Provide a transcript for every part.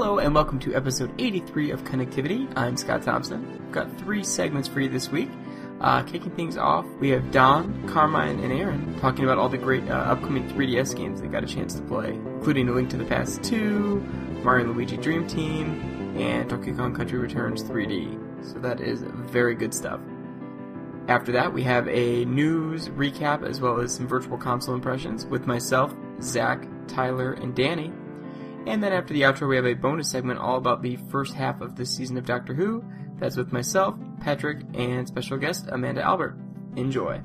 Hello and welcome to episode 83 of Connectivity. I'm Scott Thompson. I've got three segments for you this week. Uh, kicking things off, we have Daan, Carmine, and Aaron talking about all the great uh, upcoming 3DS games they got a chance to play, including A Link to the Past 2, Mario Luigi Dream Team, and Donkey Kong Country Returns 3D. So that is very good stuff. After that, we have a news recap as well as some virtual console impressions with myself, Zach, Tyler, and Danny. And then after the outro, we have a bonus segment all about the first half of this season of Doctor Who. That's with myself, Patrick, and special guest Amanda Albert. Enjoy.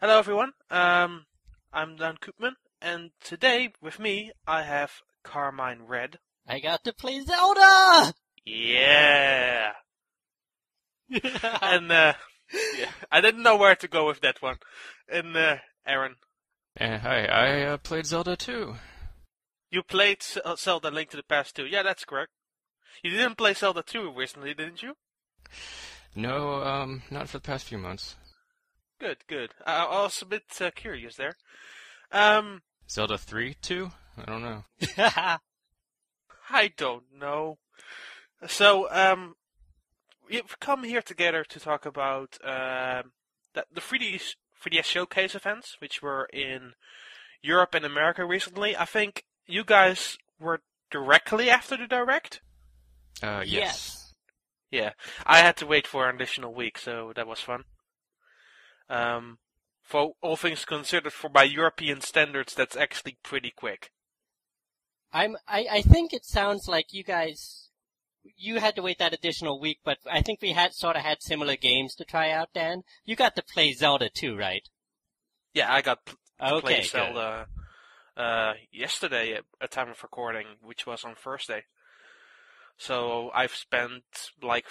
Hello, everyone. Um, I'm Daan Koopman, and today with me I have Carmine Red. I got to play Zelda! Yeah. and uh, yeah, I didn't know where to go with that one. And uh, Aaron, Uh, hi, I uh, played Zelda too. you played uh, Zelda: Link to the Past 2. Yeah, that's correct. You didn't play Zelda 2 recently, didn't you? No, um, not for the past few months. Good, good. I, I was a bit uh, curious there. Um, Zelda 3 too? I don't know. I don't know. So, um, we've come here together to talk about um, the, the 3D 3DS showcase events, which were in Europe and America recently. I think you guys were directly after the direct. Uh, yes. Yes. Yeah, I had to wait for an additional week, so that was fun. Um, for all things considered, for by European standards, that's actually pretty quick. I'm, I, I think it sounds like you guys, you had to wait that additional week, but I think we had sort of had similar games to try out, Daan. You got to play Zelda too, right? Yeah, I got to Okay, play. Zelda uh, yesterday at a time of recording, which was on Thursday. So I've spent like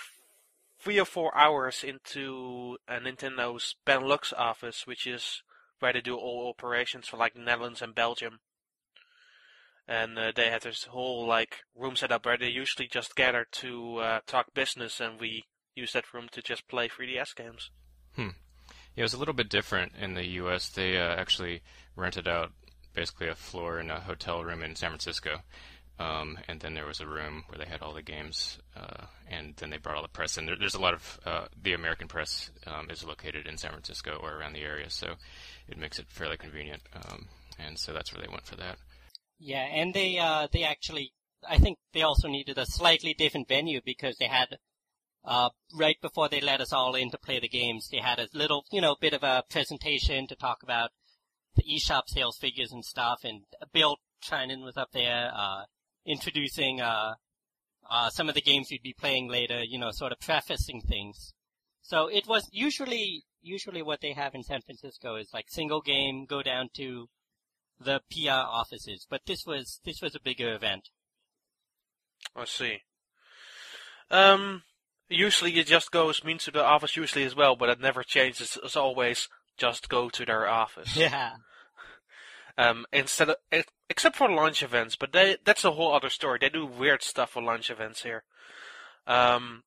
three or four hours into a Nintendo's Benelux office, which is where they do all operations for like Netherlands and Belgium. And uh, they had this whole like room set up where they usually just gather to uh, talk business, and we use that room to just play 3DS games. Yeah, it was a little bit different in the U.S. They uh, actually rented out basically a floor in a hotel room in San Francisco. Um, and then there was a room where they had all the games, uh, and then they brought all the press in. There, there's a lot of uh, the American press um, is located in San Francisco or around the area, so it makes it fairly convenient. Um, and so that's where they went for that. Yeah, and they, uh, they actually, I think they also needed a slightly different venue because they had, uh, right before they let us all in to play the games, they had a little, you know, bit of a presentation to talk about the eShop sales figures and stuff, and Bill Trinen was up there, uh, introducing, uh, uh, some of the games we'd be playing later, you know, sort of prefacing things. So it was usually, usually what they have in San Francisco is like single game, go down to the PR offices, but this was this was a bigger event. I see. Um, usually it just goes means to the office usually as well, but it never changes. As always just go to their office. Yeah. Um, instead of except for launch events, but they that's a whole other story. They do weird stuff for launch events here. Um,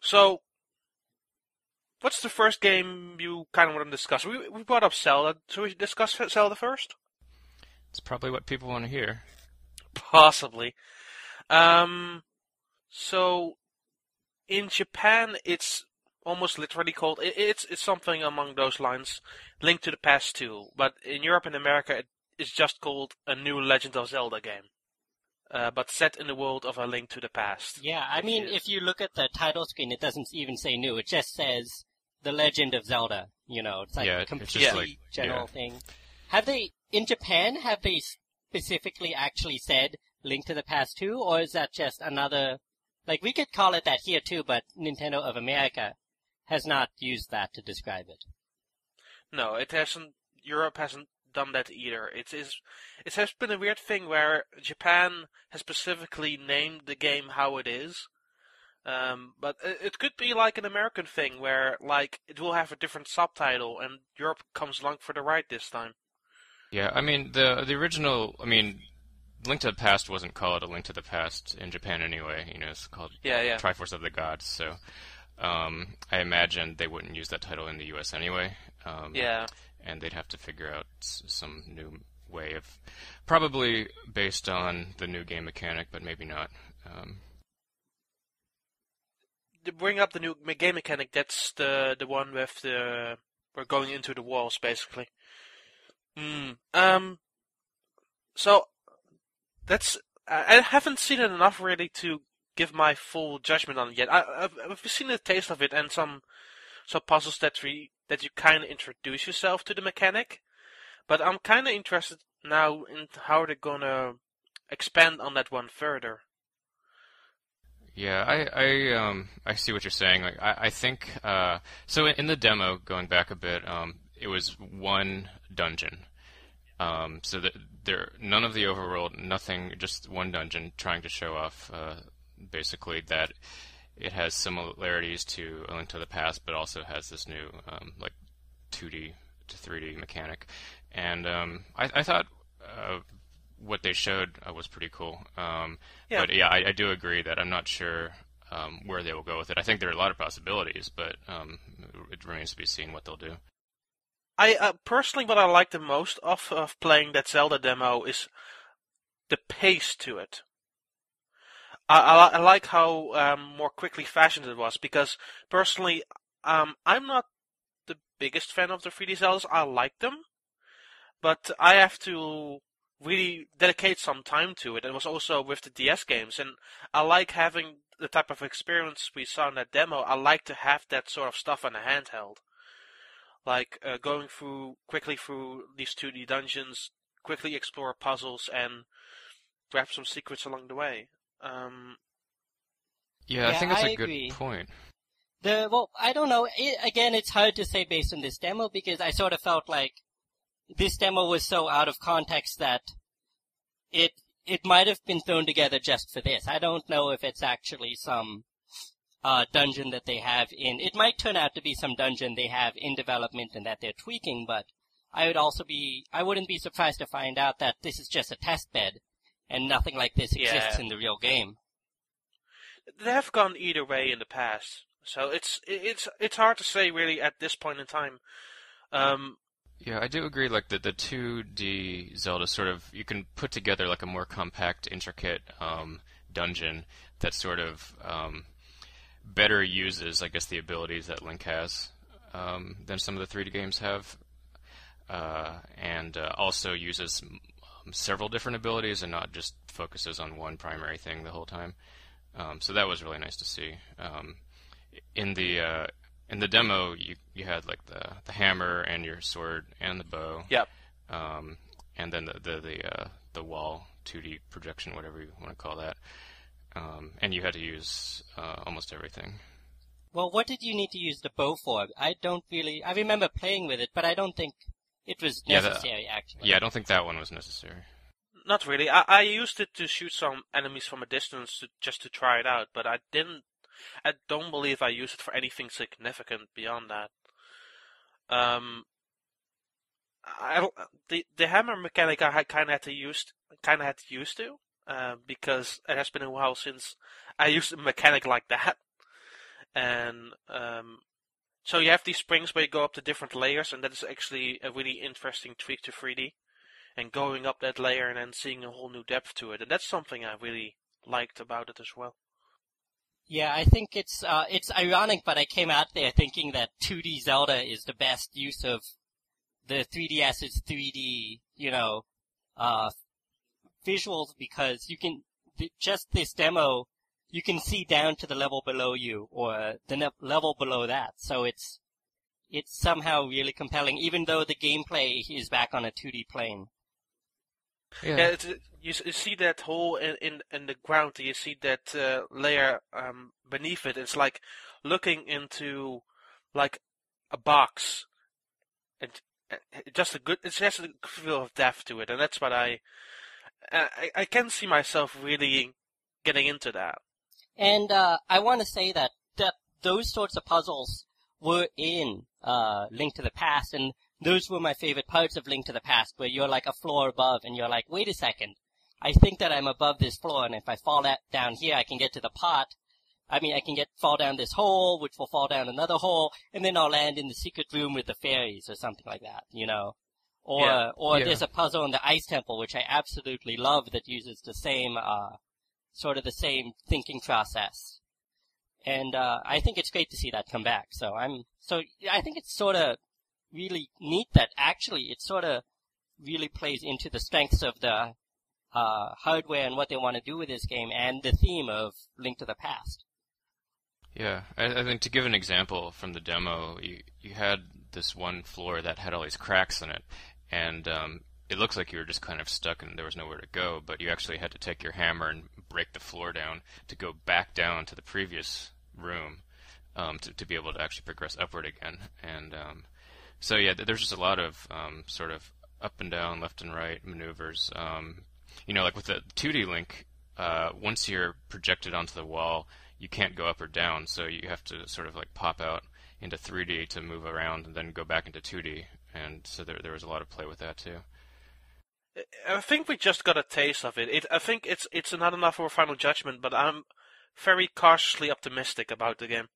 so what's the first game you kind of want to discuss? We we brought up Zelda. Should we discuss Zelda first? It's probably what people want to hear. Possibly. Um, so in Japan, it's almost literally called it, it's it's something among those lines, linked to the Past too. But in Europe and America, it, it's just called a new Legend of Zelda game. Uh, but set in the world of a Link to the Past. Yeah, I mean, is- if you look at the title screen, it doesn't even say new. It just says The Legend of Zelda. You know, it's like Yeah, a it's complete just like- general yeah. thing. Have they, in Japan, have they specifically actually said Link to the Past 2, or is that just another, like, we could call it that here too, but Nintendo of America has not used that to describe it. No, it hasn't. Europe hasn't done that either. It is. It has been a weird thing where Japan has specifically named the game how it is. Um, but it, could be like an American thing where, like, it will have a different subtitle, and Europe comes along for the ride this time. Yeah, I mean the the original. I mean, Link to the Past wasn't called A Link to the Past in Japan anyway. You know, it's called Yeah, yeah. Triforce of the Gods. So, um, I imagine they wouldn't use that title in the U.S. anyway. Um, Yeah, and they'd have to figure out some new way of, probably based on the new game mechanic, but maybe not. Um, to bring up the new game mechanic, that's the the one with the we're going into the walls basically. Mm, um. So that's I haven't seen it enough really to give my full judgment on it yet. I, have I've seen a taste of it and some some puzzles that we that you kind of introduce yourself to the mechanic, but I'm kind of interested now in how they're gonna expand on that one further. Yeah, I I um I see what you're saying. Like I I think uh so in, the demo going back a bit um it was one dungeon. Um so that there none of the overworld, nothing, just one dungeon trying to show off uh basically that it has similarities to A Link to the Past, but also has this new um, like 2D to 3D mechanic. And um, I, I thought uh, what they showed uh, was pretty cool. Um, yeah. But yeah, I, I, do agree that I'm not sure um, where they will go with it. I think there are a lot of possibilities, but um, it remains to be seen what they'll do. I uh, personally, what I like the most of of playing that Zelda demo is the pace to it. I, I, I like how um, more quickly fashioned it was because personally, um, I'm not the biggest fan of the 3D Zeldas. I like them, but I have to really dedicate some time to it. It was also with the DS games, and I like having the type of experience we saw in that demo. I like to have that sort of stuff on a handheld, like uh, going through quickly through these 2D dungeons, quickly explore puzzles, and grab some secrets along the way. Um, yeah, I think that's I a agree. good point. The well, I don't know. It, again, it's hard to say based on this demo because I sort of felt like this demo was so out of context that it it might have been thrown together just for this. I don't know if it's actually some uh, dungeon that they have in. It might turn out to be some dungeon they have in development and that they're tweaking, but I would also be I wouldn't be surprised to find out that this is just a test bed and nothing like this exists yeah. in the real game. They have gone either way in the past, so it's it's it's hard to say really at this point in time. Um, yeah, I do agree. Like the the 2D Zelda, sort of, you can put together like a more compact, intricate um, dungeon that sort of um, better uses, I guess, the abilities that Link has um, than some of the 3D games have, uh, and uh, also uses several different abilities and not just focuses on one primary thing the whole time. Um, so that was really nice to see. Um, in the uh, in the demo, you you had like the the hammer and your sword and the bow. Yep. Um, and then the the the, uh, the wall 2D projection, whatever you want to call that. Um, and you had to use uh, almost everything. Well, what did you need to use the bow for? I don't really. I remember playing with it, but I don't think it was necessary, yeah, that, actually. Yeah, I don't think that one was necessary. Not really. I, I used it to shoot some enemies from a distance to, just to try it out, but I didn't. I don't believe I used it for anything significant beyond that. Um, I don't, the the hammer mechanic I had kind of had to use kind of had to use to uh, because it has been a while since I used a mechanic like that, and um, so you have these springs where you go up to different layers, and that is actually a really interesting tweak to 3D. And going up that layer and then seeing a whole new depth to it, and that's something I really liked about it as well. Yeah, I think it's uh, it's ironic, but I came out there thinking that 2D Zelda is the best use of the 3DS's 3D, you know, uh, visuals because you can just this demo you can see down to the level below you or the ne- level below that. So it's it's somehow really compelling, even though the gameplay is back on a 2D plane. Yeah, yeah you, you, see that hole in, in, in the ground. You see that uh, layer um, beneath it. It's like looking into like a box, and just a good. It's just a feel of depth to it, and that's what I. I, I can see myself really getting into that. And uh, I want to say that that those sorts of puzzles were in uh, Link to the Past, and those were my favorite parts of Link to the Past, where you're like a floor above, and you're like, wait a second, I think that I'm above this floor, and if I fall down here, I can get to the pot I mean, I can get fall down this hole, which will fall down another hole, and then I'll land in the secret room with the fairies or something like that, you know. Or Yeah. or Yeah. there's a puzzle in the ice temple which I absolutely love that uses the same uh sort of the same thinking process. And uh I think it's great to see that come back. So I'm so I think it's sort of really neat that actually it sort of really plays into the strengths of the uh, hardware and what they want to do with this game and the theme of Link to the Past. Yeah, I, I think to give an example from the demo, you you had this one floor that had all these cracks in it, and um, it looks like you were just kind of stuck and there was nowhere to go. But you actually had to take your hammer and break the floor down to go back down to the previous room um, to to be able to actually progress upward again. And um, so yeah, there's just a lot of um, sort of up and down, left and right maneuvers. Um, you know, like with the 2D Link, uh, once you're projected onto the wall, you can't go up or down, so you have to sort of like pop out into 3D to move around and then go back into 2D. And so there there was a lot of play with that too. I think we just got a taste of it. it I think it's it's not enough for a final judgment, but I'm very cautiously optimistic about the game.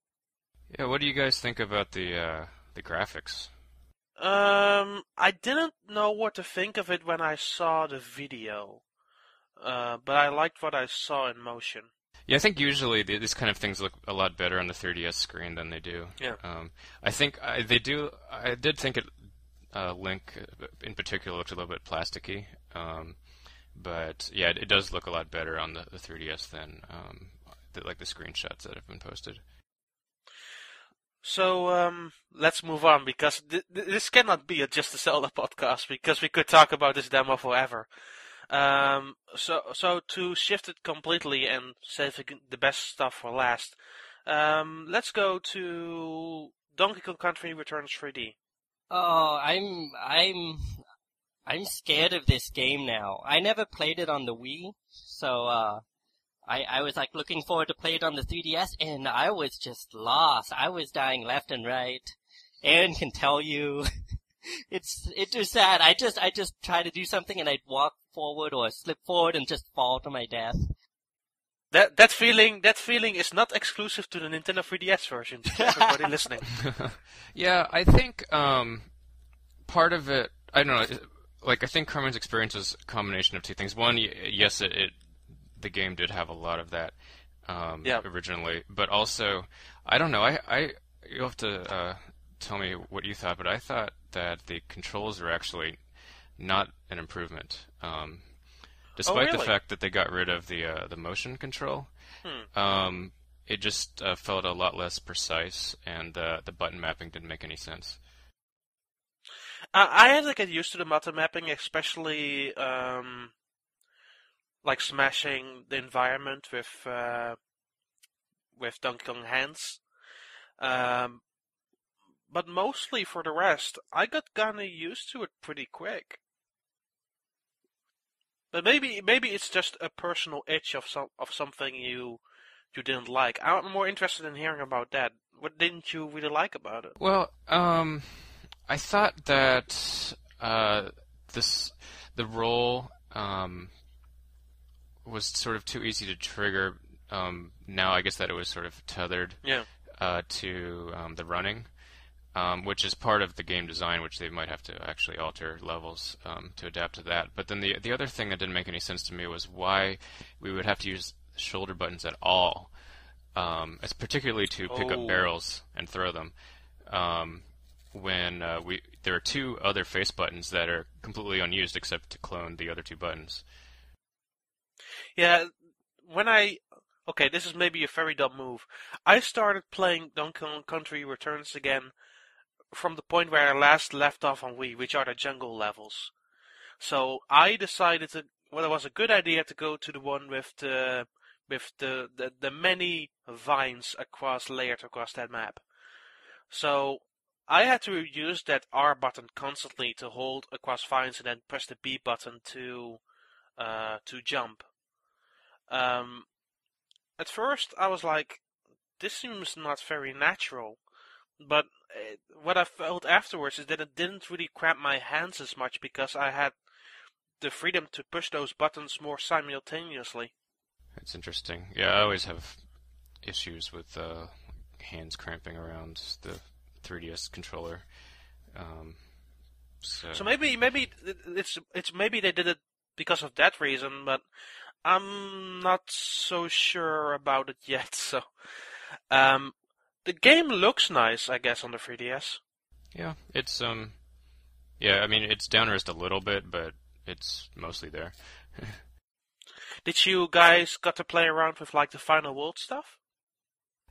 Yeah, what do you guys think about the uh, the graphics? Um, I didn't know what to think of it when I saw the video, uh, but I liked what I saw in motion. Yeah, I think usually these kind of things look a lot better on the 3DS screen than they do. Yeah. Um, I think I, they do. I did think it. Uh, Link, in particular, looked a little bit plasticky. Um, but yeah, it, it does look a lot better on the, the 3DS than um, the, like the screenshots that have been posted. So um, let's move on because th- th- this cannot be a just a Zelda podcast because we could talk about this demo forever. Um, so so to shift it completely and save the best stuff for last, um, let's go to Donkey Kong Country Returns 3D. Oh, I'm I'm I'm scared of this game now. I never played it on the Wii, so uh I I was like looking forward to play it on the 3DS and I was just lost. I was dying left and right. Aaron can tell you. it's it was sad. I just I just try to do something and I'd walk forward or slip forward and just fall to my death. That that feeling that feeling is not exclusive to the Nintendo 3DS version. To everybody listening. yeah, I think um, part of it. I don't know. Like I think Carmine's experience was a combination of two things. One, yes, it, it the game did have a lot of that um, Yeah. originally, but also I don't know. I, I you have to uh, tell me what you thought, but I thought that the controls were actually not an improvement. Um, despite the really? fact that they got rid of the uh, the motion control, Hmm. um, it just uh, felt a lot less precise, and uh, the button mapping didn't make any sense. Uh, I had to get used to the meta mapping, especially um, like smashing the environment with uh, with Donkey Kong hands. Um, but mostly for the rest, I got kinda used to it pretty quick. But maybe maybe it's just a personal itch of some of something you you didn't like. I'm more interested in hearing about that. What didn't you really like about it? Well, um, I thought that uh, this the role um, was sort of too easy to trigger. Um, now I guess that it was sort of tethered Yeah. uh, to um, the running, um, which is part of the game design, which they might have to actually alter levels um, to adapt to that. But then the the other thing that didn't make any sense to me was why we would have to use shoulder buttons at all, um, as particularly to pick Oh. up barrels and throw them. Um, when uh, we there are two other face buttons that are completely unused except to clone the other two buttons. Yeah, when I okay, this is maybe a very dumb move. I started playing Donkey Kong Country Returns again from the point where I last left off on Wii, which are the jungle levels. So I decided that well, it was a good idea to go to the one with the with the the, the many vines across layered across that map. So I had to use that R button constantly to hold across vines and then press the B button to uh, to jump. Um, at first, I was like, this seems not very natural. But uh, what I felt afterwards is that it didn't really cramp my hands as much because I had the freedom to push those buttons more simultaneously. It's interesting. Yeah, I always have issues with uh, hands cramping around the 3DS controller. Um, so, So maybe maybe it's it's maybe they did it because of that reason, but I'm not so sure about it yet. So, um, the game looks nice, I guess, on the 3DS. yeah, it's um, yeah, I mean it's downrisked a little bit, but it's mostly there. Did you guys got to play around with like the Final World stuff?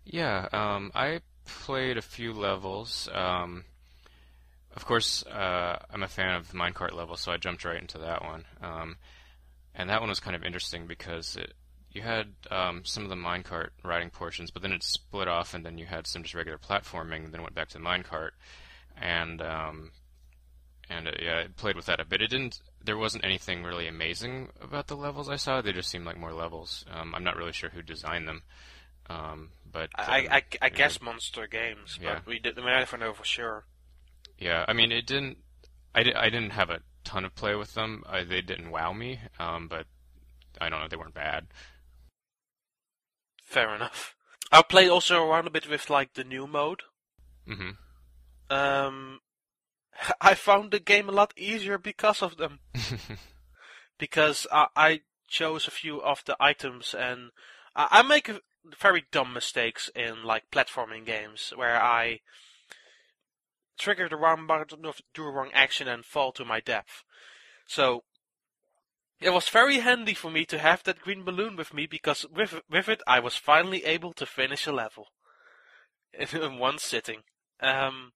Yeah, um, I played a few levels. Um, of course, uh, I'm a fan of the minecart level, so I jumped right into that one. Um, and that one was kind of interesting because it, you had um, some of the minecart riding portions, but then it split off, and then you had some just regular platforming, and then went back to the minecart. And um, and uh, yeah, I played with that a bit. It didn't. There wasn't anything really amazing about the levels I saw. They just seemed like more levels. Um, I'm not really sure who designed them, um, but I I, I, I guess Monster Games, Yeah. but we did we never know for sure. Yeah, I mean, it didn't. I, di- I didn't have a ton of play with them. I, they didn't wow me, um, but I don't know. They weren't bad. Fair enough. I played also around a bit with like the new mode. hmm Um, I found the game a lot easier because of them. because I, I chose a few of the items and I, I make a- very dumb mistakes in like platforming games where I trigger the wrong button, do a wrong action and fall to my death. So it was very handy for me to have that green balloon with me because with with it I was finally able to finish a level in one sitting. Um,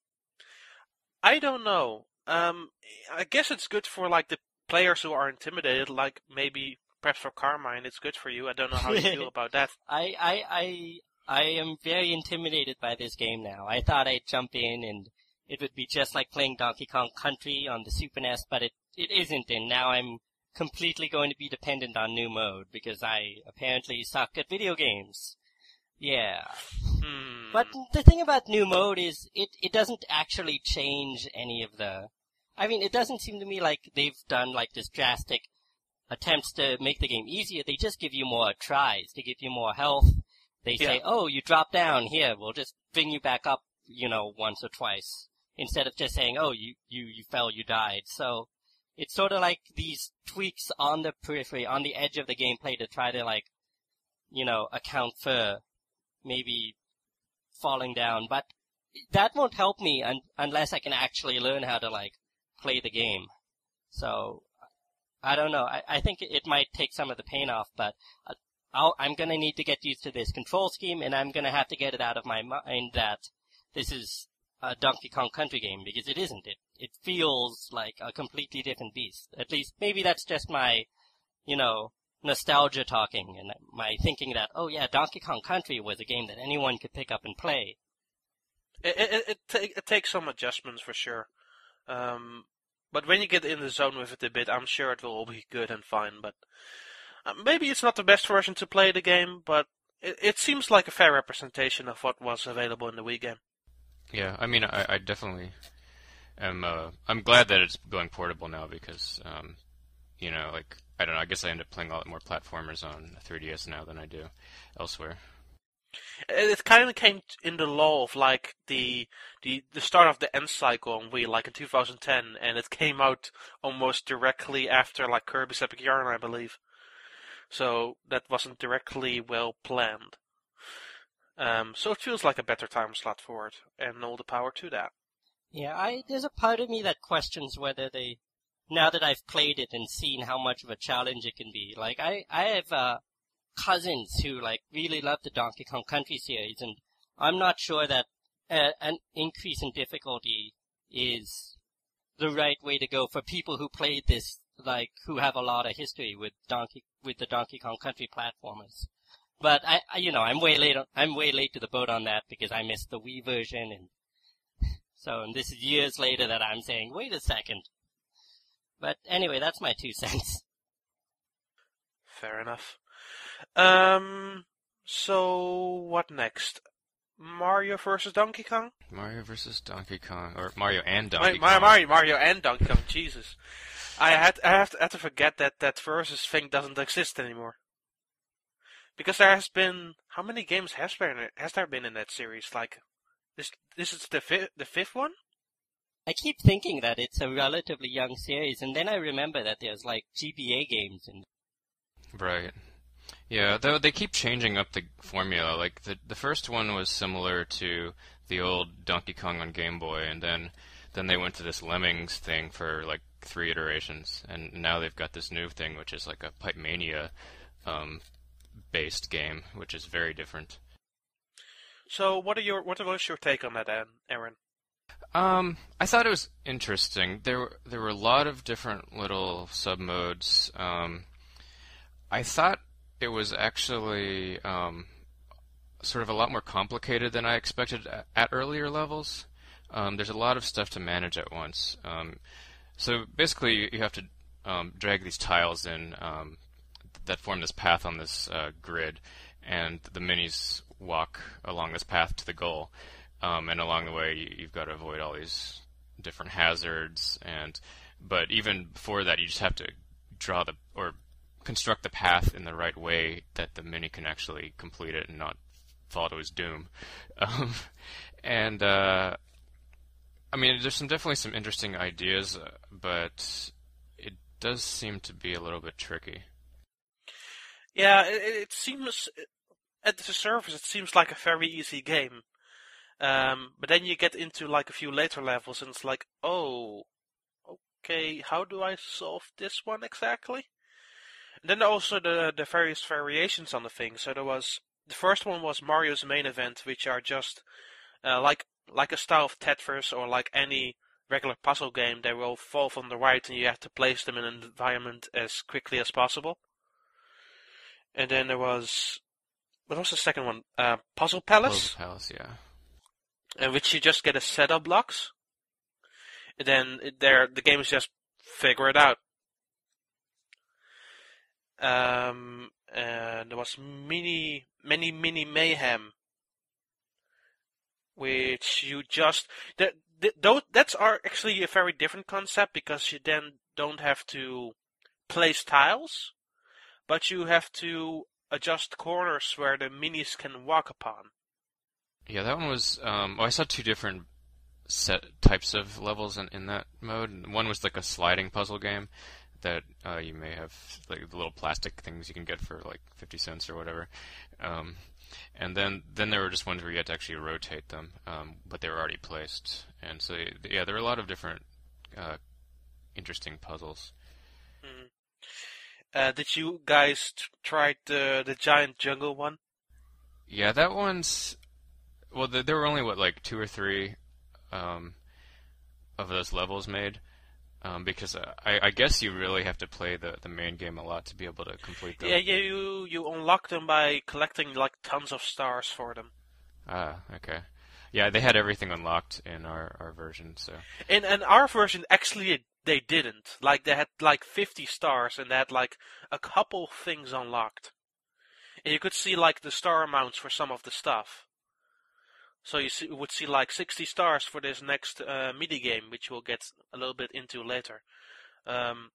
I don't know. Um, I guess it's good for like the players who are intimidated, like maybe perhaps for Carmine, it's good for you. I don't know how you feel about that. I, I, I, I am very intimidated by this game now. I thought I'd jump in and it would be just like playing Donkey Kong Country on the Super NES, but it, it isn't, and now I'm completely going to be dependent on new mode because I apparently suck at video games. Yeah. Hmm. But the thing about new mode is it, it doesn't actually change any of the. I mean, it doesn't seem to me like they've done like this drastic attempts to make the game easier. They just give you more tries. They give you more health. They say, "Oh, you dropped down here. We'll just bring you back up." You know, once or twice instead of just saying, "Oh, you you you fell, you died." So it's sort of like these tweaks on the periphery, on the edge of the gameplay to try to like, you know, account for maybe falling down, but that won't help me un- unless I can actually learn how to like play the game. So I don't know. I, I think it might take some of the pain off, but uh, I'll, I'm gonna need to get used to this control scheme, and I'm gonna have to get it out of my mind that this is a Donkey Kong Country game because it isn't. It it feels like a completely different beast. At least maybe that's just my, you know, nostalgia talking and my thinking that oh yeah, Donkey Kong Country was a game that anyone could pick up and play. It it it, ta- it takes some adjustments for sure. Um, but when you get in the zone with it a bit, I'm sure it will all be good and fine. But uh, maybe it's not the best version to play the game, but it, it seems like a fair representation of what was available in the Wii game. Yeah, I mean, I, I definitely am. Uh, I'm glad that it's going portable now because, um, you know, like I don't know. I guess I end up playing a lot more platformers on 3DS now than I do elsewhere. It, kind of came in the law of like the the the start of the end cycle on Wii, like in 2010, and it came out almost directly after like Kirby's Epic Yarn, I believe. So that wasn't directly well planned. Um, so it feels like a better time slot for it, and all the power to that. Yeah, I there's a part of me that questions whether they now that I've played it and seen how much of a challenge it can be. Like I I have uh cousins who like really love the Donkey Kong Country series and I'm not sure that uh, an increase in difficulty is the right way to go for people who played this like who have a lot of history with Donkey with the Donkey Kong Country platformers. But I, I you know, I'm way late on, I'm way late to the boat on that because I missed the Wii version and so and this is years later that I'm saying, wait a second. But anyway, that's my two cents. Fair enough. Um, so what next? Mario versus Donkey Kong? Mario versus Donkey Kong, or Mario and Donkey Ma- Kong. Mario, Mario and Donkey Kong. Jesus, I had I have to, had to forget that that versus thing doesn't exist anymore. Because there has been how many games has there has there been in that series? Like this this is the fifth the fifth one. I keep thinking that it's a relatively young series, and then I remember that there's like GBA games and. Right. Yeah, though they keep changing up the formula. Like the the first one was similar to the old Donkey Kong on Game Boy, and then then they went to this Lemmings thing for like three iterations, and now they've got this new thing, which is like a Pipe Mania um, based game, which is very different. So, what are your what was your take on that, Aaron? Um, I thought it was interesting. There were there were a lot of different little sub modes. Um, I thought it was actually um, sort of a lot more complicated than I expected at, at earlier levels. Um, there's a lot of stuff to manage at once. Um, so basically, you, you have to um, drag these tiles in um, that form this path on this uh, grid, and the minis walk along this path to the goal. Um, and along the way, you, you've got to avoid all these different hazards. And but even before that, you just have to draw the or construct the path in the right way that the mini can actually complete it and not fall to his doom. Um, and uh, I mean, there's some definitely some interesting ideas, uh, but it does seem to be a little bit tricky. Yeah, it, it seems at the surface it seems like a very easy game, um, but then you get into like a few later levels, and it's like, oh, okay, how do I solve this one exactly? And then also the the various variations on the thing. So there was the first one was Mario's main event, which are just uh, like like a style of Tetris or like any regular puzzle game. They will fall from the right, and you have to place them in an environment as quickly as possible. And then there was what was the second one? Uh, Puzzle Palace. Puzzle Palace, yeah. In which you just get a set of blocks. And then there, the game is just figure it out. Um, and there was mini, many mini mayhem, which you just that that that's are actually a very different concept because you then don't have to place tiles, but you have to adjust corners where the minis can walk upon. Yeah, that one was. Um, well, I saw two different set types of levels in, in that mode. One was like a sliding puzzle game that uh, you may have like the little plastic things you can get for like 50 cents or whatever. Um, and then then there were just ones where you had to actually rotate them, um, but they were already placed. And so yeah, there were a lot of different uh, interesting puzzles. Uh, did you guys t- try the the giant jungle one? Yeah, that one's. Well, the, there were only what like two or three um, of those levels made, um, because uh, I, I, guess you really have to play the, the main game a lot to be able to complete them. Yeah, yeah, you you unlock them by collecting like tons of stars for them. Ah, okay. Yeah, they had everything unlocked in our, our version, so. In and our version, actually, they didn't. Like they had like 50 stars and they had like a couple things unlocked. And you could see like the star amounts for some of the stuff. So you see, would see like 60 stars for this next uh, mini game, which we'll get a little bit into later, um,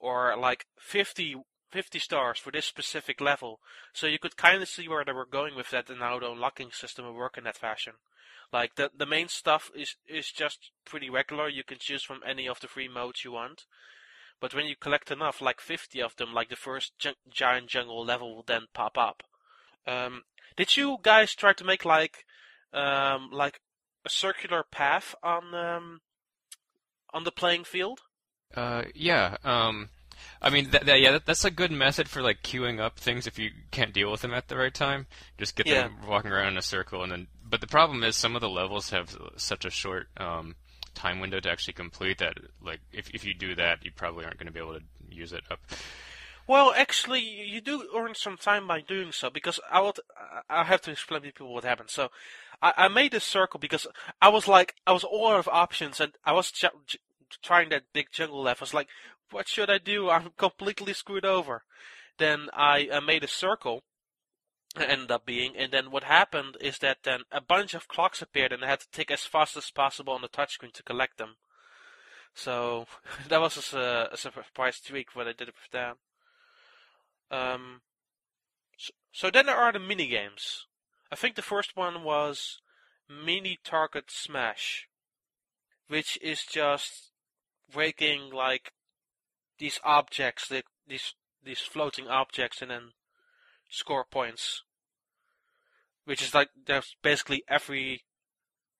or like 50 50 stars for this specific level. So you could kind of see where they were going with that and how the unlocking system would work in that fashion. Like the the main stuff is is just pretty regular. You can choose from any of the three modes you want. But when you collect enough, like 50 of them, like the first gi- giant jungle level will then pop up. Um, did you guys try to make like um, like a circular path on um, on the playing field? Uh, yeah. Um, I mean, that, that, yeah, that, that's a good method for like queuing up things if you can't deal with them at the right time. Just get yeah. them walking around in a circle, and then. But the problem is, some of the levels have such a short um, time window to actually complete that, like, if if you do that, you probably aren't going to be able to use it up. Well, actually, you do earn some time by doing so because I would I have to explain to people what happened. So, I, I made a circle because I was like I was all out of options and I was ch- trying that big jungle level. I was like, what should I do? I'm completely screwed over. Then I uh, made a circle, ended up being, and then what happened is that then a bunch of clocks appeared, and I had to tick as fast as possible on the touchscreen to collect them. So that was a, a surprise tweak when I did it with that. Um, So, so then there are the mini games. I think the first one was Mini Target Smash, which is just breaking like these objects, the, these these floating objects, and then score points. Which is like there's basically every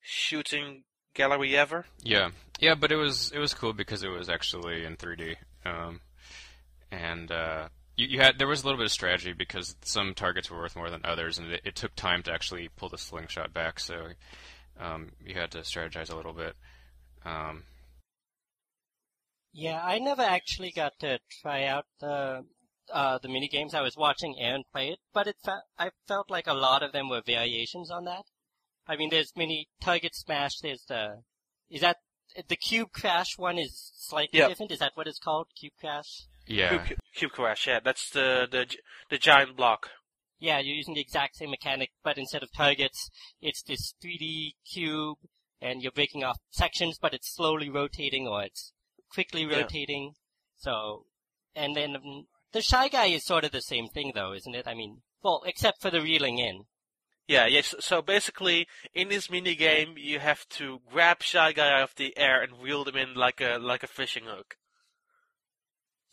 shooting gallery ever. Yeah, yeah, but it was it was cool because it was actually in 3D, um, and uh, you, you had there was a little bit of strategy because some targets were worth more than others, and it, it took time to actually pull the slingshot back, so um, you had to strategize a little bit. Um, Yeah, I never actually got to try out the uh, the mini games. I was watching Aaron play it, but it fe- I felt like a lot of them were variations on that. I mean, there's mini target smash. There's the is that the cube crash one is slightly Yep. different. Is that what it's called? Cube crash. yeah, Cube, Cube Crash, yeah, that's the, the the giant block. Yeah, you're using the exact same mechanic, but instead of targets, it's this 3D cube, and you're breaking off sections, but it's slowly rotating or it's quickly Yeah. rotating. So, and then um, the Shy Guy is sort of the same thing, though, isn't it? I mean, well, except for the reeling in. Yeah, yes. So basically, in this mini game, you have to grab Shy Guy out of the air and reel them in like a like a fishing hook.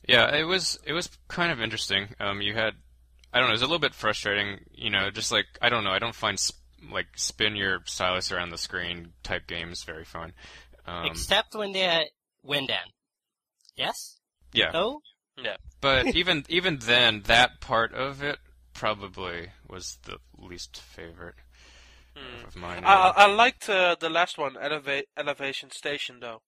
Yeah, it was it was kind of interesting. Um, you had, I don't know, it was a little bit frustrating. You know, just like I don't know, I don't find sp- like spin your stylus around the screen type games very fun. Um, except when they're Ouendan. Yes? yeah, No? Yeah. but even even then, that part of it probably was the least favorite Hmm. of mine. I, I I liked uh, the last one, Eleva- Elevation Station, though.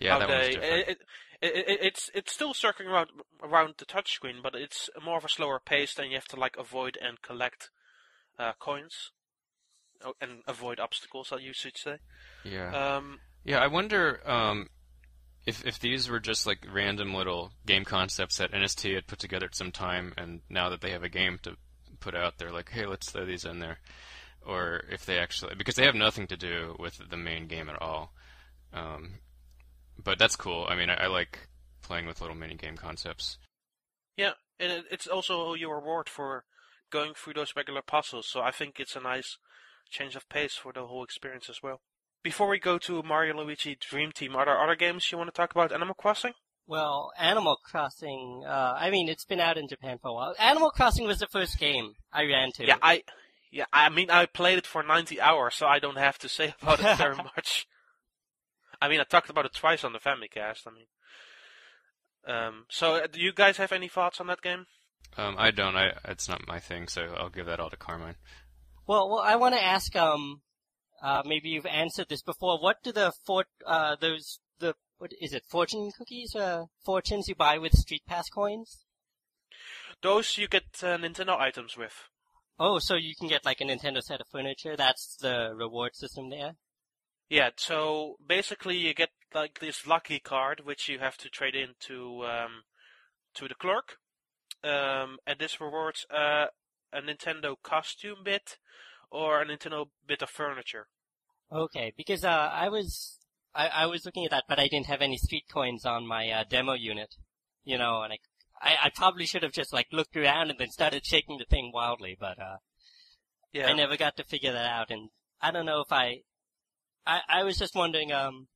yeah, How that one's they- different. it, it, it, it's it's still circling around around the touchscreen, but it's more of a slower pace. Then you have to like avoid and collect uh, coins, oh, and avoid obstacles. I should say. yeah. Um, Yeah, I wonder um, if if these were just like random little game concepts that NST had put together at some time, and now that they have a game to put out, they're like, hey, let's throw these in there, or if they actually because they have nothing to do with the main game at all. Um, but that's cool. I mean, I, I like playing with little mini game concepts. Yeah, and it's also your reward for going through those regular puzzles. So I think it's a nice change of pace for the whole experience as well. Before we go to Mario Luigi Dream Team, are there other games you want to talk about? Animal Crossing? Well, Animal Crossing, uh, I mean, it's been out in Japan for a while. Animal Crossing was the first game I ran to. Yeah, I, yeah, I mean, I played it for 90 hours, so I don't have to say about it very much. I mean, I talked about it twice on the Famicast. I mean, um, so uh, do you guys have any thoughts on that game? Um, I don't. I it's not my thing, so I'll give that all to Carmine. Well, well, I want to ask, um, uh, maybe you've answered this before. What do the fort, uh, those, the, what is it, fortune cookies, uh, fortunes you buy with Street Pass coins? Those you get uh, Nintendo items with. Oh, so you can get like a Nintendo set of furniture. That's the reward system there. Yeah, so basically you get like this lucky card which you have to trade in to um, to the clerk, um, and this rewards uh, a Nintendo costume bit or a Nintendo bit of furniture. Okay, because uh, I was I, I was looking at that, but I didn't have any street coins on my uh, demo unit, you know, and I, I I probably should have just like looked around and then started shaking the thing wildly, but uh, Yeah, I never got to figure that out, and I don't know if I, I, I was just wondering, um,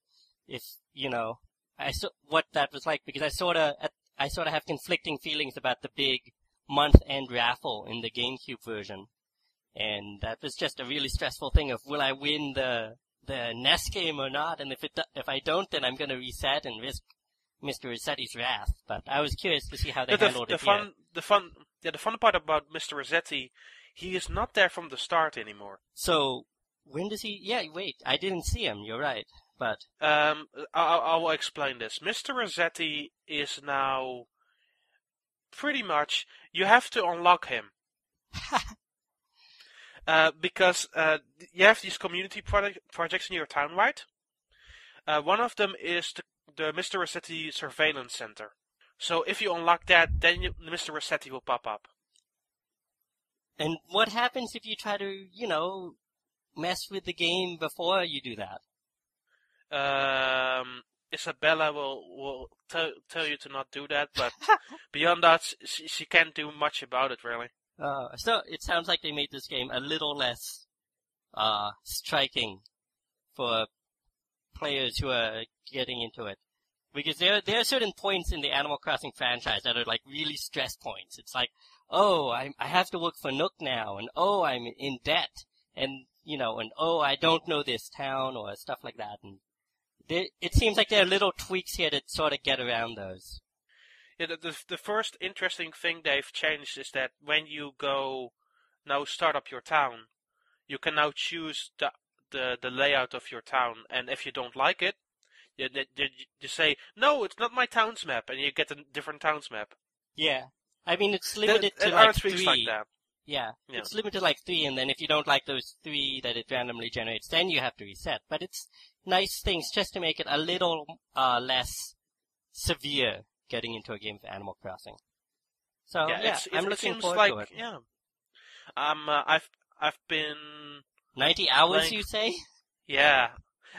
if you know, I so, what that was like because I sort of, I sort of have conflicting feelings about the big month-end raffle in the GameCube version, and that was just a really stressful thing of will I win the the NES game or not, and if it if I don't, then I'm going to reset and risk Mr. Resetti's wrath. But I was curious to see how they the, the, handled the it here. fun, the fun, yeah, the fun part about Mr. Resetti, he is not there from the start anymore. So when does he? Yeah, wait, I didn't see him. You're right, but Um, I, I I will explain this. Mr. Resetti is now pretty much you have to unlock him. uh, because uh, you have these community project, projects in your town, right? Uh, one of them is the, the Mr. Resetti Surveillance Center. So if you unlock that, then you, Mr. Resetti will pop up. And what happens if you try to, you know, mess with the game before you do that? Um, Isabella will will tell tell you to not do that, but beyond that, she, she can't do much about it really. Uh, so it sounds like they made this game a little less uh, striking for players who are getting into it. Because there there are certain points in the Animal Crossing franchise that are like really stress points. It's like, oh, I I have to work for Nook now, and oh, I'm in debt, and you know, and oh, I don't know this town or stuff like that. And it seems like there are little tweaks here to sort of get around those. Yeah, the, the the first interesting thing they've changed is that when you go now start up your town, you can now choose the the, the layout of your town, and if you don't like it, you, you, you say no, it's not my town's map, and you get a different town's map. Yeah, I mean it's limited there, to like three. like that. Yeah, Yeah. it's limited to like three, and then if you don't like those three that it randomly generates, then you have to reset. But it's nice things just to make it a little uh, less severe getting into a game of Animal Crossing. So yeah, it's, I'm it, looking seems forward like to it. yeah. Um, uh, I've I've been Ninety hours, Like- you say? yeah.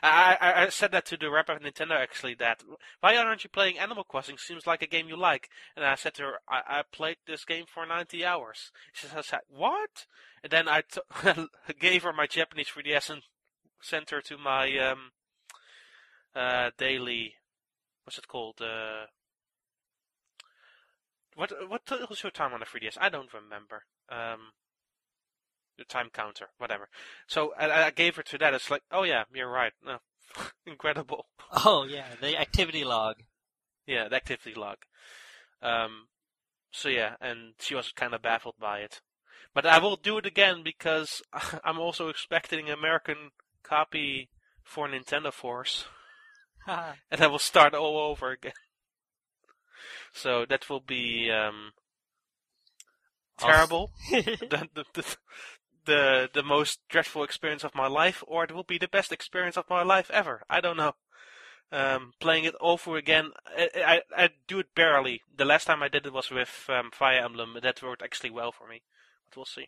I, I I said that to the rep of Nintendo actually. That why aren't you playing Animal Crossing? Seems like a game you like. And I said to her, I, I played this game for 90 hours. She says, what? And then I t- gave her my Japanese 3DS and sent her to my um uh daily what's it called uh what what was your time on the 3DS? I don't remember. Um, the time counter, whatever. So I, I gave her to that. It's like, oh yeah, you're right. No, incredible. Oh yeah, the activity log. Yeah, the activity log. Um, so yeah, and she was kind of baffled by it. But I will do it again because I'm also expecting an American copy for Nintendo Force, and I will start all over again. So that will be um, terrible. the, the, the, the the most dreadful experience of my life, or it will be the best experience of my life ever. I don't know. Um, playing it over again, I, I, I do it barely. The last time I did it was with um, Fire Emblem. That worked actually well for me, but we'll see.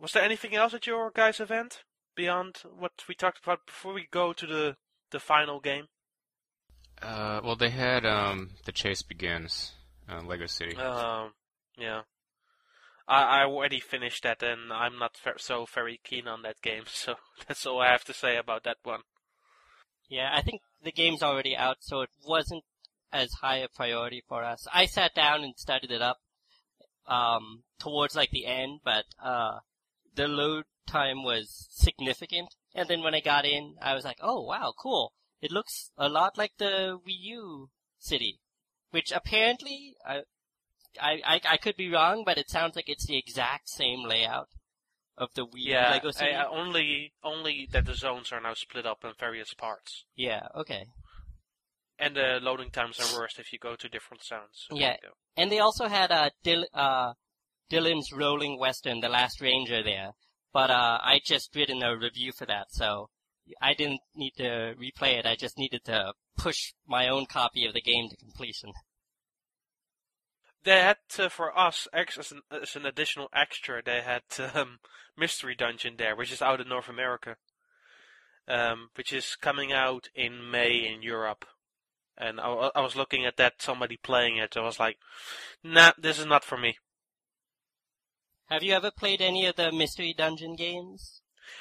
Was there anything else at your guys' event beyond what we talked about before we go to the the final game? Uh, well, they had um, the chase begins, uh, Lego City. Um, yeah. I, I already finished that, and I'm not ver- so very keen on that game. So that's all I have to say about that one. Yeah, I think the game's already out, so it wasn't as high a priority for us. I sat down and started it up um, towards like the end, but uh, the load time was significant. And then when I got in, I was like, "Oh wow, cool! It looks a lot like the Wii U city," which apparently I, I, I, could be wrong, but it sounds like it's the exact same layout of the Wii U Yeah, Lego City. I, I only only that the zones are now split up in various parts, yeah, okay. and the loading times are worse if you go to different zones. Yeah. And they also had uh, Dil- uh, Dillon's Rolling Western, The Last Ranger there. But uh, I just written a review for that, so I didn't need to replay it. I just needed to push my own copy of the game to completion. They had uh, for us as an, as an additional extra. They had um, Mystery Dungeon there, which is out in North America, um, which is coming out in May in Europe. And I, I was looking at that, somebody playing it. I was like, "Nah, this is not for me." Have you ever played any of the Mystery Dungeon games?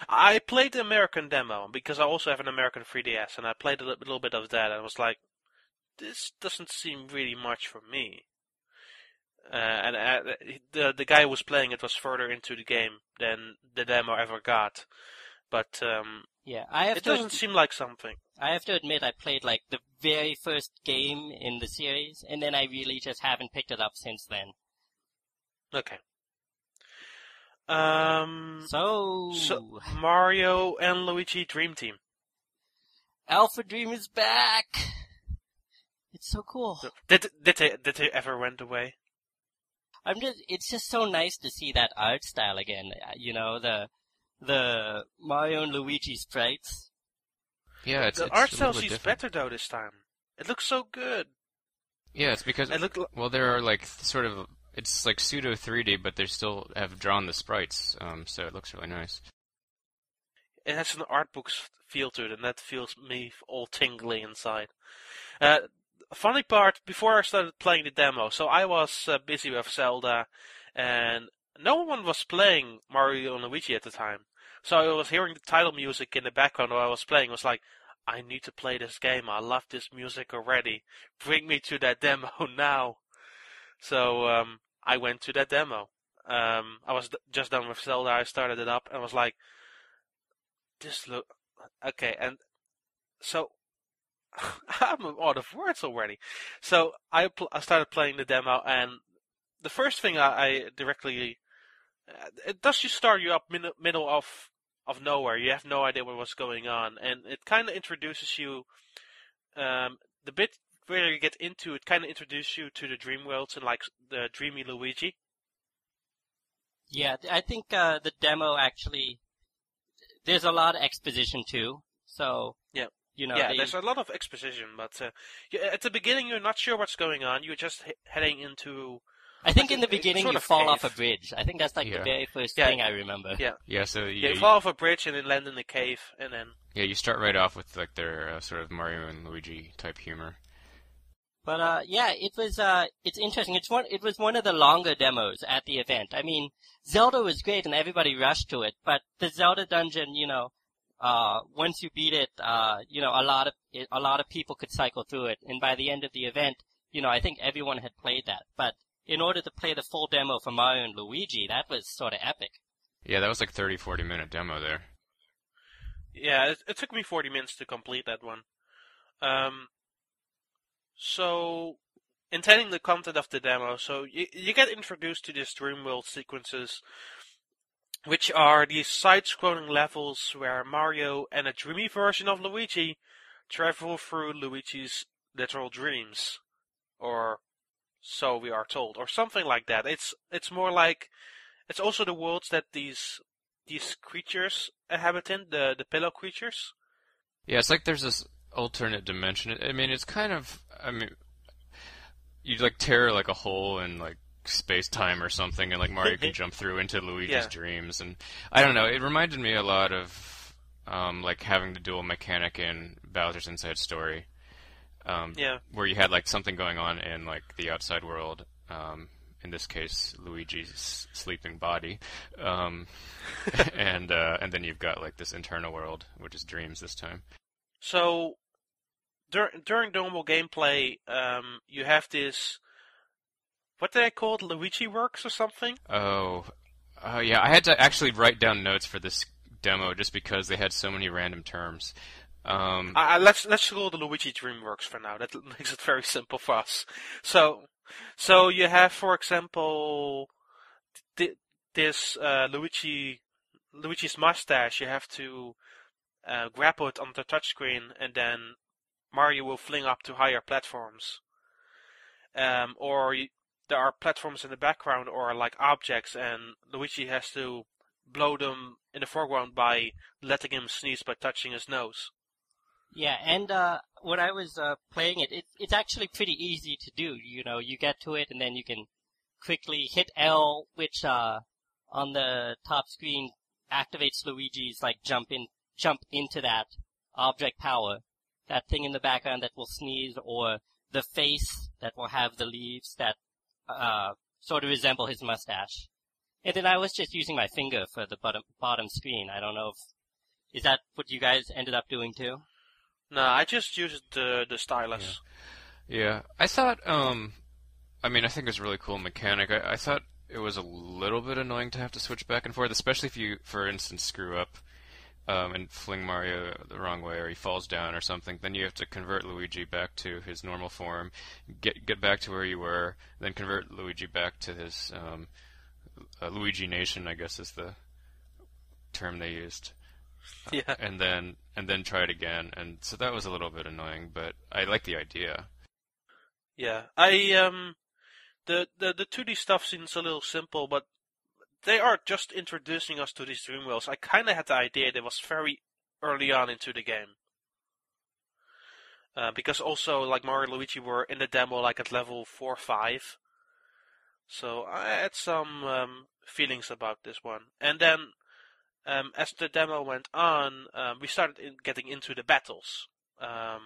I played the American demo because I also have an American 3DS, and I played a little bit of that. And I was like, "This doesn't seem really much for me." Uh, and uh, the the guy who was playing it was further into the game than the demo ever got, but um, Yeah, I have it to. doesn't seem like something. I have to admit, I played like the very first game in the series, and then I really just haven't picked it up since then. Okay. Um, So, so Mario and Luigi Dream Team. Alpha Dream is back. It's so cool. Did did they did they ever went away? I'm just it's just so nice to see that art style again. Uh, You know, the the Mario and Luigi sprites. Yeah, it's, the it's art a style little bit seems different. better though this time. It looks so good. Yeah, it's because It looked. li- well, there are like sort of it's like pseudo 3D, but they still have drawn the sprites, um, so it looks really nice. It has an art book feel to it, and that feels me all tingly inside. Uh, funny part, before I started playing the demo, so I was uh, busy with Zelda, and no one was playing Mario and Luigi at the time. So I was hearing the title music in the background while I was playing. Was like, I need to play this game. I love this music already. Bring me to that demo now. So um, I went to that demo. Um, I was d- just done with Zelda. I started it up and was like, "This look okay." And so I'm out of words already. So I pl- I started playing the demo, and the first thing I, I directly uh, it does you start you up min- middle of of nowhere. You have no idea what was going on, and it kind of introduces you. Um, the bit where you get into it kind of introduces you to the dream worlds and like the dreamy Luigi. Yeah, I think uh, the demo actually there's a lot of exposition too. So Yeah. you know, yeah, they, there's a lot of exposition, but uh, at the beginning you're not sure what's going on. You're just he- heading into I think in the beginning sort you of fall off a bridge. I think that's like Yeah. the very first Yeah. thing I remember. Yeah. Yeah, so yeah, you, you fall off a bridge and then land in the cave, and then yeah, you start right off with like their uh, sort of Mario and Luigi type humor. But uh, yeah, it was uh, it's interesting. It's one. It was one of the longer demos at the event. I mean, Zelda was great and everybody rushed to it, but the Zelda dungeon, you know, uh, once you beat it, uh, you know, a lot of a lot of people could cycle through it, and by the end of the event, you know, I think everyone had played that. But in order to play the full demo for Mario and Luigi, that was sort of epic. Yeah, that was like 30, 40 minute demo there. yeah, it, it took me 40 minutes to complete that one. Um, so intending the content of the demo, so you, you get introduced to these dream world sequences, which are these side-scrolling levels where Mario and a dreamy version of Luigi travel through Luigi's literal dreams, or so we are told, or something like that. It's it's more like it's also the worlds that these these creatures inhabit in, the the pillow creatures. Yeah, it's like there's this alternate dimension. I mean, it's kind of, I mean, you like tear like a hole in like space time or something, and like Mario can jump through into Luigi's Yeah. dreams, and I don't know. It reminded me a lot of um, like having the dual mechanic in Bowser's Inside Story, um, Yeah. where you had like something going on in like the outside world. Um, in this case, Luigi's sleeping body, um, and uh, and then you've got like this internal world, which is dreams this time. So dur- during normal gameplay, um, you have this. What did I call it? Luigi Works or something? Oh, oh yeah. I had to actually write down notes for this demo just because they had so many random terms. Um, Uh, uh, let's let's call the Luigi DreamWorks for now. That makes it very simple for us. So, so you have, for example, th- this uh, Luigi Luigi's mustache. You have to uh, grapple it on the touchscreen, and then Mario will fling up to higher platforms. Um, or there are platforms in the background, or like objects, and Luigi has to blow them in the foreground by letting him sneeze by touching his nose. Yeah, and uh, when I was uh, playing it, it, it's actually pretty easy to do. You know, you get to it and then you can quickly hit L, which uh, on the top screen activates Luigi's like jump in, jump into that object power, that thing in the background that will sneeze, or the face that will have the leaves that uh, sort of resemble his mustache. And then I was just using my finger for the bottom bottom screen. I don't know if is that what you guys ended up doing too. No, I just used the the stylus. yeah, I thought. Um, I mean, I think it's a really cool mechanic. I, I thought it was a little bit annoying to have to switch back and forth, especially if you, for instance, screw up um, and fling Mario the wrong way, or he falls down or something. Then you have to convert Luigi back to his normal form, get get back to where you were, then convert Luigi back to his um, uh, Luigi Nation, I guess is the term they used. Yeah. and then and then try it again. And so that was a little bit annoying, but I like the idea. Yeah. I um the the the 2D stuff seems a little simple, but they are just introducing us to these dream worlds. I kind of had the idea that was very early on into the game. Uh, because also, like Mario and Luigi were in the demo, like at level four, or five. So I had some um, feelings about this one, and then um, as the demo went on, um, we started in getting into the battles, um,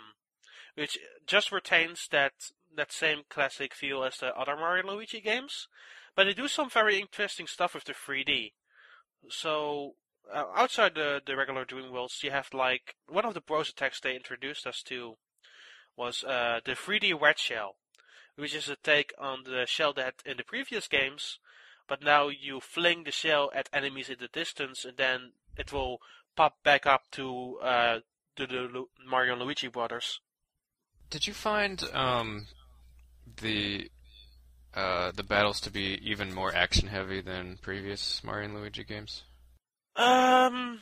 which just retains that that same classic feel as the other Mario Luigi games, but they do some very interesting stuff with the 3D. So uh, outside the the regular Dream Worlds, you have like one of the bros attacks they introduced us to was uh, the 3D Red Shell, which is a take on the shell that in the previous games, but now you fling the shell at enemies in the distance, and then it will pop back up to uh, the, the Mario and Luigi brothers. Did you find um, the uh, the battles to be even more action heavy than previous Mario and Luigi games? Um,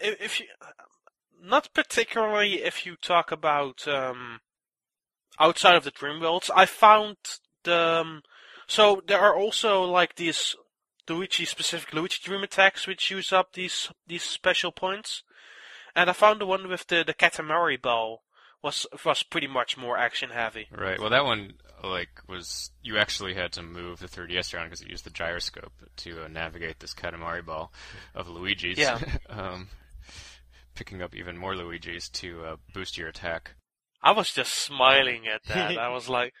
if, if you, not particularly if you talk about um, outside of the Dream Worlds. I found the um, so there are also like these Luigi specific Luigi Dream attacks which use up these these special points, and I found the one with the the Katamari ball was was pretty much more action heavy. Right. Well, that one like was you actually had to move the 3DS around because it used the gyroscope to uh, navigate this Katamari ball of Luigi's. Yeah. um, picking up even more Luigi's to uh, boost your attack. I was just smiling at that. I was like,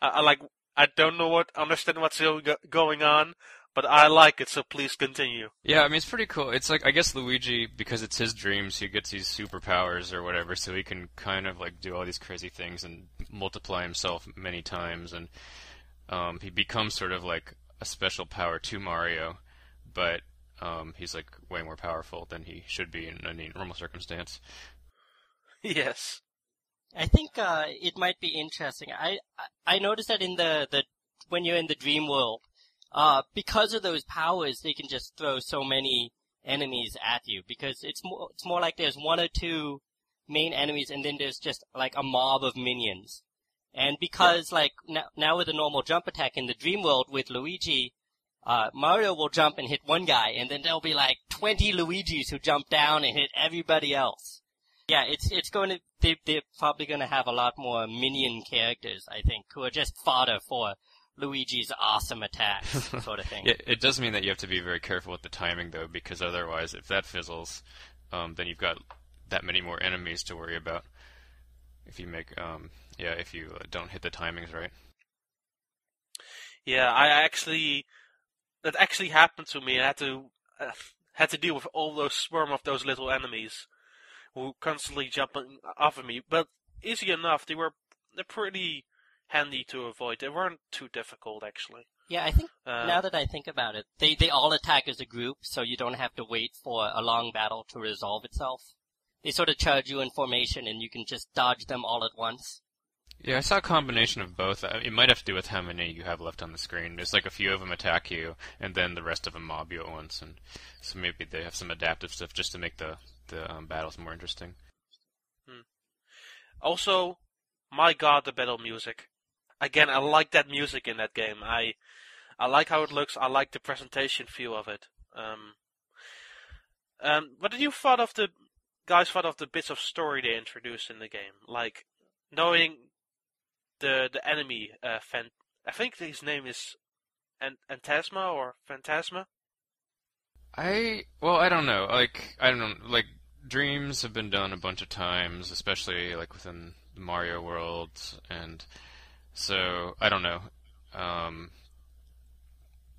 I, I like I don't know what understand what's going on, but I like it. So please continue. Yeah, I mean it's pretty cool. It's like I guess Luigi because it's his dreams, he gets these superpowers or whatever, so he can kind of like do all these crazy things and multiply himself many times, and um, he becomes sort of like a special power to Mario, but um, he's like way more powerful than he should be in any normal circumstance. yes. I think uh, it might be interesting. I I I noticed that in the, the when you're in the dream world, uh, because of those powers, they can just throw so many enemies at you. Because it's more it's more like there's one or two main enemies, and then there's just like a mob of minions. And because like now, now with a normal jump attack in the dream world with Luigi, uh, Mario will jump and hit one guy, and then there'll be like 20 Luigis who jump down and hit everybody else. Yeah, it's it's going to they they're probably going to have a lot more minion characters, I think, who are just fodder for Luigi's awesome attacks, sort of thing. Yeah, it does mean that you have to be very careful with the timing though, because otherwise, if that fizzles, um, then you've got that many more enemies to worry about. If you make, um, yeah, if you uh, don't hit the timings right. Yeah, I actually that actually happened to me. I had to uh, had to deal with all those swarm of those little enemies who constantly jumping off of me. But easy enough. They were they're pretty handy to avoid. They weren't too difficult actually. Yeah, I think Uh, now that I think about it, they they all attack as a group, so you don't have to wait for a long battle to resolve itself. They sort of charge you in formation, and you can just dodge them all at once. Yeah, I saw a combination of both. Uh, It might have to do with how many you have left on the screen. There's like a few of them attack you, and then the rest of them mob you at once, and so maybe they have some adaptive stuff just to make the the um, battles more interesting. Also, my god, the battle music. Again, I like that music in that game. I I like how it looks. I like the presentation feel of it. Um, um, what did you thought of the guys? Thought of the bits of story they introduced in the game, like knowing the the enemy. Uh, fan, I think his name is Ant- Antasma or Phantasma. I well, I don't know. Like I don't know. Like dreams have been done a bunch of times, especially like within the Mario world, and so I don't know. Um,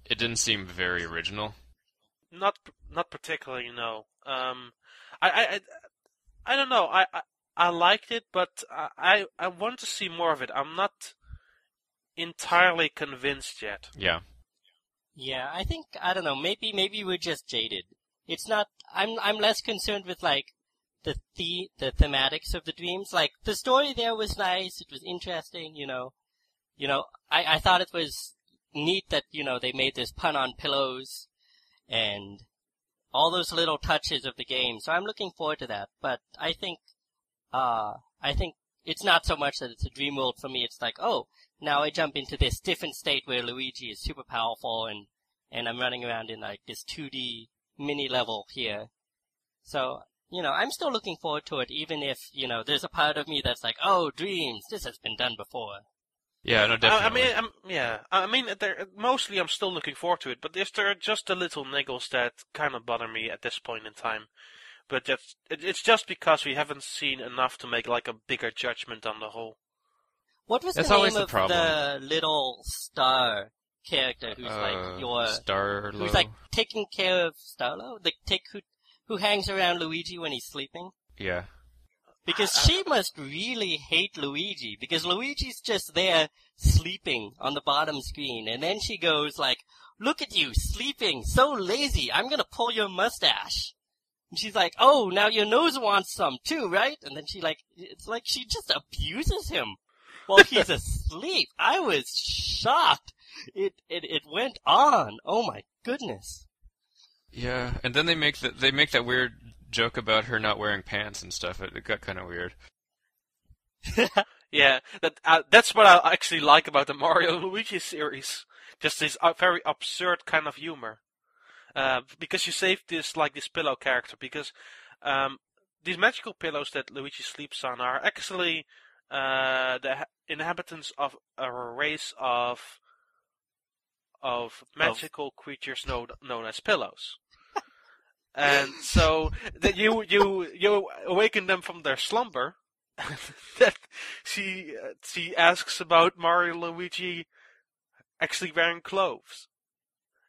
it didn't seem very original. Not not particularly. No. Um, I I I, I don't know. I, I I liked it, but I I I want to see more of it. I'm not entirely convinced yet. Yeah. Yeah, I think I don't know. Maybe maybe we're just jaded. It's not. I'm I'm less concerned with like the the the thematics of the dreams. Like the story there was nice. It was interesting. You know, you know. I I thought it was neat that you know they made this pun on pillows, and all those little touches of the game. So I'm looking forward to that. But I think, uh, I think it's not so much that it's a dream world for me. It's like, oh, now I jump into this different state where Luigi is super powerful and, and I'm running around in like this 2D mini level here. So, you know, I'm still looking forward to it even if, you know, there's a part of me that's like, oh, dreams, this has been done before. Yeah. No, I, I mean, I'm, yeah. I mean, there, mostly I'm still looking forward to it, but there's there are just the little niggles that kind of bother me at this point in time. But that's it, it's just because we haven't seen enough to make like a bigger judgment on the whole. What was That's the name the of problem. the little star character who's Uh, like your Starlow. who's like taking care of Starlow? The take who who hangs around Luigi when he's sleeping? yeah. Because she must really hate Luigi because Luigi's just there sleeping on the bottom screen and then she goes like, look at you sleeping, so lazy, I'm gonna pull your mustache. And she's like, oh, now your nose wants some too, right? And then she like, it's like she just abuses him while he's asleep. I was shocked. It, it, it went on. Oh my goodness. Yeah, and then they make that they make that weird joke about her not wearing pants and stuff. It, it got kind of weird. Yeah, that uh, that's what I actually like about the Mario Luigi series. Just this uh, very absurd kind of humor. Uh, because you saved this like this pillow character because um, these magical pillows that Luigi sleeps on are actually uh, the ha- inhabitants of a race of of magical creatures known known as pillows. And so that you you you awaken them from their slumber that she uh, she asks about Mario Luigi actually wearing clothes.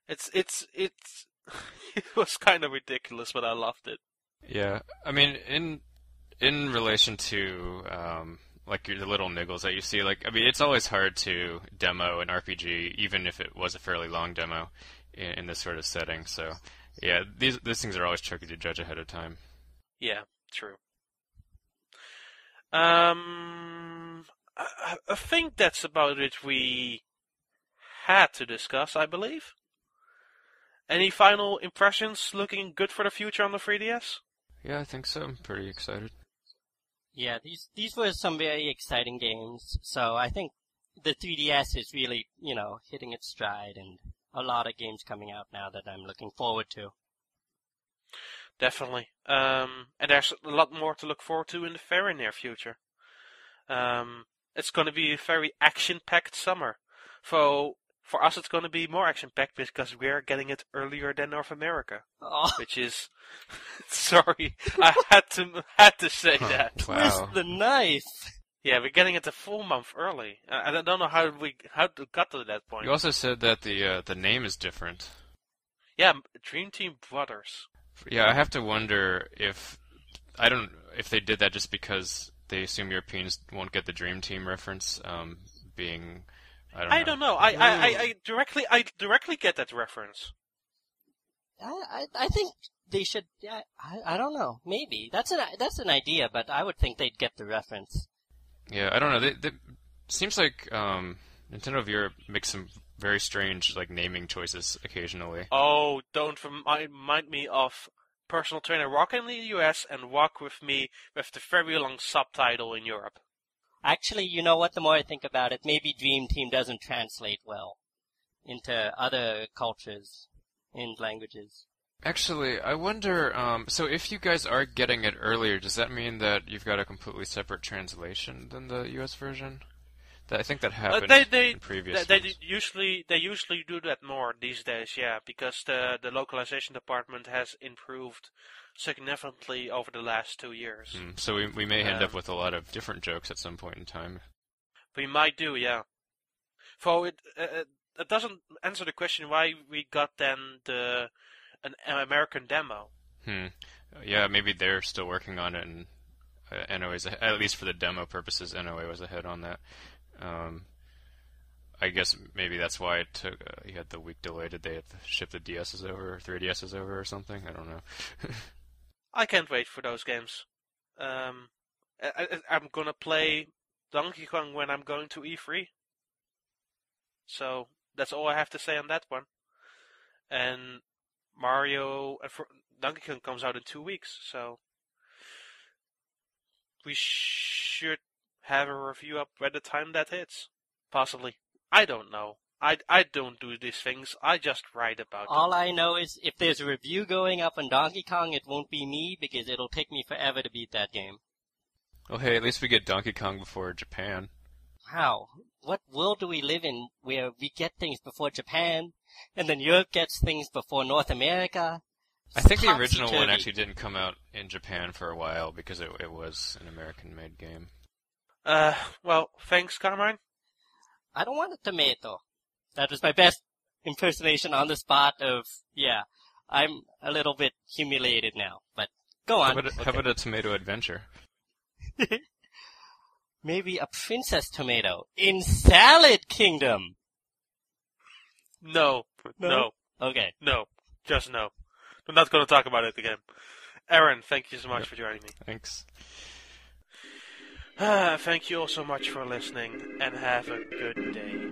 It's it's it's it was kind of ridiculous, but I loved it. Yeah, I mean, in in relation to um, like your, the little niggles that you see, like I mean, it's always hard to demo an RPG, even if it was a fairly long demo in, in this sort of setting. So, yeah, these these things are always tricky to judge ahead of time. Yeah, true. Um, I, I think that's about it. We had to discuss, I believe. Any final impressions? Looking good for the future on the 3DS? Yeah, I think so. I'm pretty excited. Yeah, these these were some very exciting games. So I think the 3DS is really, you know, hitting its stride, and a lot of games coming out now that I'm looking forward to. Definitely. Um, and there's a lot more to look forward to in the very near future. Um, it's going to be a very action-packed summer. So for us, it's going to be more action-packed because we're getting it earlier than North America, Oh, which is sorry, I had to had to say that. twist wow. the knife. Yeah, we're getting it a full month early. I, I don't know how we how it got to that point. You also said that the uh, the name is different. Yeah, Dream Team Brothers. Yeah, I have to wonder if I don't if they did that just because they assume Europeans won't get the Dream Team reference, um, being I don't know. I don't know. I, I, I, I directly I directly get that reference. I, I, I think they should. Yeah, I, I don't know. Maybe that's an that's an idea, but I would think they'd get the reference. Yeah, I don't know. They, they seems like um, Nintendo of Europe makes some very strange like naming choices occasionally. Oh, don't remi- remind me of personal trainer Walk in the US and Walk with me with the very long subtitle in Europe. Actually, you know what? The more I think about it, maybe Dream Team doesn't translate well into other cultures and languages. Actually, I wonder. Um, so, if you guys are getting it earlier, does that mean that you've got a completely separate translation than the U.S. version? That I think that Uh, happened they they in previous. they, they usually they usually do that more these days, yeah, because the the localization department has improved significantly over the last two years. Hmm, So we we may end up Um, with a lot of different jokes at some point in time. We might do, yeah. For it, uh, it doesn't answer the question why we got then the an American demo. Hmm. Yeah, maybe they're still working on it, and uh, NOA's a- at least for the demo purposes, NOA was ahead on that. Um, I guess maybe that's why it took. Uh, you had the week delay. Did they ship the DSs over, 3DSs over, or something? I don't know. I can't wait for those games. Um, I, I'm gonna play Donkey Kong when I'm going to E3. So that's all I have to say on that one. And Mario and for, Donkey Kong comes out in two weeks, so we should have a review up by the time that hits. Possibly. I don't know. I, I don't do these things. I just write about them. All I know is if there's a review going up on Donkey Kong, it won't be me because it'll take me forever to beat that game. Oh, hey, at least we get Donkey Kong before Japan. How? What world do we live in where we get things before Japan, and then Europe gets things before North America? I think the original one actually didn't come out in Japan for a while because it, it was an American-made game. Uh, well, thanks, Carmine. I don't want a tomato. That was my best impersonation on the spot of, yeah, I'm a little bit humiliated now, but go How on. about, a, how about a tomato adventure? Maybe a princess tomato in Salad Kingdom. No, No? no, Okay. no, just no. I'm not going to talk about it again. Aaron, thank you so much for joining me. Thanks. Ah, thank you all so much for listening, and have a good day.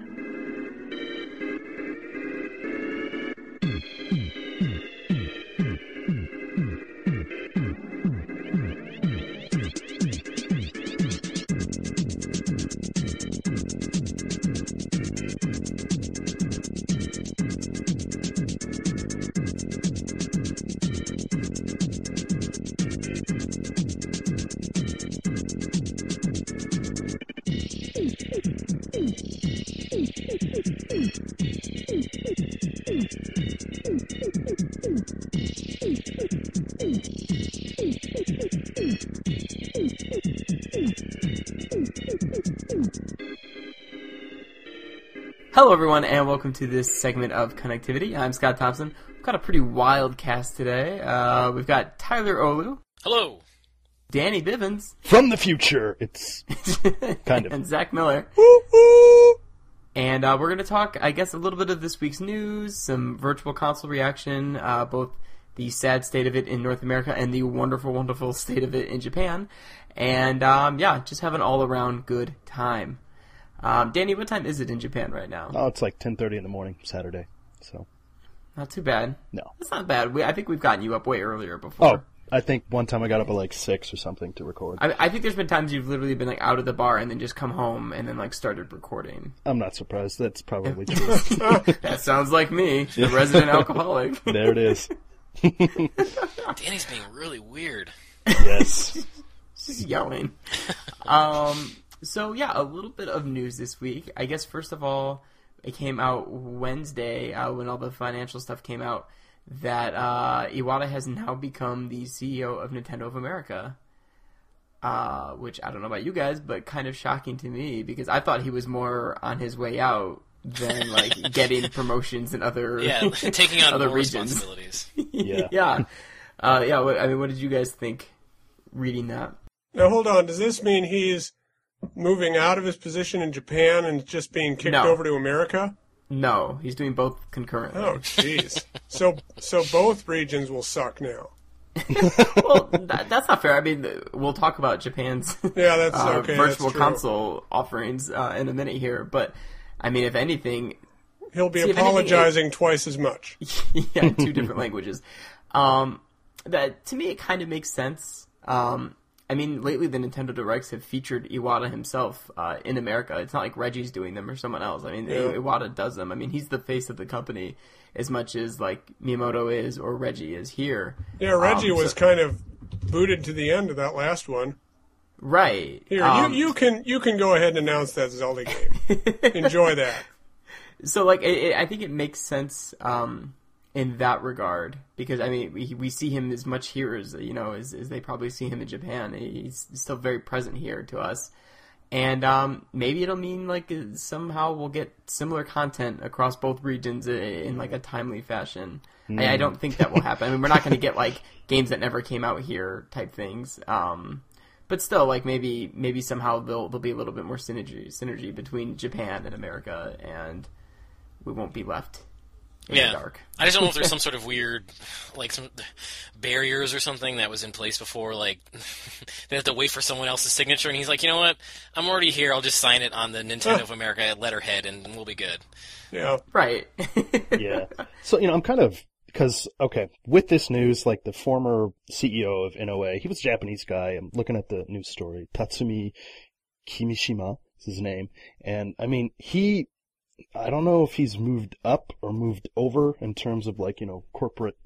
Hello, everyone, and welcome to this segment of Connectivity. I'm Scott Thompson. We've got a pretty wild cast today. Uh, we've got Tyler Ohlew, Hello. Danny Bivens, From the future, it's Kind of. and Zach Miller. And uh, we're going to talk, I guess, a little bit of this week's news, some virtual console reaction, uh, both the sad state of it in North America and the wonderful, wonderful state of it in Japan. And um, yeah, just have an all around good time. Um, Danny, what time is it in Japan right now? oh, it's like ten thirty in the morning Saturday. So Not too bad. no. it's not bad. We, I think we've gotten you up way earlier before. Oh, I think one time I got up at like six or something to record. I, I think there's been times you've literally been like out of the bar and then just come home and then like started recording. I'm not surprised. That's probably true. that sounds like me, the resident alcoholic. there it is. Danny's being really weird. Yes. She's yelling. um. So yeah, a little bit of news this week. I guess first of all, it came out Wednesday uh, when all the financial stuff came out that uh, Iwata has now become the CEO of Nintendo of America. Uh, which I don't know about you guys, but kind of shocking to me because I thought he was more on his way out than like getting promotions in other Yeah, taking on other more regions. responsibilities. Yeah. yeah, uh, yeah. What, I mean, what did you guys think reading that? Now hold on. Does this mean he's moving out of his position in Japan and just being kicked No. over to America? No, he's doing both concurrently. Oh, jeez. so so both regions will suck now. well, that, that's not fair. I mean, we'll talk about Japan's Yeah, that's uh, okay. virtual that's console offerings uh, in a minute here, but I mean, if anything, He'll be See, if anything, apologizing twice as much. yeah, two different languages. Um, that to me, it kind of makes sense. Um, I mean, lately the Nintendo Directs have featured Iwata himself uh, in America. It's not like Reggie's doing them or someone else. I mean, Yeah. Iwata does them. I mean, he's the face of the company as much as like Miyamoto is or Reggie is here. Yeah, Reggie Um, was so- kind of booted to the end of that last one. Right. Here, Um, you, you can you can go ahead and announce that Zelda game. Enjoy that. so like it, it, I think it makes sense um, in that regard because I mean we, we see him as much here as you know as, as they probably see him in Japan. He's still very present here to us, and um, maybe it'll mean like uh, somehow we'll get similar content across both regions i- in like a timely fashion. I, I don't think that will happen. I mean, we're not going to get like games that never came out here type things. Um, but still, like maybe maybe somehow there'll there'll be a little bit more synergy synergy between Japan and America, and we won't be left Yeah. the dark. I just don't know if there's some sort of weird, like some barriers or something that was in place before. Like they have to wait for someone else's signature, and he's like, you know what? I'm already here. I'll just sign it on the Nintendo of America letterhead, and we'll be good. Yeah. Right. yeah. So, you know, I'm kind of, because, okay, with this news, like the former CEO of NOA, he was a Japanese guy. I'm looking at the news story. Tatsumi Kimishima is his name. And, I mean, he, I don't know if he's moved up or moved over in terms of like, you know, corporate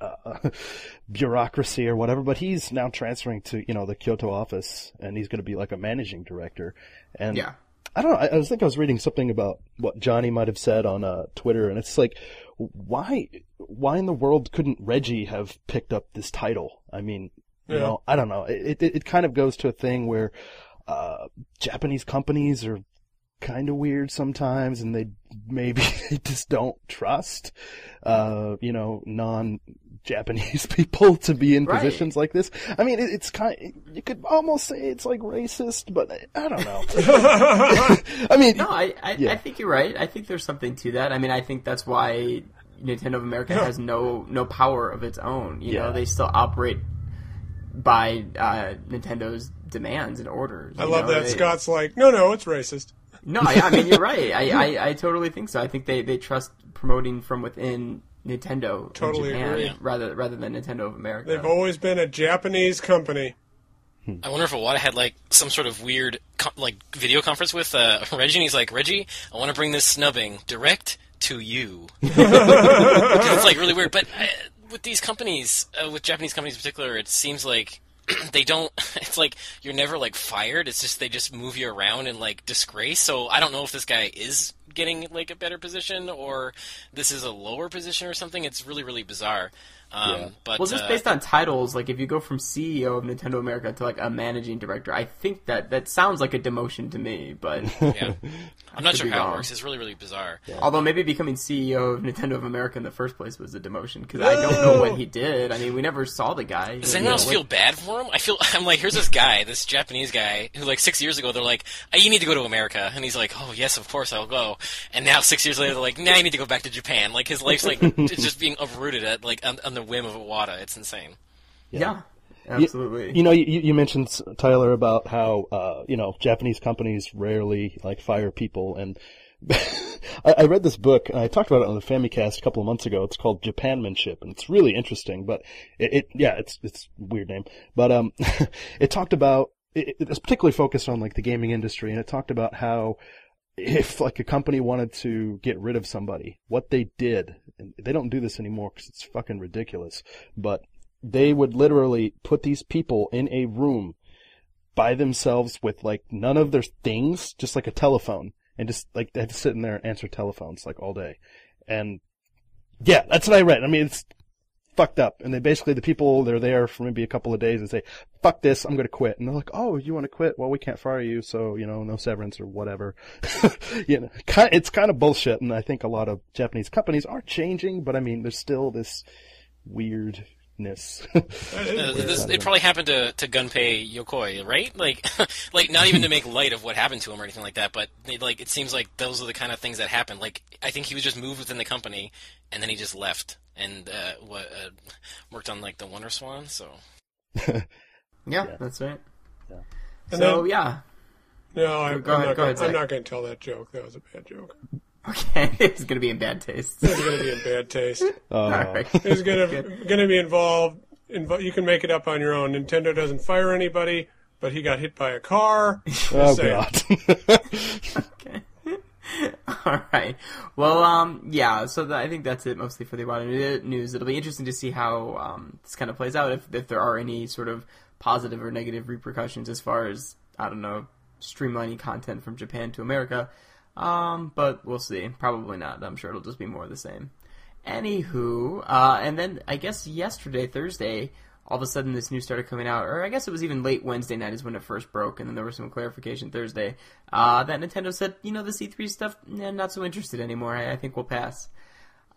uh, bureaucracy or whatever, but he's now transferring to, you know, the Kyoto office and he's going to be like a managing director. And yeah. I don't know. I, I was think I was reading something about what Johnny might have said on uh, Twitter, and it's like, why, why in the world couldn't Reggie have picked up this title? I mean, you Yeah. know, I don't know. It, it it kind of goes to a thing where uh, Japanese companies are kind of weird sometimes, and they maybe they just don't trust, uh, you know, non-Japanese people to be in Right. positions like this. I mean, it, it's kind. You could almost say it's like racist, but I, I don't know. I mean, No, I, I, Yeah. I think you're right. I think there's something to that. I mean, I think that's why Nintendo of America has no no power of its own. You Yeah. know, they still operate by uh, Nintendo's demands and orders. I love know? that They- Scott's like, no, no, it's racist. No, I, I mean you're right. I, I, I totally think so. I think they, they trust promoting from within Nintendo in Totally Japan agree. Rather rather than Nintendo of America. They've always been a Japanese company. I wonder if Iwata had like some sort of weird co- like video conference with uh, Reggie, and he's like, Reggie, I want to bring this snubbing direct to you. It's like really weird. But uh, with these companies, uh, with Japanese companies in particular, it seems like they don't. It's like you're never like fired. It's just they just move you around in like disgrace. So I don't know if this guy is getting like a better position or this is a lower position or something. It's really really bizarre. Um, Yeah. But Well, just uh, based on titles, like if you go from CEO of Nintendo America to like a managing director, I think that that sounds like a demotion to me. But yeah, I'm not sure how wrong. it works. It's really really bizarre. although maybe becoming CEO of Nintendo of America in the first place was a demotion because I don't know what he did. I mean, we never saw the guy. Does anyone else what- feel bad for him? I feel I'm like, here's this guy, this Japanese guy, who like six years ago they're like, "Uh, you need to go to America, and he's like, oh yes, of course I'll go. And now six years later they're like, nah, you need to go back to Japan. Like his life's like it's just being uprooted at like on, on the whim of Iwata. It's insane. Yeah, absolutely. You know, you, you mentioned Tyler about how uh, you know Japanese companies rarely like fire people, and I, I read this book and I talked about it on the Famicast a couple of months ago. It's called Japanmanship, and it's really interesting. But it, it yeah, it's it's a weird name, but um, it talked about it, was particularly focused on like the gaming industry, and it talked about how if like a company wanted to get rid of somebody, what they did, and they don't do this anymore because it's fucking ridiculous, but they would literally put these people in a room by themselves with like none of their things, just like a telephone, and just like they had to sit in there and answer telephones like all day. And yeah, that's what I read. I mean, it's fucked up. And they basically, the people, they're there for maybe a couple of days and say, fuck this, I'm gonna quit. And they're like, oh, you wanna quit? Well, we can't fire you, so, you know, no severance or whatever. you know, it's kind of bullshit, and I think a lot of Japanese companies are changing, but I mean, there's still this weirdness. That is weird. this, it probably happened to, to Gunpei Yokoi, right? Like, like not even to make light of what happened to him or anything like that, but they, like it seems like those are the kind of things that happen. Like, I think he was just moved within the company, and then he just left and uh, what uh, worked on like the Wonder Swan. So yeah, that's right. And So then- yeah, No, I, I'm, ahead- not go ahead, I'm not going to tell that joke. That was a bad joke. okay, it's gonna be in bad taste. It's going to be in bad taste. Uh, All right. It's going to going to be involved. Invo- you can make it up on your own. Nintendo doesn't fire anybody, but he got hit by a car. oh saying. god. Okay. All right. Well, um, yeah. So the, I think that's it mostly for the Iwata news. It'll be interesting to see how um, this kind of plays out. If if there are any sort of positive or negative repercussions as far as I don't know streamlining content from Japan to America. Um, but we'll see. Probably not. I'm sure it'll just be more of the same. Anywho, uh, and then I guess yesterday, Thursday, all of a sudden this news started coming out, or I guess it was even late Wednesday night is when it first broke, and then there was some clarification Thursday uh, that Nintendo said, you know, the E3 stuff, eh, not so interested anymore. I, I think we'll pass.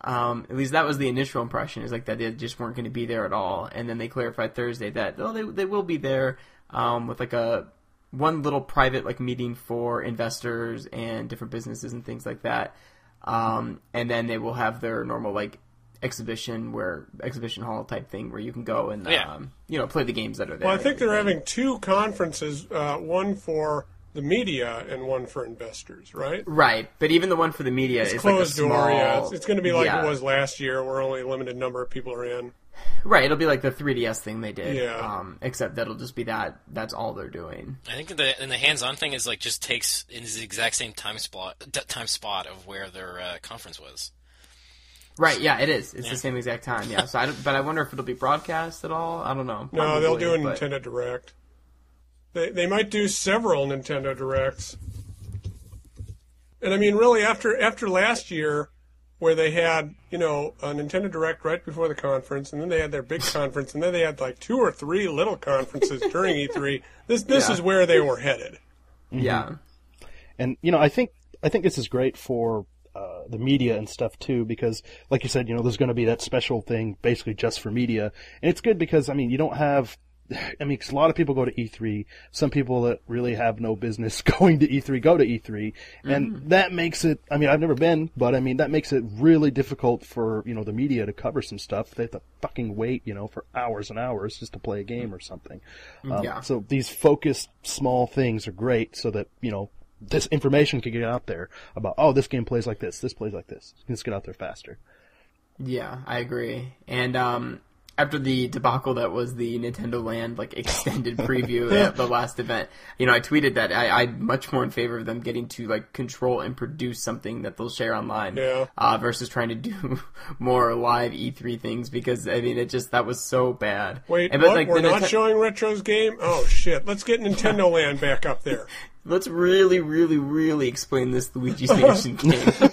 Um, at least that was the initial impression, is like that they just weren't going to be there at all, and then they clarified Thursday that oh, they they will be there um, with like a one little private like meeting for investors and different businesses and things like that. Um, and then they will have their normal like exhibition where exhibition hall type thing where you can go and Yeah. um, you know play the games that are there. Well, I think they're having two conferences, uh, one for the media and one for investors, right? right, but even the one for the media It's is closed like a door, small, yeah. It's, it's going to be like yeah. it was last year, where only a limited number of people are in. Right, it'll be like the 3DS thing they did. Yeah. Um, except that'll just be that. That's all they're doing. I think the and the hands-on thing is like just takes in the exact same time spot time spot of where their uh, conference was. Right. Yeah, it is. It's Yeah. the same exact time. Yeah. So I don't, but I wonder if it'll be broadcast at all. I don't know. No, they'll do a but- Nintendo Direct. They they might do several Nintendo Directs. And I mean, really, after after last year, where they had, you know, a Nintendo Direct right before the conference, and then they had their big conference, and then they had like two or three little conferences during E3. This this Yeah. is where they were headed. Yeah. And you know, I think I think this is great for uh, the media and stuff too, because like you said, you know, there's going to be that special thing basically just for media, and it's good because I mean, you don't have. I mean, 'cause a lot of people go to E3. Some people that really have no business going to E3 go to E3, and that makes it. I mean, I've never been, but I mean, that makes it really difficult for you know the media to cover some stuff. They have to fucking wait, you know, for hours and hours just to play a game or something. Um, Yeah. So these focused small things are great, so that you know this information can get out there about oh this game plays like this, this plays like this. Let's get out there faster. Yeah, I agree. And um, after the debacle that was the Nintendo Land like extended preview at the last event, you know, I tweeted that I, I'm much more in favor of them getting to like control and produce something that they'll share online, Yeah. uh, versus trying to do more live E3 things because I mean it just that was so bad. Wait, And, but, what? like, We're not Ninte- showing Retro's game? Oh shit! Let's get Nintendo Land back up there. Let's really, really, really explain this Luigi's Mansion game.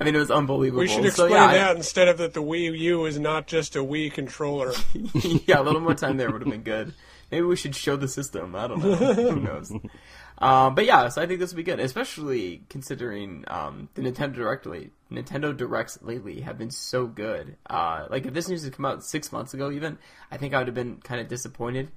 I mean, it was unbelievable. We should So, explain yeah, I- that instead of that the Wii U is not just a Wii controller. yeah, a little more time there would have been good. Maybe we should show the system. I don't know. Who knows? Um, but yeah, so I think this would be good, especially considering um, the Nintendo Direct lately. Nintendo Directs lately have been so good. Uh, like if this news had come out six months ago, even I think I would have been kind of disappointed.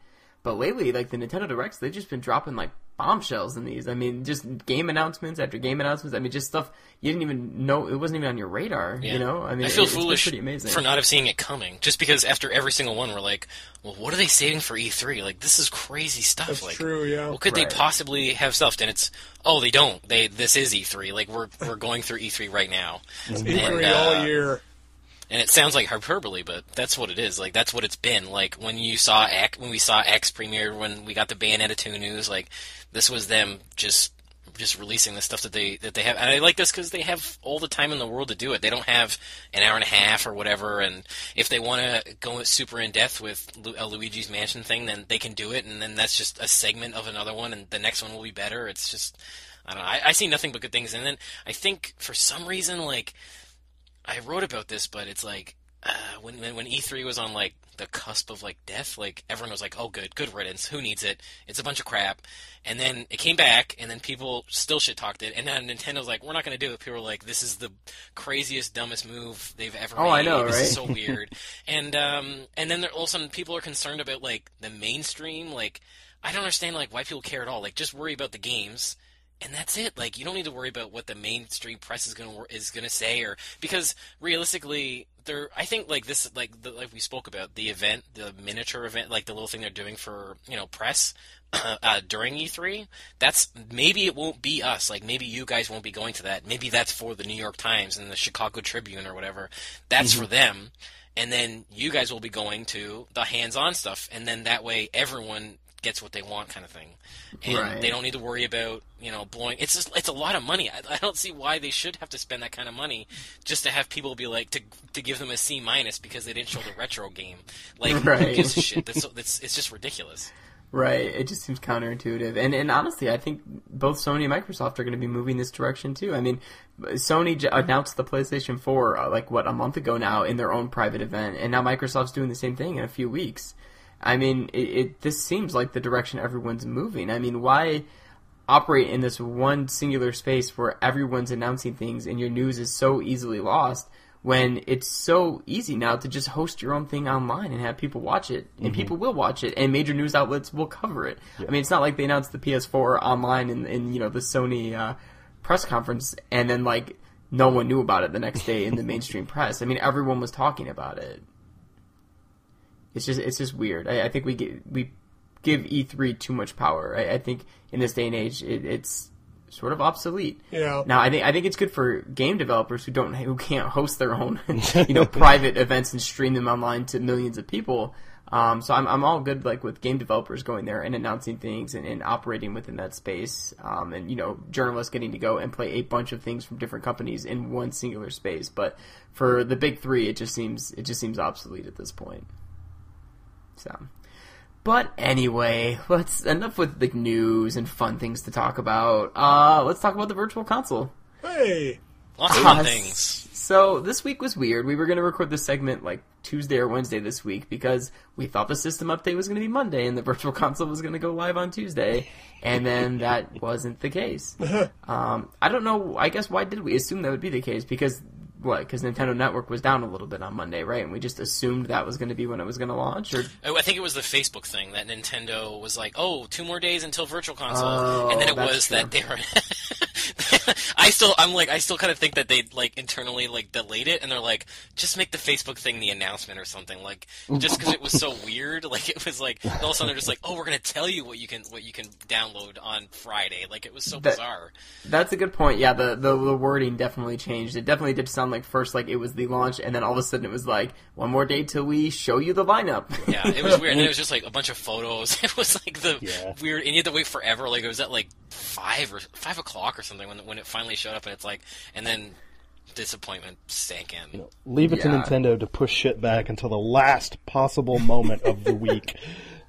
But lately, like the Nintendo Directs, they've just been dropping like bombshells in these. I mean, just game announcements after game announcements. I mean, just stuff you didn't even know it wasn't even on your radar. Yeah. You know, I mean, I feel it- it's foolish pretty amazing. for not have seen it coming. Just because after every single one, we're like, well, what are they saving for E3? Like, this is crazy stuff. That's like, true, yeah. What could Right. they possibly have stuffed? And it's, oh, they don't. They this is E3. Like, we're we're going through E3 right now. E3 And, all uh, year. And it sounds like hyperbole, but that's what it is. Like that's what it's been. Like when you saw X, when we saw X premiere, when we got the Bayonetta 2 news, like this was them just just releasing the stuff that they that they have. And I like this because they have all the time in the world to do it. They don't have an hour and a half or whatever. And if they want to go super in depth with a Luigi's Mansion thing, then they can do it. And then that's just a segment of another one, and the next one will be better. It's just I don't know. I, I see nothing but good things. And then I think for some reason, like I wrote about this, but it's like uh, when when when E3 was on like the cusp of like death, like everyone was like, "Oh, good, good riddance. Who needs it? It's a bunch of crap." And then it came back, and then people still shit talked it, and then Nintendo's like, "We're not going to do it." People were like, "This is the craziest, dumbest move they've ever Oh, made. I know, this is right? so weird." and um, and then there, all of a sudden, people are concerned about like the mainstream. Like, I don't understand like why people care at all. Like, just worry about the games and that's it. Like you don't need to worry about what the mainstream press is gonna is gonna say, or because realistically, there. I think like this, like the, like we spoke about the event, the miniature event, like the little thing they're doing for you know press uh, during E3. That's maybe it won't be us. Like maybe you guys won't be going to that. Maybe that's for the New York Times and the Chicago Tribune or whatever. That's for them. And then you guys will be going to the hands-on stuff, and then that way everyone gets what they want, kind of thing. And Right. they don't need to worry about you know blowing. It's just it's a lot of money. I, I don't see why they should have to spend that kind of money just to have people be like to to give them a C minus because they didn't show the retro game. Like Right. who gives a shit? That's, that's it's just ridiculous. Right. It just seems counterintuitive. And and honestly, I think both Sony and Microsoft are going to be moving this direction too. I mean, Sony j- announced the PlayStation 4 uh, like what a month ago now in their own private event, and now Microsoft's doing the same thing in a few weeks. I mean, it, it this seems like the direction everyone's moving. I mean, why operate in this one singular space where everyone's announcing things and your news is so easily lost when it's so easy now to just host your own thing online and have people watch it and people will watch it and major news outlets will cover it? I mean it's not like they announced the ps4 online in, in you know the sony uh, press conference and then like no one knew about it the next day in the mainstream press. I mean everyone was talking about it it's just it's just weird i, I think we get we give e3 too much power i, I think in this day and age it, it's sort of obsolete Yeah. now I think I think it's good for game developers who don't who can't host their own you know private events and stream them online to millions of people. Um, so I'm I'm all good like with game developers going there and announcing things and, and operating within that space. Um, and you know journalists getting to go and play a bunch of things from different companies in one singular space. But for the big three, it just seems it just seems obsolete at this point. So. But anyway, let's enough with the news and fun things to talk about. Uh, let's talk about the virtual console. Hey, Lots of fun s- things. So this week was weird. We were going to record this segment like Tuesday or Wednesday this week because we thought the system update was going to be Monday and the virtual console was going to go live on Tuesday, and then that wasn't the case. Um, I don't know. I guess why did we assume that would be the case? Because what? Because Nintendo Network was down a little bit on Monday, right? And we just assumed that was going to be when it was going to launch, or Oh, I think it was the Facebook thing that Nintendo was like, "Oh, two more days until Virtual Console," Oh, and then it was true. that they were. I still, I'm like, I still kind of think that they like internally like delayed it, and they're like, just make the Facebook thing the announcement or something, like just because it was so weird. Like it was like all of a sudden they're just like, "Oh, we're gonna tell you what you can what you can download on Friday." Like it was so That- bizarre. That's a good point. Yeah, the, the the wording definitely changed. It definitely did sound like first like it was the launch, and then all of a sudden it was like one more day till we show you the lineup. Yeah, it was weird, and it was just like a bunch of photos. It was like the Yeah. weird, and you had to wait forever. Like it was at like five or five o'clock or something when when it finally showed up, and it's like, and then disappointment sank in. Leave it to Nintendo to push shit back until the last possible moment of the week.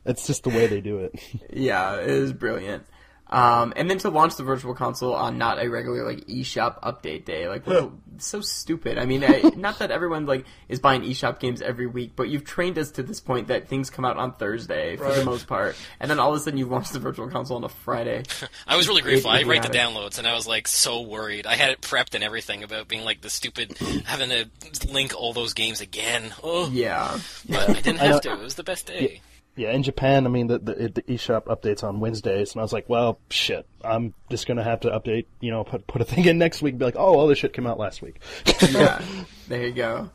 It's just the way they do it. yeah, it was brilliant. Um, and then to launch the virtual console on not a regular like eShop update day, like what, so stupid. I mean, I, not that everyone like is buying eShop games every week, but you've trained us to this point that things come out on Thursday for the most part, and then all of a sudden you launch the virtual console on a Friday. I was really grateful. I write the downloads, and I was like so worried. I had it prepped and everything about being like the stupid having to link all those games again. Oh, Yeah, but I didn't I have to. It was the best day. Yeah, in Japan, I mean, the, the, the eShop updates on Wednesdays, and I was like, well, shit, I'm just gonna have to update, you know, put, put a thing in next week and be like, oh, all this shit came out last week. yeah. There you go.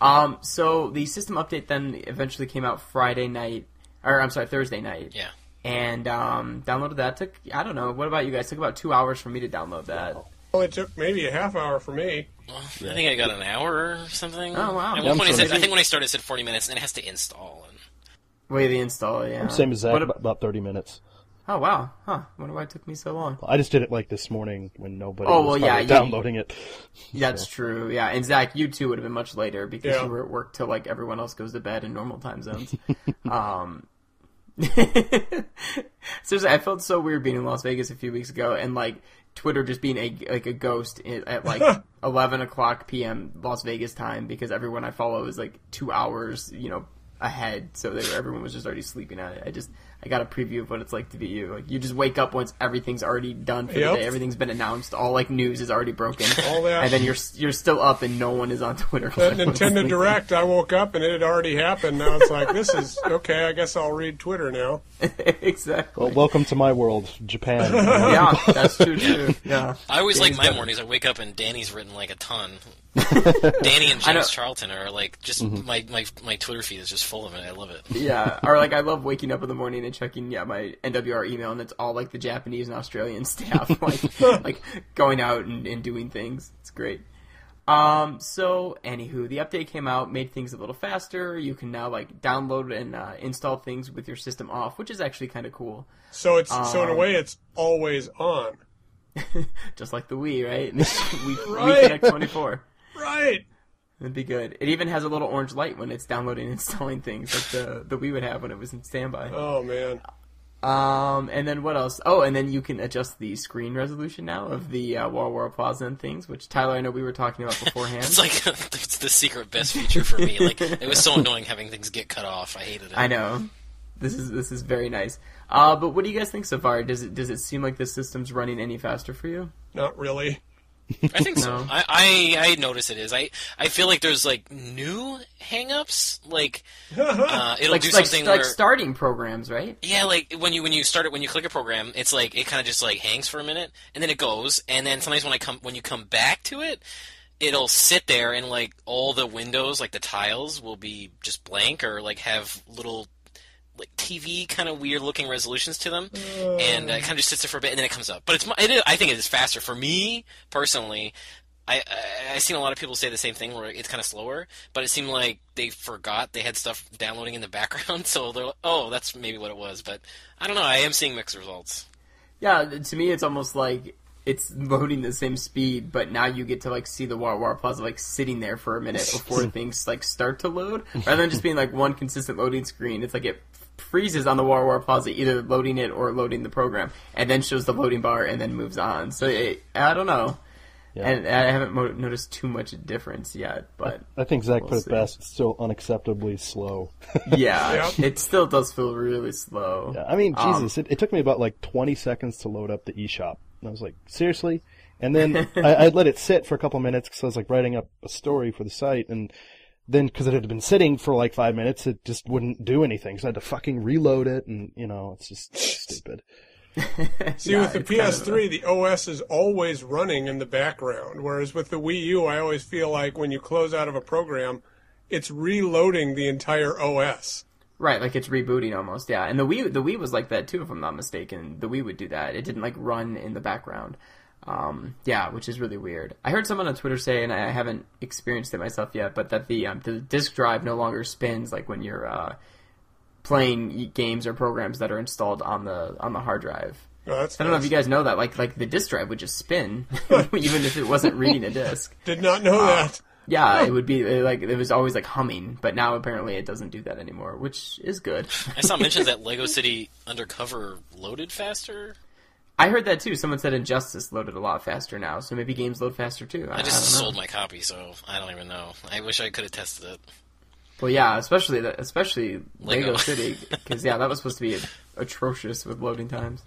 Um, so the system update then eventually came out Friday night, or I'm sorry, Thursday night. Yeah. And um, downloaded that. Took I don't know. What about you guys? Took about two hours for me to download that. Well, it took maybe a half hour for me. Well, I think I got an hour or something. Oh, wow. At one I'm point, it sure said, I think when I started, it said 40 minutes, and it has to install. And Way the install, yeah. Same as Zach, What ab- about, about 30 minutes. oh wow, huh? Wonder why it took me so long. I just did it like this morning when nobody Oh, was well, yeah, probably yeah. downloading it. That's true. Yeah, and Zach, you too would have been much later because Yeah. you were at work till like everyone else goes to bed in normal time zones. um, seriously, I felt so weird being in Las Vegas a few weeks ago and like Twitter just being a like a ghost at like eleven o'clock p.m. Las Vegas time because everyone I follow is like two hours, you know, ahead. So they were, everyone was just already sleeping at it. I just I got a preview of what it's like to be you. Like you just wake up once everything's already done for Yep. the day. Everything's been announced. All like news is already broken. All that. and then you're you're still up and no one is on Twitter. That Everyone's Nintendo. Direct, I woke up and it had already happened. Now it's like, this is okay. I guess I'll read Twitter now. exactly. Well, welcome to my world, Japan. yeah, that's true too. Yeah. I always like my got- mornings. I wake up and Danny's written like a ton. Danny and James Charlton are like just mm-hmm. my, my my Twitter feed is just full of it. I love it. Yeah, or like I love waking up in the morning and checking yeah my NWR email and it's all like the Japanese and Australian staff like like going out and, and doing things. It's great. Um. So, anywho, the update came out, made things a little faster. You can now like download and uh, install things with your system off, which is actually kind of cool. So it's so in a Um, way, it's always on. Just like the Wii, right? Wii, Right. Wii Connect 24. Right. That'd be good. It even has a little orange light when it's downloading and installing things, like the the Wii would have when it was in standby. Oh man. Um, and then what else? Oh, and then you can adjust the screen resolution now of the uh, Wara Wara Plaza and things, which Tyler, I know we were talking about beforehand. It's like it's the secret best feature for me. Like it was so annoying having things get cut off. I hated it. I know. This is this is very nice. Uh, but what do you guys think so far? Does it does it seem like the system's running any faster for you? Not really. I think so. No. I, I I notice it is. I I feel like there's like new hangups. Like uh, it'll Like do something like where starting programs, right? yeah, like when you when you start it when you click a program, it's like it kind of just like hangs for a minute and then it goes, and then sometimes when I come when you come back to it. It'll sit there and like all the windows, like the tiles, will be just blank or like have little like TV kind of weird looking resolutions to them, and uh, it kind of just sits there for a bit, and then it comes up. But it's it is, I think it is faster for me personally. I, I I've seen a lot of people say the same thing where it's kind of slower, but it seemed like they forgot they had stuff downloading in the background, so they're like, oh, that's maybe what it was. But I don't know. I am seeing mixed results. Yeah, to me, it's almost like it's loading the same speed, but now you get to like see the Wara Wara Plaza like sitting there for a minute before things like start to load, rather than just being like one consistent loading screen. It's like it freezes on the Wara Wara Plaza, either loading it or loading the program, and then shows the loading bar and then moves on. So it, I don't know. Yeah. and I haven't mo- noticed too much difference yet. But I think Zach We'll put see. it best. It's still unacceptably slow. yeah, Yeah. it still does feel really slow. Yeah, I mean, Um, Jesus, it, it took me about like 20 seconds to load up the eShop. And I was like, seriously? And then I, I let it sit for a couple minutes because I was like writing up a story for the site, and then because it had been sitting for like five minutes, it just wouldn't do anything. So I had to fucking reload it, and you know, it's just stupid. See, Yeah, with the it's kind of PS3, the OS is always running in the background, whereas with the Wii U, I always feel like when you close out of a program, it's reloading the entire OS. Right, like it's rebooting almost, yeah. And the Wii, the Wii was like that too, if I'm not mistaken. The Wii would do that. It didn't like run in the background. Um, yeah, which is really weird. I heard someone on Twitter say, and I haven't experienced it myself yet, but that the um, the disk drive no longer spins like when you're uh, playing games or programs that are installed on the on the hard drive. Oh, that's I don't know if you guys know that, like like the disk drive would just spin, even if it wasn't reading a disk. Did not know Uh, that. Yeah, it would be like it was always like humming, but now apparently it doesn't do that anymore, which is good. I saw mentions that Lego City Undercover loaded faster. I heard that too. Someone said Injustice loaded a lot faster now, so maybe games load faster too. I, I just don't sold my copy, so I don't even know. I wish I could have tested it. Well, yeah, especially that, especially Lego, Lego. City, because yeah, that was supposed to be atrocious with loading times.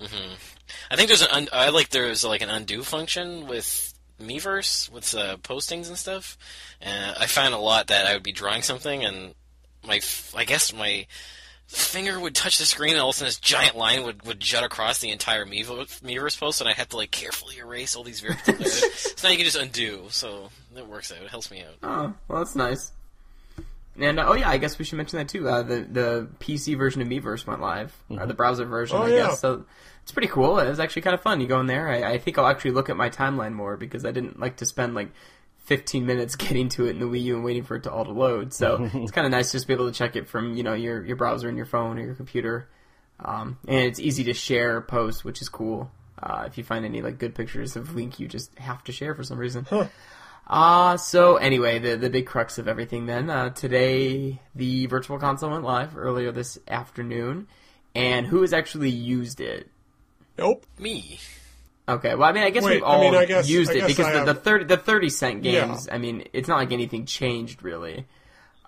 I think there's an un- I like there's like an undo function with Miiverse with uh, postings and stuff. and I found a lot that I would be drawing something and my f- I guess my finger would touch the screen and all of a sudden this giant line would, would jut across the entire Miiverse, Miiverse post and I had to like carefully erase all these very particular so now you can just undo so it works out it helps me out Oh, well, that's nice. And uh, oh yeah, I guess we should mention that too. Uh, the the PC version of Miiverse went live, or the browser version, Oh, I yeah. guess. So it's pretty cool. It was actually kind of fun. You go in there. I, I think I'll actually look at my timeline more because I didn't like to spend like 15 minutes getting to it in the Wii U and waiting for it to all to load. So it's kind of nice just to be able to check it from you know your your browser and your phone or your computer. Um, and it's easy to share posts, which is cool. Uh, if you find any like good pictures of Link, you just have to share for some reason. Uh, so anyway, the the big crux of everything then. Uh, today, the Virtual Console went live earlier this afternoon, and who has actually used it? Nope. me Okay, well, I mean, I guess Wait, we've I all mean, I guess- used it because the, the thirty the thirty cent Yeah. games. I mean, it's not like anything changed really.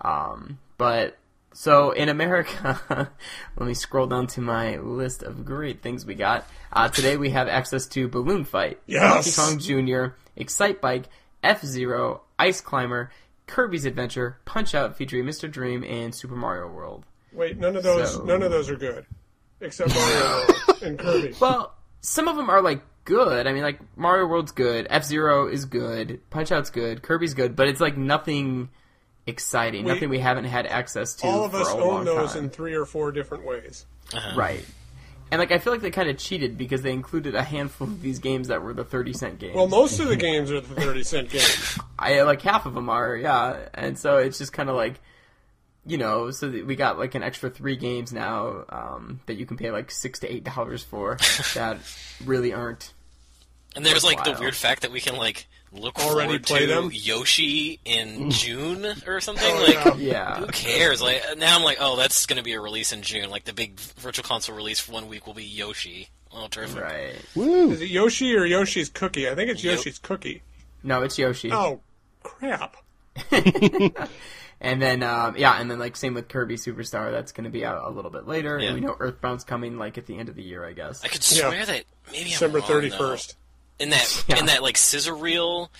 Um, but so in America, let me scroll down to my list of great things we got. Uh, today we have access to Balloon Fight, Yes! Donkey Kong Jr., Excite Bike, F Zero, Ice Climber, Kirby's Adventure, Punch Out featuring Mr. Dream, and Super Mario World. Wait, none of those. So- None of those are good, except Mario and Kirby. Well, some of them are like good. I mean, like Mario World's good, F Zero is good, Punch Out's good, Kirby's good, but it's like nothing exciting, We- nothing we haven't had access to All of for us a own long those time. in three or four different ways. Uh-huh. Right. And like I feel like they kind of cheated because they included a handful of these games that were the thirty cent games. Well, most of the games are the thirty cent games. I like half of them are, yeah. And so it's just kind of like, you know, so that we got like an extra three games now um, that you can pay like six to eight dollars for that really aren't. And there's like the weird fact that we can like look Already forward play to them? Yoshi in June or something. Oh, like, yeah. Yeah. who cares? Like now, I'm like, oh, that's going to be a release in June. Like the big Virtual Console release for one week will be Yoshi. Oh, terrific! Right. Woo! Is it Yoshi or Yoshi's Cookie? I think it's Yo- Yoshi's Cookie. No, it's Yoshi. Oh, crap. And then, um, yeah, and then like same with Kirby Superstar. That's going to be out a little bit later. Yeah. And we know Earthbound's coming like at the end of the year, I guess. I could Yeah. swear that maybe December I'm wrong, thirty though. first. In that Yeah. in that like scissor reel.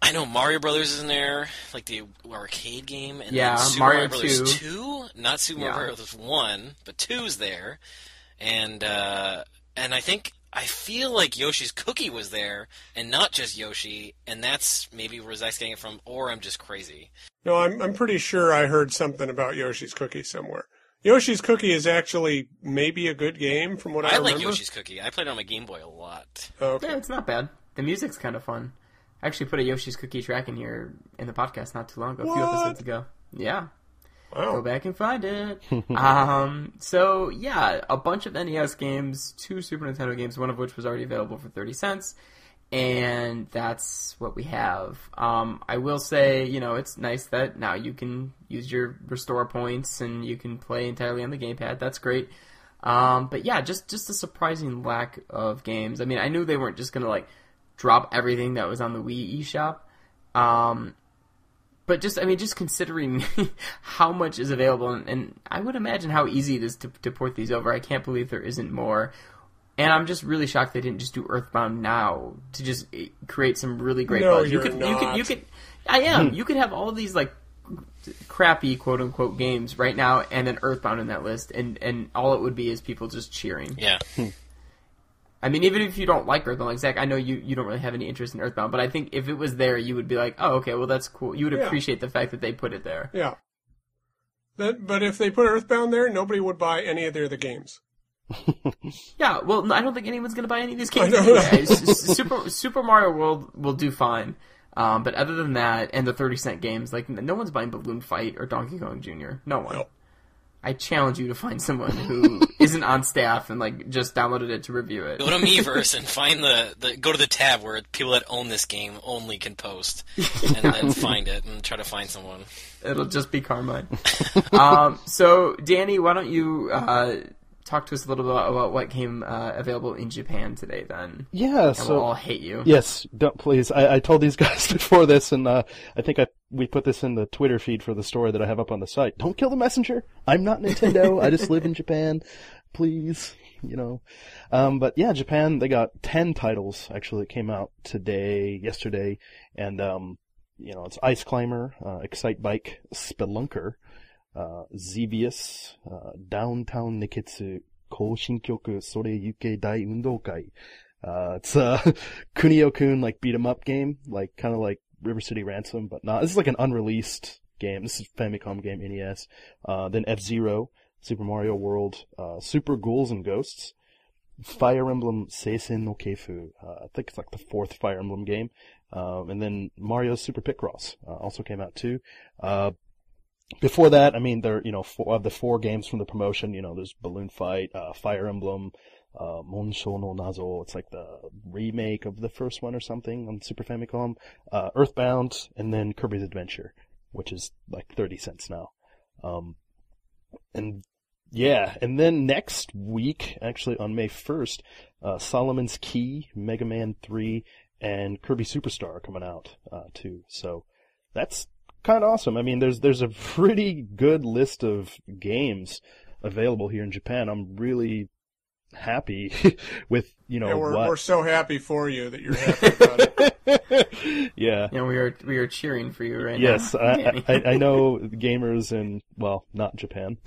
I know Mario Brothers is in there, like the arcade game, and Yeah, then Super Mario Mario Brothers 2. two, not Super Yeah. Mario Brothers one, but two's there, and uh, and I think I feel like Yoshi's Cookie was there, and not just Yoshi, and that's maybe where Zach's getting it from, or I'm just crazy. No, I'm I'm pretty sure I heard something about Yoshi's Cookie somewhere. Yoshi's Cookie is actually maybe a good game from what I, I, remember. like Yoshi's Cookie. I played it on my Game Boy a lot. Oh, okay. Yeah, it's not bad. The music's kind of fun. I actually put a Yoshi's Cookie track in here in the podcast not too long ago, a few episodes ago. Yeah. Go back and find it. um, so yeah, a bunch of NES games, two Super Nintendo games, one of which was already available for thirty cents, and that's what we have. Um, I will say, you know, it's nice that now you can use your restore points and you can play entirely on the gamepad. That's great. Um, but yeah, just just a surprising lack of games. I mean, I knew they weren't just gonna like drop everything that was on the Wii eShop. Um, but just I mean, just considering how much is available, and, and I would imagine how easy it is to, to port these over. I can't believe there isn't more. And I'm just really shocked they didn't just do Earthbound now to just eh, create some really great No, buzz. You you're could, you could, you not. could. I am. you could have all these like crappy quote unquote games right now, and then Earthbound in that list, and and all it would be is people just cheering. Yeah. I mean, even if you don't like Earthbound, like Zach, I know you, you don't really have any interest in Earthbound, but I think if it was there, you would be like, oh, okay, well that's cool. You would Yeah. appreciate the fact that they put it there. Yeah. That, but if they put Earthbound there, nobody would buy any of their other games. Yeah, well, I don't think anyone's going to buy any of these games anyway. S- s- Super Super Mario World will do fine, um, but other than that, and the thirty cent games, like no one's buying Balloon Fight or Donkey Kong Jr. No one. No. I challenge you to find someone who isn't on staff and like just downloaded it to review it. Go to Miiverse and find the, the go to the tab where people that own this game only can post, and then find it and try to find someone. It'll just be Carmine. um, so, Danny, why don't you uh, talk to us a little bit about what came uh, available in Japan today? Then, Yeah, and so we'll all hate you. Yes, don't please. I, I told these guys before this, and uh, I think I we put this in the Twitter feed for the story that I have up on the site. Don't kill the messenger. I'm not Nintendo. I just live in Japan. Please, you know. Um, but yeah, Japan. They got ten titles actually that came out today, yesterday, and um, you know it's Ice Climber, uh, Excite Bike, Spelunker, uh, Xevious, uh, Downtown Nekketsu, Koshinkyoku Sore Yuke Dai Undokai. Uh, it's a Kunio-kun like beat 'em up game, like kind of like River City Ransom, but not. This is like an unreleased game. This is Famicom game, NES. Uh, then F-Zero, Super Mario World, uh, Super Ghouls and Ghosts, Fire Emblem Seisen no Keifu. Uh, I think it's like the fourth Fire Emblem game. Um, and then Mario's Super Picross, uh, also came out too. Uh, before that, I mean, there, you know, four of the four games from the promotion, you know, there's Balloon Fight, uh, Fire Emblem, uh, Monsho no Nazo. It's like the remake of the first one or something on Super Famicom. Uh, Earthbound, and then Kirby's Adventure, which is like 30 cents now. Um, and yeah, and then next week, actually on May 1st, uh, Solomon's Key, Mega Man 3, and Kirby Superstar are coming out, uh, too. So that's kind of awesome. I mean, there's, there's a pretty good list of games available here in Japan. I'm really happy with, you know, and we're, what. we're so happy for you that you're happy about it. yeah. You know, we are we are cheering for you right Yes, now. I, I, I know gamers in, well, not Japan,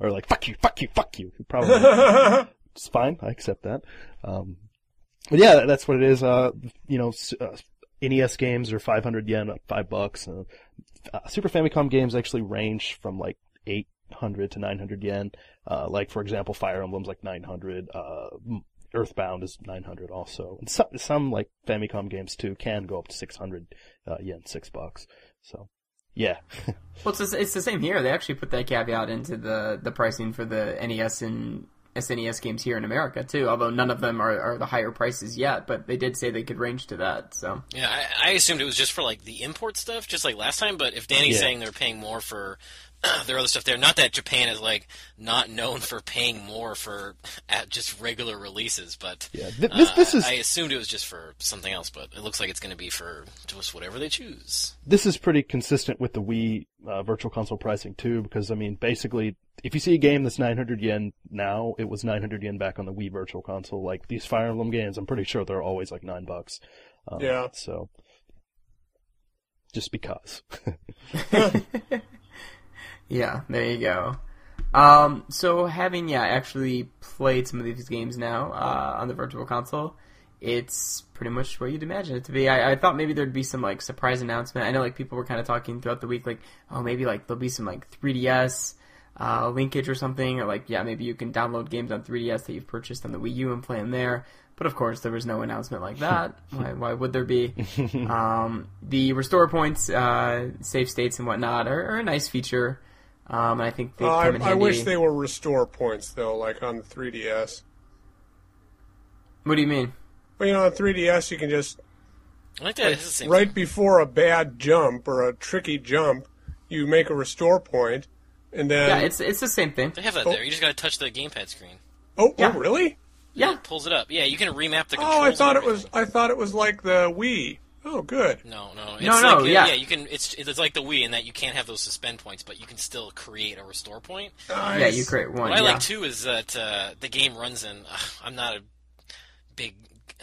are like, fuck you, fuck you, fuck you. Probably. it's fine. I accept that. Um, but yeah, that's what it is. Uh, you know, uh, NES games are 500 yen, five bucks. Uh, Super Famicom games actually range from like 800 to 900 yen. Uh, like for example, Fire Emblem's like 900. Uh, Earthbound is 900 also. And some, some like Famicom games too can go up to 600 uh, yen, six bucks. So, yeah. Well, it's the, it's the same here. They actually put that caveat into the, the pricing for the NES and SNES games here in America too. Although none of them are, are the higher prices yet, but they did say they could range to that. So Yeah, I, I assumed it was just for like the import stuff, just like last time. But if Danny's Yeah. saying they're paying more for their other stuff there, not that Japan is like not known for paying more for at just regular releases, but Yeah, th- this- uh, this is- I assumed it was just for something else, but it looks like it's going to be for just whatever they choose. this is pretty consistent with the Wii uh, Virtual Console pricing too, because I mean, basically, if you see a game that's 900 yen now, it was 900 yen back on the Wii Virtual Console. Like these Fire Emblem games, I'm pretty sure they're always like nine bucks. Um, Yeah. So, just because. yeah, there you go. Um, so having yeah actually played some of these games now uh, on the Virtual Console, it's pretty much what you'd imagine it to be. I, I thought maybe there'd be some like surprise announcement. I know like people were kind of talking throughout the week, like oh maybe like there'll be some like 3DS uh, linkage or something, or like yeah maybe you can download games on 3DS that you've purchased on the Wii U and play them there. But of course, there was no announcement like that. why, why would there be? Um, the restore points, uh, save states, and whatnot are, are a nice feature. Um, I think they Uh, I, come in I wish they were restore points though, like on the 3DS. What do you mean? Well, you know, on 3DS you can just I like that. It's the same right before a bad jump or a tricky jump, you make a restore point, and then Yeah, it's it's the same thing. They have that Oh. there. You just got to touch the gamepad screen. oh, Yeah. oh really? Yeah. It pulls it up. Yeah, you can remap the. Oh, I thought it was. I thought it was like the Wii. Oh, good. No, no, it's No, like, no, yeah. yeah. You can. It's it's like the Wii in that you can't have those suspend points, but you can still create a restore point. Nice. Yeah, you create one. What I like too is that uh, the game runs in. Uh, I'm not a big.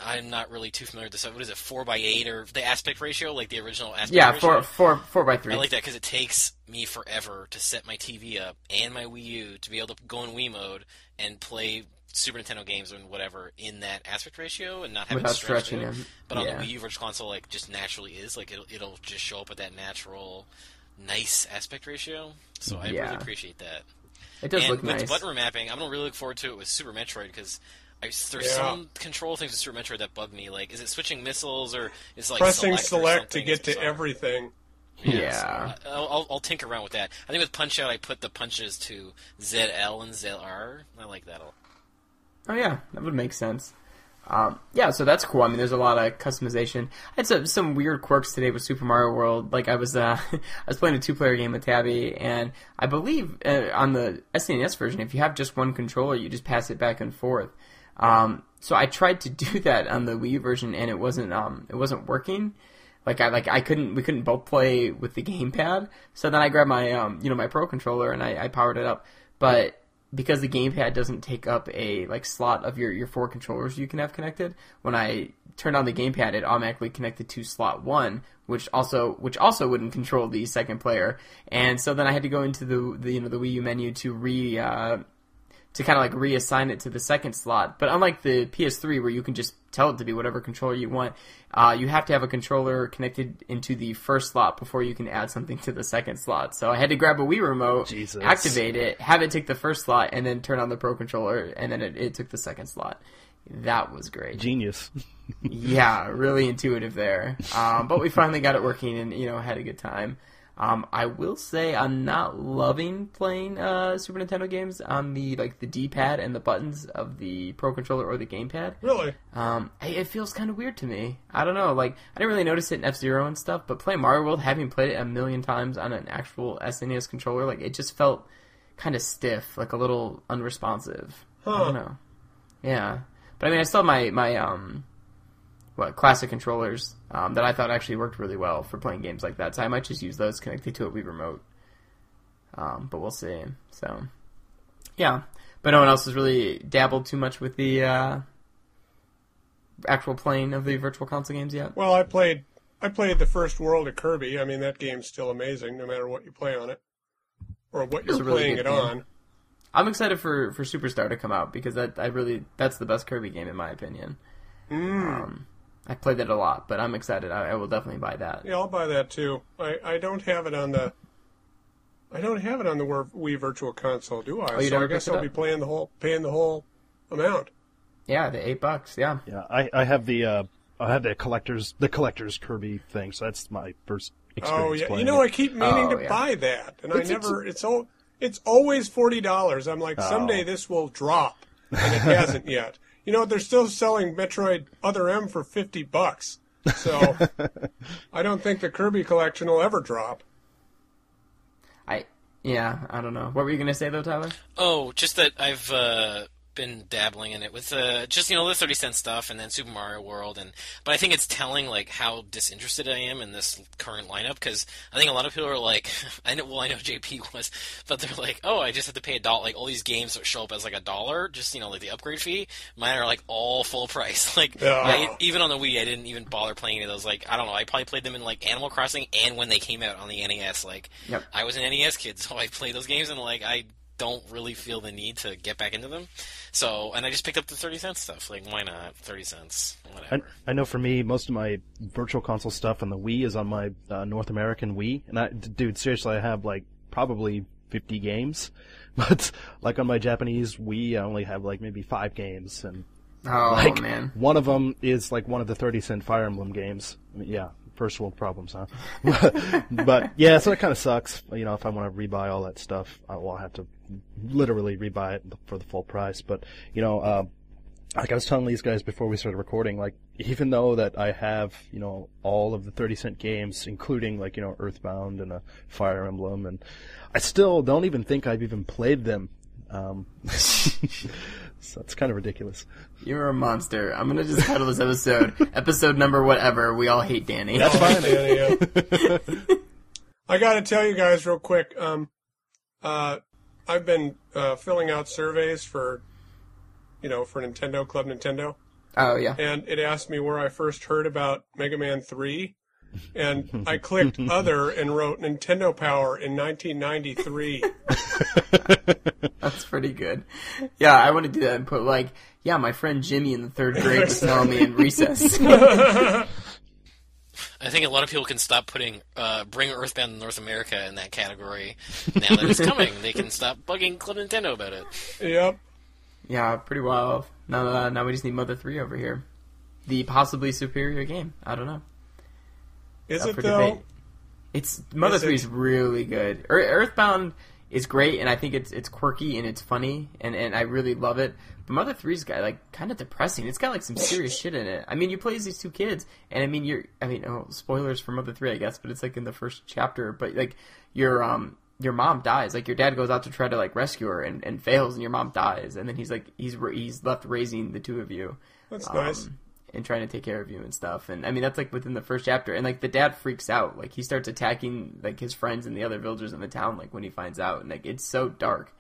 I'm not really too familiar with this. What is it? Four by eight or the aspect ratio, like the original aspect yeah, ratio? four, four, four by three. I like that because it takes me forever to set my TV up and my Wii U to be able to go in Wii mode and play Super Nintendo games and whatever in that aspect ratio and not have Without it stretched stretching out. them. But on Yeah. the Wii U Virtual Console, like just naturally is like it'll it'll just show up at that natural, nice aspect ratio. So I Yeah. really appreciate that. it does and look with nice. the button remapping, I'm gonna really look forward to it with Super Metroid because. I, there's Yeah. some control things with Super Metroid that bug me. Like, is it switching missiles or is it like Pressing select, select to get to bizarre. everything. yeah. So, I'll, I'll, I'll tinker around with that. I think with Punch Out, I put the punches to ZL and ZR. I like that a lot. Oh yeah, that would make sense. Um, yeah, so that's cool. I mean, there's a lot of customization. I had some, some weird quirks today with Super Mario World. Like I was, uh, I was playing a two-player game with Tabby, and I believe uh, on the SNES version, if you have just one controller, you just pass it back and forth. Um, so I tried to do that on the Wii U version, and it wasn't, um, it wasn't working. Like I like I couldn't we couldn't both play with the gamepad. So then I grabbed my um you know my pro controller and I, I powered it up. But because the gamepad doesn't take up a like slot of your, your four controllers you can have connected, when I turned on the gamepad it automatically connected to slot one, which also which also wouldn't control the second player. And so then I had to go into the, the you know the Wii U menu to re uh, to kind of like reassign it to the second slot. But unlike the PS3 where you can just tell it to be whatever controller you want, uh, you have to have a controller connected into the first slot before you can add something to the second slot. So I had to grab a Wii remote, Jesus. activate it, have it take the first slot, and then turn on the Pro controller, and then it, it took the second slot. That was great. Genius. Yeah, really intuitive there. Um, but we finally got it working and, you know, had a good time. Um, I will say I'm not loving playing uh, Super Nintendo games on the like the D-pad and the buttons of the Pro controller or the gamepad. Really? Um, it it feels kind of weird to me. I don't know. Like I didn't really notice it in F Zero and stuff, but playing Mario World, having played it a million times on an actual SNES controller, like it just felt kind of stiff, like a little unresponsive. I don't know. Yeah, but I mean, I still have my my um, what classic controllers um, that I thought actually worked really well for playing games like that. So I might just use those connected to a Wii remote. Um, but we'll see. So, yeah, but no one else has really dabbled too much with the uh, actual playing of the virtual console games yet. Well, I played. I played the first world of Kirby. I mean, that game's still amazing, no matter what you play on it, or what you're really playing it game. on. I'm excited for for Superstar to come out because that I really that's the best Kirby game in my opinion. Mm. Um, I played that a lot, but I'm excited. I, I will definitely buy that. Yeah, I'll buy that too. I, I don't have it on the. I don't have it on the Wii Wii Virtual Console, do I? Oh, you so I guess I'll be playing the whole paying the whole amount. Yeah, the eight bucks. Yeah, Yeah, I, I have the uh, I have the collector's the collector's Kirby thing, so that's my first experience. Oh yeah, you know it. I keep meaning Oh, to yeah. buy that, and It's- I never. It's all. It's always forty dollars. I'm like, someday Oh. this will drop, and it hasn't yet. You know, they're still selling Metroid Other M for fifty bucks. So I don't think the Kirby collection will ever drop. I yeah I don't know. What were you gonna say though, Tyler? Oh, just that I've uh, been dabbling in it with uh, just you know the thirty cent stuff, and then Super Mario World, and but I think it's telling like how disinterested I am in this current lineup because I think a lot of people are like, I know, well I know JP was, but they're like, oh, I just have to pay a dollar. Like all these games that show up as like a dollar, just you know like the upgrade fee. Mine are like all full price. Like Yeah. I, even on the Wii, I didn't even bother playing any of those. Like I don't know, I probably played them in like Animal Crossing and when they came out on the NES. Like Yep. I was an NES kid, so I played those games and like I don't really feel the need to get back into them. So, and I just picked up the 30 cents stuff. Like, why not? 30 cents. I, Whatever. I know for me, most of my virtual console stuff on the Wii is on my uh, North American Wii, and I, dude, seriously, I have like probably 50 games, but like on my Japanese Wii, I only have like maybe five games, and Oh like man, one of them is like one of the 30 cent Fire Emblem games. I mean, yeah, first world problems, huh? but yeah, so it kind of sucks. You know, if I want to rebuy all that stuff, I will have to literally rebuy it for the full price. But you know, uh, like I was telling these guys before we started recording, like even though that I have you know all of the 30 cent games, including like you know Earthbound and a Fire Emblem, and I still don't even think I've even played them Um, so it's kind of ridiculous. You're a monster. I'm gonna just title this episode episode number whatever. We all hate Danny. That's fine. Yeah, yeah. I got to tell you guys real quick. Um, uh, I've been uh, filling out surveys for, you know, for Nintendo Club Nintendo, Oh yeah. and it asked me where I first heard about Mega Man Three, and I clicked other and wrote Nintendo Power in 1993. That's pretty good. Yeah, I want to do that and put like, yeah, my friend Jimmy in the third grade was telling me in recess. I think a lot of people can stop putting uh, Bring Earthbound to North America in that category now that it's coming. they can stop bugging Club Nintendo about it. yep. yeah, pretty wild. Now, uh, now we just need Mother Three over here, the possibly superior game. I don't know. Is Up it for though? debate. It's Mother Is? Three is really good. Earthbound is great, and I think it's it's quirky and it's funny, and, and I really love it. But Mother Three's got like kind of depressing. It's got like some serious shit in it. I mean, you play as these two kids, and I mean, you're I mean, oh, spoilers for Mother Three, I guess, but it's like in the first chapter. But like your um your mom dies. Like your dad goes out to try to like rescue her and, and fails, and your mom dies, and then he's like he's he's left raising the two of you That's nice. And trying to take care of you and stuff. And I mean, that's like within the first chapter. And like the dad freaks out. Like he starts attacking like his friends and the other villagers in the town. Like when he finds out, and like it's so dark,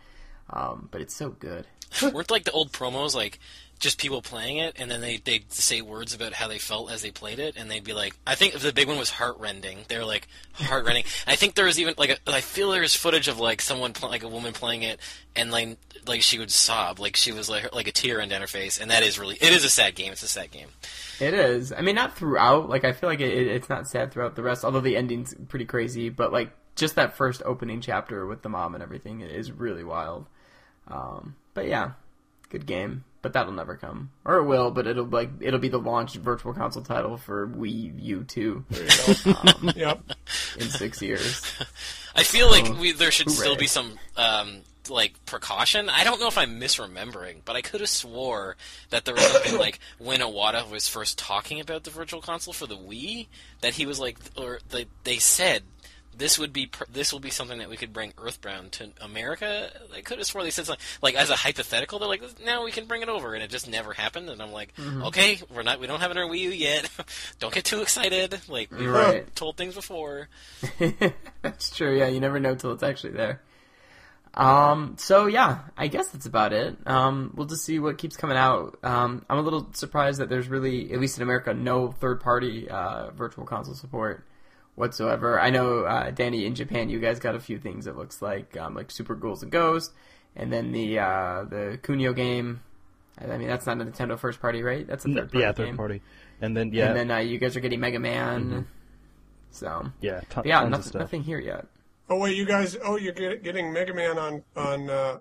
um, but it's so good. Weren't like the old promos like just people playing it, and then they they say words about how they felt as they played it, and they'd be like, I think the big one was heartrending. They were like heartrending. I think there was even like a, I feel there's footage of like someone pl- like a woman playing it, and like like she would sob, like she was like like a tear down her face, and that is really it is a sad game. It's a sad game. It is. I mean, not throughout. Like I feel like it, it, it's not sad throughout the rest. Although the ending's pretty crazy, but like just that first opening chapter with the mom and everything is really wild. Um, but yeah, good game. But that'll never come, or it will. But it'll like it'll be the launch virtual console title for Wii U two um, Yep. in six years. I feel like we there should still be some um, like precaution. I don't know if I'm misremembering, but I could have swore that there was something like when Iwata was first talking about the Virtual Console for the Wii, that he was like, or they, they said this would be pr- this will be something that we could bring Earthbound to America. I could have swore they said something like as a hypothetical. They're like, now we can bring it over, and it just never happened. And I'm like, okay, we're not we don't have it on Wii U yet. don't get too excited. Like we've Right. told things before. That's true. Yeah, you never know till it's actually there. Um. So yeah, I guess that's about it. Um. We'll just see what keeps coming out. Um. I'm a little surprised that there's really, at least in America, no third party uh, virtual console support whatsoever. I know, uh, Danny, in Japan, you guys got a few things. It looks like, um, like Super Ghouls and Ghosts, and then the uh, the Kunio game. I mean, that's not a Nintendo first party, right? That's a third party yeah, third game. party. And then yeah, And then uh, you guys are getting Mega Man. So yeah, ton, yeah, tons of nothing, stuff. nothing here yet. Oh wait, you guys. Oh, you're get, getting Mega Man on on. Uh,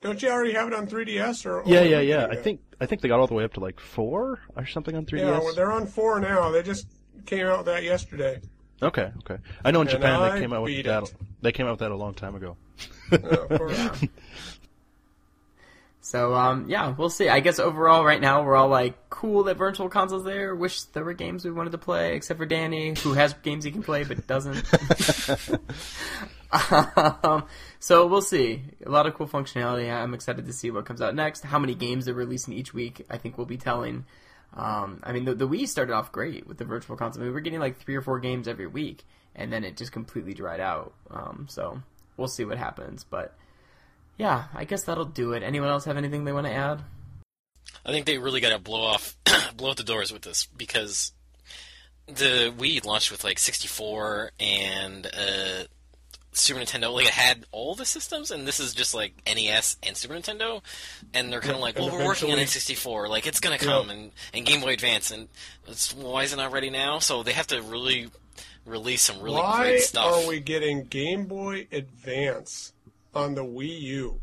don't you already have it on 3DS or? Yeah, yeah, yeah. I think I think they got all the way up to like four or something on 3DS. Yeah, well, they're on four now. They just came out with that yesterday. Okay, okay. I know in And Japan I they came out with that. it. They came out with that a long time ago. So um, yeah, we'll see. I guess overall, right now, we're all like cool that virtual consoles there. Wish there were games we wanted to play, except for Danny, who has games he can play but doesn't. um, so we'll see. A lot of cool functionality. I'm excited to see what comes out next. How many games they're releasing each week, I think we'll be telling. Um, I mean, the, the Wii started off great with the virtual console. I mean, we were getting like three or four games every week, and then it just completely dried out. Um, so we'll see what happens, but yeah, I guess that'll do it. Anyone else have anything they want to add? I think they really got to blow off, blow out the doors with this because the Wii launched with like 64 and uh, Super Nintendo. Like it had all the systems, and this is just like NES and Super Nintendo, and they're kind of like, well, we're working on N64. Like it's gonna come, and, and Game Boy Advance, and it's, why is it not ready now? So they have to really release some really Why great stuff. Why are we getting Game Boy Advance on the Wii U?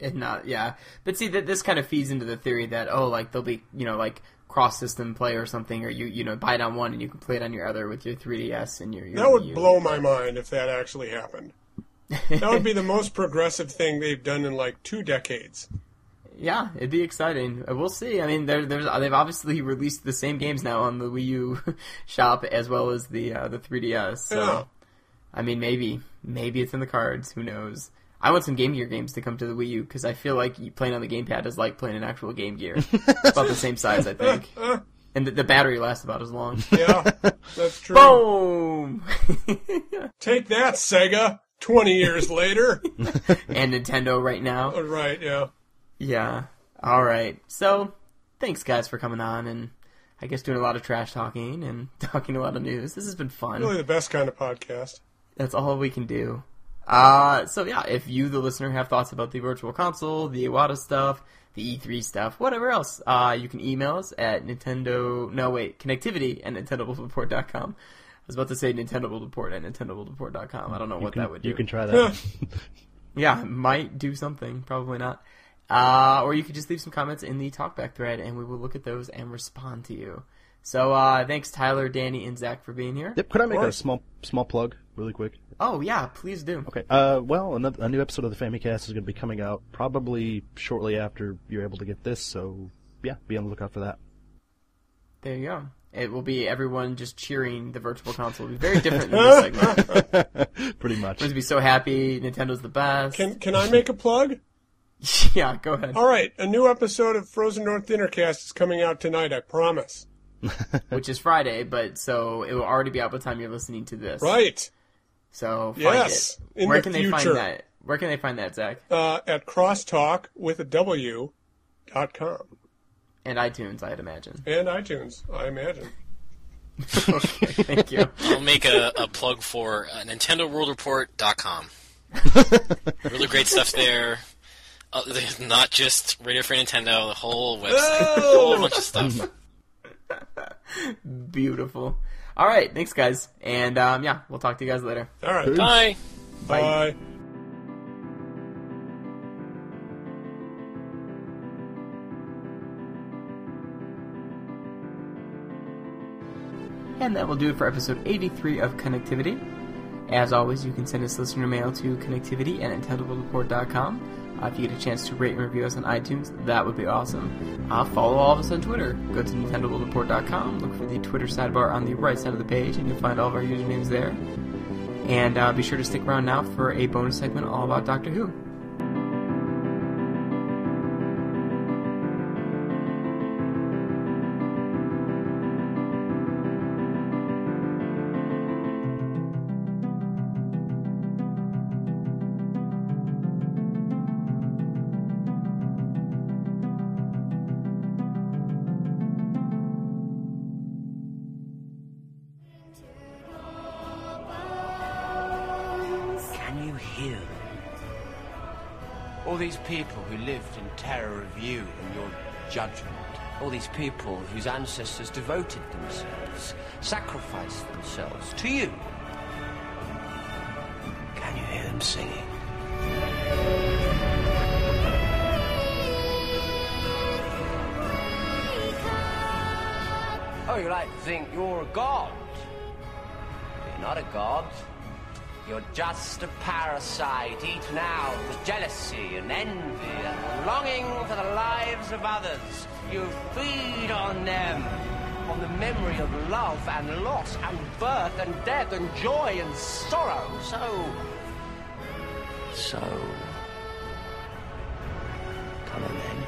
And not, yeah. But see, that this kind of feeds into the theory that oh, like they'll be you know like cross-system play or something, or you you know buy it on one and you can play it on your other with your 3DS and your. your That would U. blow my mind if that actually happened. That would be the most progressive thing they've done in like two decades. Yeah, it'd be exciting. We'll see. I mean, there, there's they've obviously released the same games now on the Wii U shop as well as the uh, the 3DS. So, Yeah. I mean, maybe maybe it's in the cards. Who knows? I want some Game Gear games to come to the Wii U because I feel like playing on the gamepad is like playing an actual Game Gear. it's about the same size, I think, and the, the battery lasts about as long. Yeah, that's true. Boom! Take that, Sega. Twenty years later. and Nintendo right now. Uh, right? Yeah. Yeah. All right. So, thanks guys for coming on and I guess doing a lot of trash talking and talking a lot of news. This has been fun. Really, the best kind of podcast. That's all we can do. Uh, so yeah, if you, the listener, have thoughts about the Virtual Console, the Iwata stuff, the E3 stuff, whatever else, uh, you can email us at Nintendo. No, wait, connectivity at NintendoReport.com. I was about to say Nintendo Report at NintendoReport.com. I don't know You what can, that would do. You can try that. Yeah, might do something. Probably not. Uh, or you could just leave some comments in the talkback thread, and we will look at those and respond to you. So, uh, thanks Tyler, Danny, and Zach for being here. yep. Could I make a small small plug really quick? Oh yeah, please do. Okay. Uh, well, another, a new episode of the Famicast is going to be coming out probably shortly after you're able to get this. So yeah, be on the lookout for that. There you go. It will be everyone just cheering the Virtual Console. It'll be very different than this segment. Pretty much. Everyone's be so happy. Nintendo's the best. Can Can I make a plug? yeah, go ahead. All right. A new episode of Frozen North Dinnercast is coming out tonight. I promise. Which is Friday, but so it will already be out by the time you're listening to this. Right. So find Yes, it. in Where the can they find that? Where can they find that, Zach? Uh, at crosstalk with a W dot com And iTunes, I'd imagine. and iTunes. I imagine. okay, thank you. I'll make a, a plug for uh, NintendoWorldReport.com. really great stuff there. Uh, not just Radio Free Nintendo, the whole website, a whole bunch of stuff. Beautiful. All right, thanks, guys, and um, yeah, we'll talk to you guys later. All right. Bye. Bye. And that will do it for episode 83 of Connectivity. As always, you can send us listener mail to connectivity at nintendoworldreport.com. Uh, if you get a chance to rate and review us on iTunes, that would be awesome. Uh, follow all of us on Twitter. Go to nintendoworldreport.com, look for the Twitter sidebar on the right side of the page, and you'll find all of our usernames there. And uh, be sure to stick around now for a bonus segment all about Doctor Who. These people who lived in terror of you and your judgment. All these people whose ancestors devoted themselves, sacrificed themselves to you. Can you hear them singing? Oh, you like to think you're a god? You're not a god. You're just a parasite eaten out with jealousy and envy and longing for the lives of others. You feed on them, on the memory of love and loss and birth and death and joy and sorrow. So, so, come on then,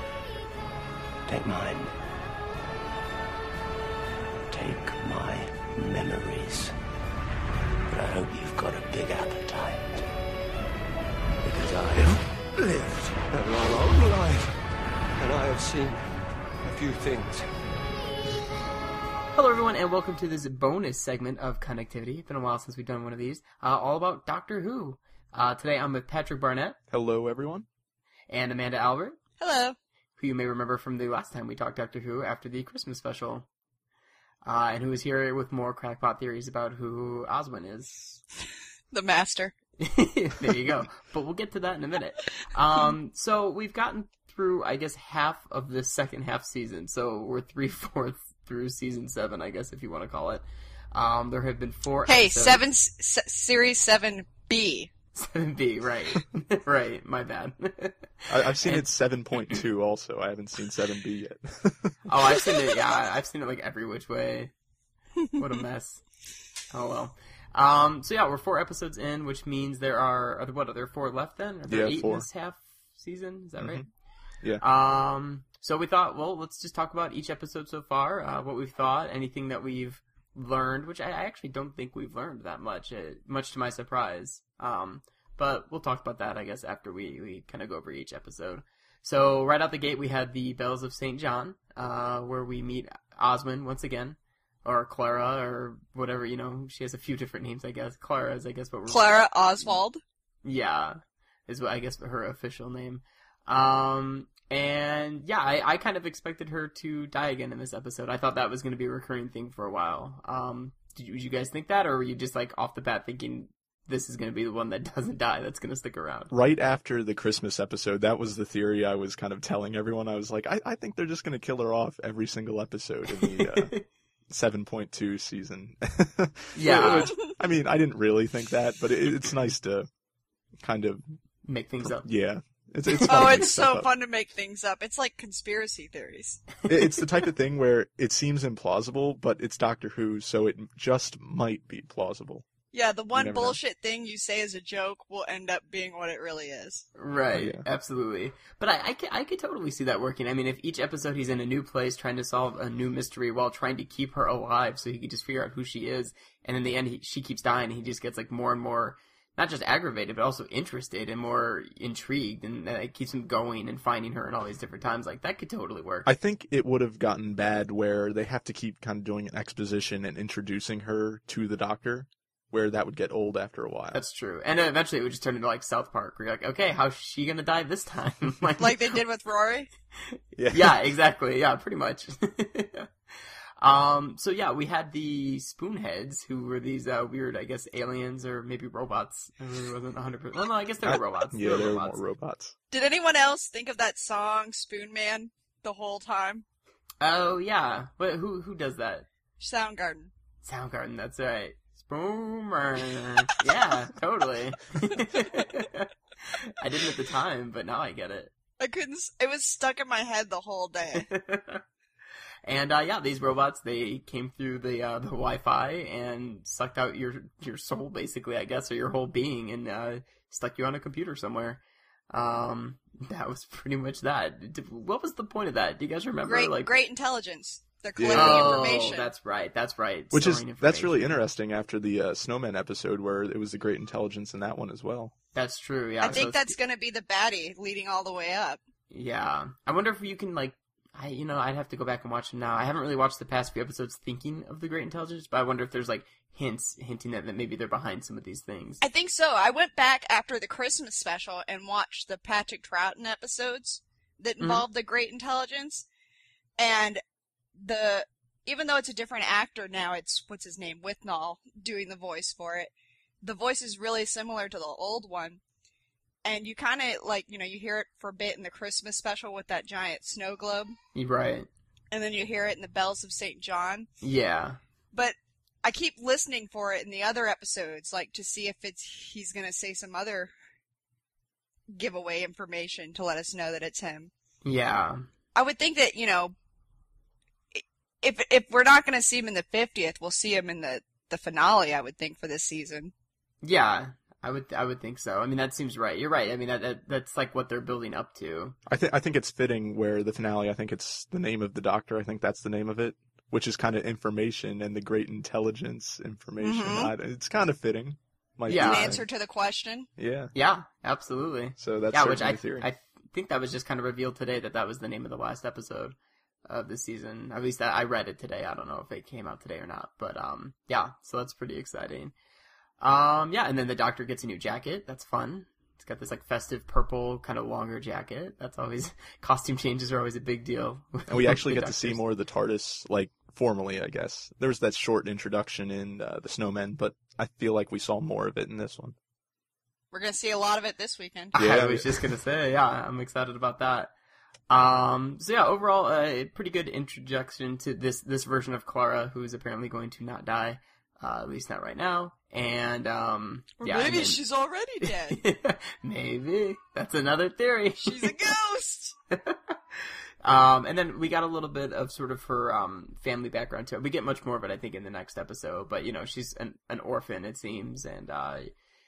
take mine. Welcome to this bonus segment of Connectivity. It's been a while since we've done one of these, uh, all about Doctor Who. Uh, today I'm with Patrick Barnett Hello, everyone. and Amanda Albert, Hello. who you may remember from the last time we talked Doctor Who after the Christmas special. Uh, and who is here with more crackpot theories about who Oswin is. The master. there you go. But we'll get to that in a minute. Um, so we've gotten through, I guess, half of the second half season. So we're three fourths through season seven, I guess, if you want to call it. Um, there have been four. Hey, episodes. seven, s- series seven B. Seven B, right, right. My bad. I, I've seen it 7.2 also. I haven't seen 7B yet. oh, I've seen it. Yeah, I've seen it like every which way. What a mess. Oh well. Um, so yeah, we're four episodes in, which means there are, are there, what are there four left then? Are there Yeah, eight four. in this half season? Is that right? Yeah. Um, so we thought, well, let's just talk about each episode so far, uh, what we've thought, anything that we've learned, which I, I actually don't think we've learned that much, uh, much to my surprise. Um, but we'll talk about that, I guess, after we, we kind of go over each episode. So right out the gate, we had the Bells of St. John, uh, where we meet Oswin once again, or Clara, or whatever, you know, she has a few different names, I guess. Clara is, I guess, what we're Clara Oswald. yeah, is what I guess her official name. Um, and yeah, I, I kind of expected her to die again in this episode. I thought that was going to be a recurring thing for a while. Um, did you, did you guys think that, or were you just like off the bat thinking this is going to be the one that doesn't die that's going to stick around? Right after the Christmas episode, that was the theory I was kind of telling everyone. I was like, I, I think they're just going to kill her off every single episode in the uh, 7.2 season. Yeah. Which, I mean, I didn't really think that, but it, it's nice to kind of, Make things up. yeah. It's, it's Oh, it's so up. Uh, fun to make things up. It's like conspiracy theories. It- It's the type of thing where it seems implausible, but it's Doctor Who, so it just might be plausible. Yeah, the one never know. bullshit thing you say as a joke will end up being what it really is. Right, Oh, yeah. absolutely. But I, I, could, I could totally see that working. I mean, if each episode he's in a new place trying to solve a new mystery while trying to keep her alive so he can just figure out who she is, and in the end he, she keeps dying and he just gets like more and more, not just aggravated, but also interested and more intrigued, and that it keeps him going and finding her in all these different times. Like, that could totally work. I think it would have gotten bad where they have to keep kind of doing an exposition and introducing her to the Doctor, where that would get old after a while. That's true. And eventually it would just turn into like South Park, where you're like, okay, how's she gonna die this time? Like they did with Rory. yeah. yeah, exactly. Yeah, pretty much. um, so yeah, we had the Spoonheads, who were these uh, weird, I guess, aliens or maybe robots. I really wasn't 100. percent Well, no, I guess they were robots. yeah, they there were were robots. more robots. Did anyone else think of that song Spoon Man the whole time? Oh yeah, Wait, who who does that? Soundgarden. Soundgarden. That's right. Spoomer. yeah, totally. I didn't at the time, but now I get it. I couldn't. It was stuck in my head the whole day. and uh, yeah, these robots they came through the uh, the Wi-Fi and sucked out your your soul, basically, I guess, or your whole being, and uh, stuck you on a computer somewhere. Um, that was pretty much that. D- What was the point of that? Do you guys remember? Great, like, great intelligence. They're Yeah. collecting oh, information. that's right. That's right. Which is that's really interesting after the uh, Snowman episode where it was the great intelligence in that one as well. That's true. Yeah, I so think it's- that's going to be the baddie leading all the way up. Yeah, I wonder if you can like, I you know I'd have to go back and watch them now. I haven't really watched the past few episodes thinking of the Great Intelligence, but I wonder if there's like hints hinting that, that maybe they're behind some of these things. I think so. I went back after the Christmas special and watched the Patrick Troughton episodes that Mhm. involved the Great Intelligence, and the even though it's a different actor now, it's what's his name Withnail doing the voice for it. The voice is really similar to the old one, and you kind of like you know you hear it for a bit in the Christmas special with that giant snow globe, right? and then you hear it in the Bells of St. John. Yeah, but I keep listening for it in the other episodes, like to see if it's he's gonna say some other giveaway information to let us know that it's him. yeah, I would think that you know, if if we're not gonna see him in the fiftieth, we'll see him in the the finale. I would think for this season. yeah. I would I would think so. I mean that seems right. You're right. I mean that, that that's like what they're building up to. I think I think it's fitting where the finale. I think it's the name of the Doctor. I think that's the name of it, which is kind of information and the great intelligence information. Mhm. I- it's kind of fitting. Might Yeah. be An answer to the question. Yeah. Yeah, absolutely. So that's yeah, which I theory. I think that was just kind of revealed today that that was the name of the last episode of the season. At least I read it today. I don't know if it came out today or not, but um, yeah. So that's pretty exciting. Um, yeah, and then the Doctor gets a new jacket. That's fun. It's got this like festive purple kind of longer jacket. That's always costume changes are always a big deal. and we actually The get to see more of the TARDIS, like formally, I guess. There was that short introduction in uh, the Snowmen, but I feel like we saw more of it in this one. We're gonna see a lot of it this weekend. Yeah, I was just gonna say, yeah, I'm excited about that. Um, so yeah, overall, uh, a pretty good introduction to this this version of Clara, who's apparently going to not die, uh, at least not right now. And um, Or yeah, maybe then- she's already dead. maybe that's another theory. she's a ghost. Um, and then we got a little bit of sort of her um, family background too. We get much more of it, I think, in the next episode. But you know, she's an, an orphan, it seems, and uh,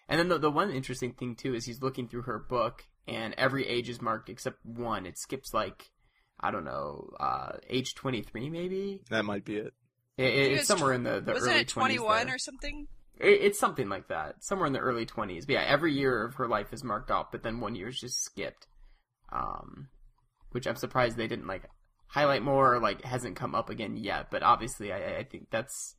and then the the one interesting thing too is he's looking through her book, and every age is marked except one. It skips like I don't know, uh, age twenty three maybe. That might be it. It, it- it's somewhere in the the Wasn't early it 21 or something? There. It, it's something like that, somewhere in the early twenties. But yeah, every year of her life is marked off, but then one year is just skipped. Um, which I'm surprised they didn't like highlight more, or like hasn't come up again yet. But obviously, I, I think that's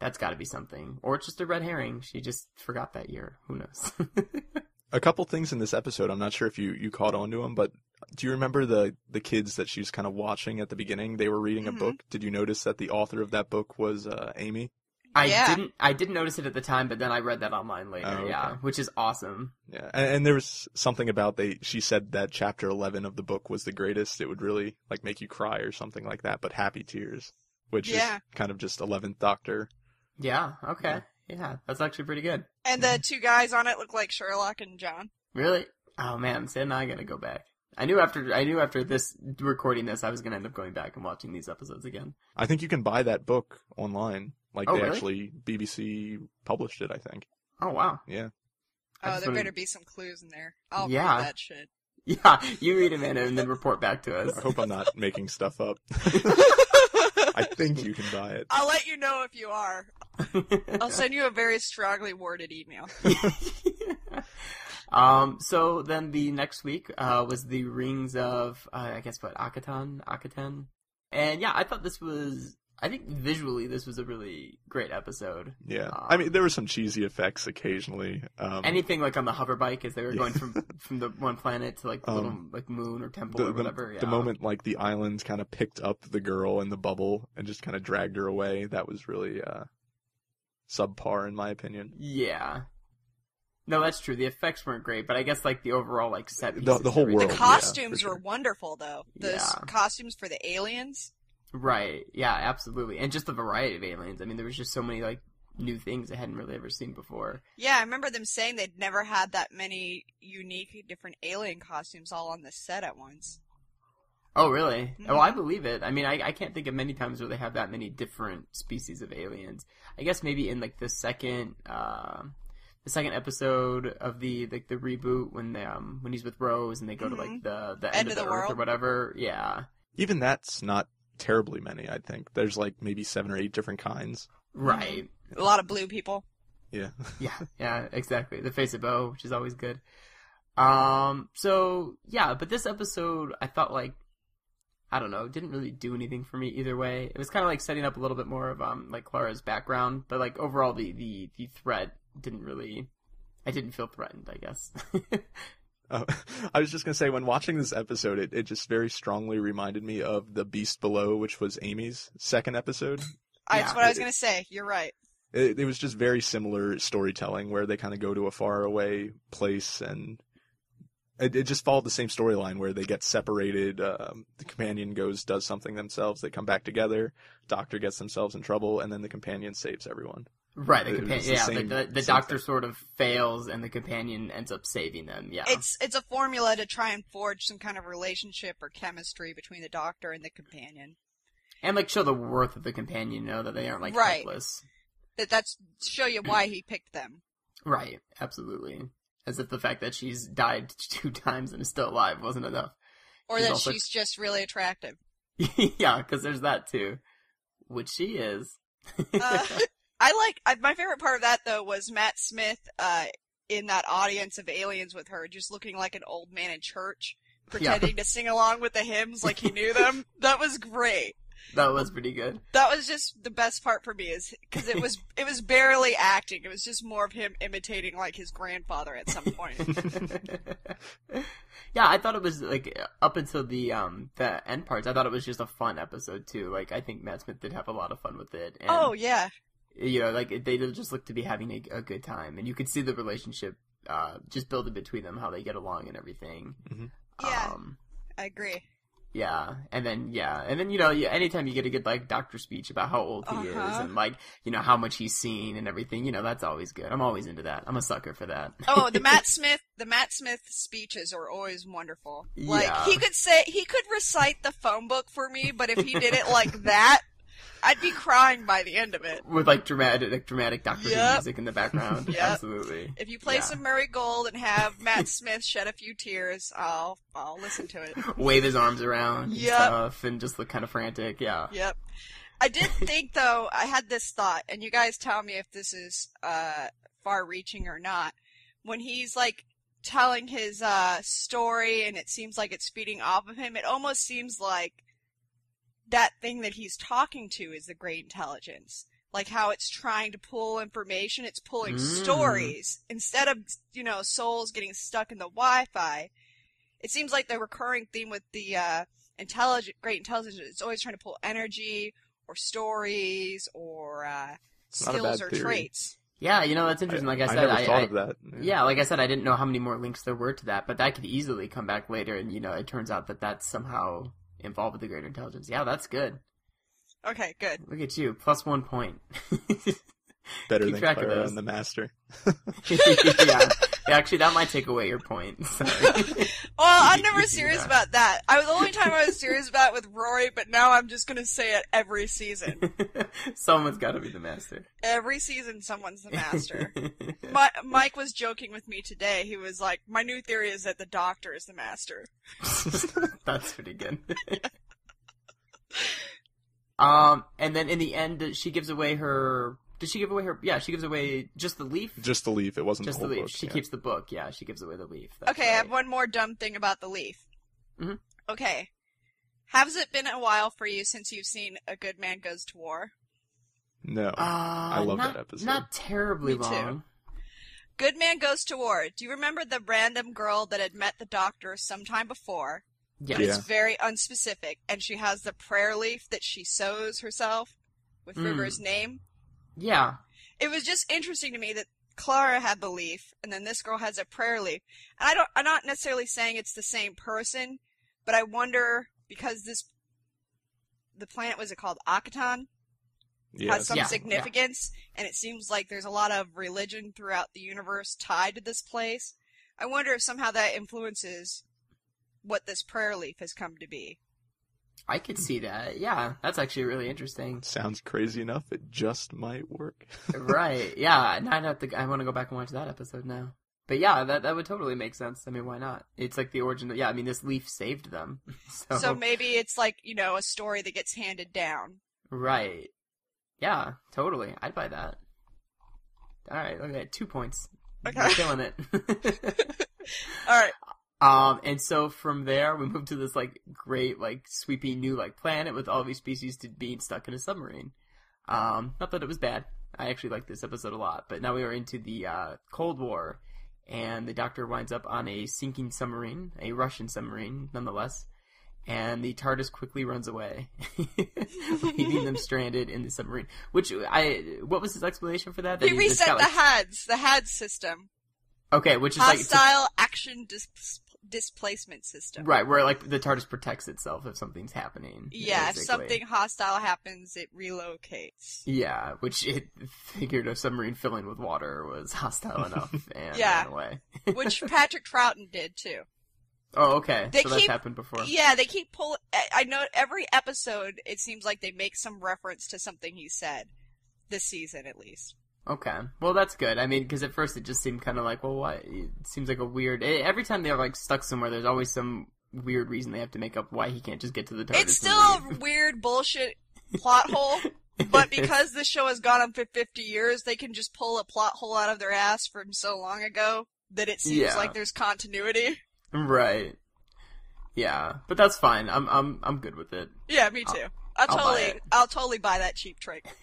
that's got to be something, or it's just a red herring. She just forgot that year. Who knows? A couple things in this episode. I'm not sure if you you caught on to them, but do you remember the the kids that she was kind of watching at the beginning? They were reading a Mhm. book. Did you notice that the author of that book was uh, Amy? I Yeah. didn't I didn't notice it at the time, but then I read that online later. Oh, okay. Yeah, which is awesome. Yeah, and, and there was something about they. She said that chapter 11 of the book was the greatest. It would really like make you cry or something like that, but happy tears, which Yeah. is kind of just 11th Doctor. Yeah. Okay. Yeah, that's actually pretty good. And the two guys on it look like Sherlock and John. Really? Oh man, so and I gotta go back. I knew after I knew after this recording this, I was gonna end up going back and watching these episodes again. I think you can buy that book online. Like Oh, they really? actually BBC published it. I think. Oh wow. Yeah. Oh, there wanna- better be some clues in there. I'll Yeah. read that shit. Yeah, you read them in and then report back to us. I hope I'm not making stuff up. I think you can buy it. I'll let you know if you are. I'll send you a very strongly worded email. um. So then the next week uh, was the rings of uh, I guess what Akhaten Akhaten, and yeah, I thought this was. I think visually this was a really great episode. Yeah. Um, I mean, there were some cheesy effects occasionally. Um, Anything like on the hover bike as they were Yeah. going from from the one planet to like the Um, little like moon or temple the, or the, whatever. Yeah. the moment like the island kind of picked up the girl in the bubble and just kind of dragged her away, that was really uh, subpar in my opinion. Yeah. No, that's true. The effects weren't great, but I guess like the overall like set. The- pieces the whole world, The everything- yeah, costumes sure. were wonderful, though. The Yeah. costumes for the aliens. Right. Yeah, absolutely. And just the variety of aliens. I mean, there was just so many like new things I hadn't really ever seen before. Yeah, I remember them saying they'd never had that many unique, different alien costumes all on the set at once. Oh, really? Mhm. Oh, I believe it. I mean, I, I can't think of many times where they have that many different species of aliens. I guess maybe in like the second, uh, the second episode of the like the reboot when they, um when he's with Rose and they go to like Mhm. the the end, of the, earth or whatever. Yeah. Even that's not terribly many, I think. There's like maybe seven or eight different kinds. Right. A lot of blue people. Yeah. Yeah, yeah, exactly. The face of Bo, which is always good. Um, so yeah, but this episode, I thought like, I don't know, didn't really do anything for me either way. It was kind of like setting up a little bit more of um like Clara's background, but like overall the the the threat didn't really. I didn't feel threatened, I guess. Uh, I was just gonna say, when watching this episode, it, it just very strongly reminded me of the Beast Below, which was Amy's second episode. That's Yeah. what I was gonna say. You're right. It, it was just very similar storytelling, where they kind of go to a far away place, and it, it just followed the same storyline where they get separated. Um, the companion goes does something themselves, they come back together. Doctor gets themselves in trouble, and then the companion saves everyone. Right, the companion, the yeah, same- the, the, the doctor thing. sort of fails, and the companion ends up saving them. Yeah, It's it's a formula to try and forge some kind of relationship or chemistry between the doctor and the companion. and like show the worth of the companion, you know, that they aren't like Right. helpless. That that's show you why he picked them. Right, absolutely. As if the fact that she's died two times and is still alive wasn't enough. Or She's that also- she's just really attractive. yeah, because there's that too. Which she is. Uh, I like I, my favorite part of that though was Matt Smith uh, in that audience of aliens with her, just looking like an old man in church, pretending to sing along with the hymns like he knew them. That was great. that was pretty good. That was just the best part for me, is because it was it was barely acting. It was just more of him imitating like his grandfather at some point. yeah, I thought it was like up until the um the end parts. I thought it was just a fun episode too. Like I think Matt Smith did have a lot of fun with it. And, oh yeah, you know, like they just look to be having a, a good time, and you could see the relationship uh just building between them, how they get along and everything. Yeah. Um, I agree. Yeah, and then yeah, and then you know, yeah, anytime you get a good like doctor speech about how old he is Uh-huh. and like you know how much he's seen and everything, you know, that's always good. I'm always into that. I'm a sucker for that. Oh, the Matt Smith, the Matt Smith speeches are always wonderful. Like Yeah. he could say, he could recite the phone book for me, but if he did it like that, I'd be crying by the end of it. with like dramatic, dramatic Doctor Who Yep. music in the background. Yep. Absolutely. If you play Yeah. some Murray Gold and have Matt Smith shed a few tears, I'll I'll listen to it. Wave his arms around and stuff, and just look kind of frantic. Yeah. Yep. I did think though, I had this thought, and you guys tell me if this is uh far reaching or not. When he's like telling his uh story and it seems like it's feeding off of him, it almost seems like that thing that he's talking to is the great intelligence. Like how it's trying to pull information, it's pulling Mm. stories instead of, you know, souls getting stuck in the Wi-Fi. It seems like the recurring theme with the uh intelligent, great intelligence is always trying to pull energy or stories or uh, It's not a skills or theory. traits. Yeah, you know that's interesting. Like I, said, never I, thought I- of that. Yeah, like I said, I didn't know how many more links there were to that, but that could easily come back later, and you know, it turns out that that's somehow involved with the greater intelligence. Yeah, that's good. Okay, good. Look at you, plus one point. Better Keep than track Clara and the Master. yeah. Actually, that might take away your point. Sorry. Well, I'm never serious Yeah. about that. I was the only time I was serious about it with Rory, but now I'm just gonna say it every season. Someone's got to be the master. Every season, someone's the master. My, Mike was joking with me today. He was like, "My new theory is that the Doctor is the master." That's pretty good. um, and then in the end, she gives away her. Did she give away her? Yeah, she gives away just the leaf. Just the leaf. It wasn't Just the the whole leaf. book. she yeah. keeps the book. Yeah, she gives away the leaf. That's Okay, I have one more dumb thing about the leaf. Mhm. Okay, has it been a while for you since you've seen A Good Man Goes to War? No. Uh, I love not, that episode. Not terribly Me too. long. Good Man Goes to War. Do you remember the random girl that had met the Doctor sometime before? Yes. Yeah. It's very unspecific, and she has the prayer leaf that she sews herself with Mm. River's name. Yeah. It was just interesting to me that Clara had the leaf, and then this girl has a prayer leaf. And I don't, I'm not necessarily saying it's the same person, but I wonder because this, the planet was it called Akhaten Yeah. has some Yeah, significance, and it seems like there's a lot of religion throughout the universe tied to this place. I wonder if somehow that influences what this prayer leaf has come to be. I could see that. Yeah, that's actually really interesting. Sounds crazy enough. It just might work. right. Yeah. Now I'd have to. I want to go back and watch that episode now. But yeah, that that would totally make sense. I mean, why not? It's like the origin. Of, yeah. I mean, this leaf saved them. So, So maybe it's like, you know, a story that gets handed down. right. Yeah. Totally. I'd buy that. All right. Look at that. Two points. Okay. You're killing it. Alright. Um, and so from there, we move to this like great, like sweeping new like planet with all these species to being stuck in a submarine. Um, not that it was bad. I actually liked this episode a lot. But now we are into the uh, Cold War, and the Doctor winds up on a sinking submarine, a Russian submarine, nonetheless. And the TARDIS quickly runs away, leaving them stranded in the submarine. Which I, what was his explanation for that? that He reset got, the like- HADS, the HADS system. Okay, which is like Hostile Action dis- Displacement System. Right, where like the TARDIS protects itself if something's happening. Yeah, if something hostile happens, it relocates. Yeah, which it figured a submarine filling with water was hostile enough and Yeah. ran away. Which Patrick Troughton did too. Oh, okay. They so that's keep- happened before. Yeah, they keep pulling. I know every episode, it seems like they make some reference to something he said. This season, at least. Okay. Well, that's good. I mean, because at first it just seemed kind of like, well, what? It seems like a weird. Every time they're like stuck somewhere, there's always some weird reason they have to make up why he can't just get to the TARDIS. It's still a weird bullshit plot hole, but because this show has gone on for 50 years, they can just pull a plot hole out of their ass from so long ago that it seems Yeah. like there's continuity. right. Yeah, but that's fine. I'm I'm I'm good with it. Yeah, me too. I'll, I'll buy totally. I'll totally buy that cheap trick.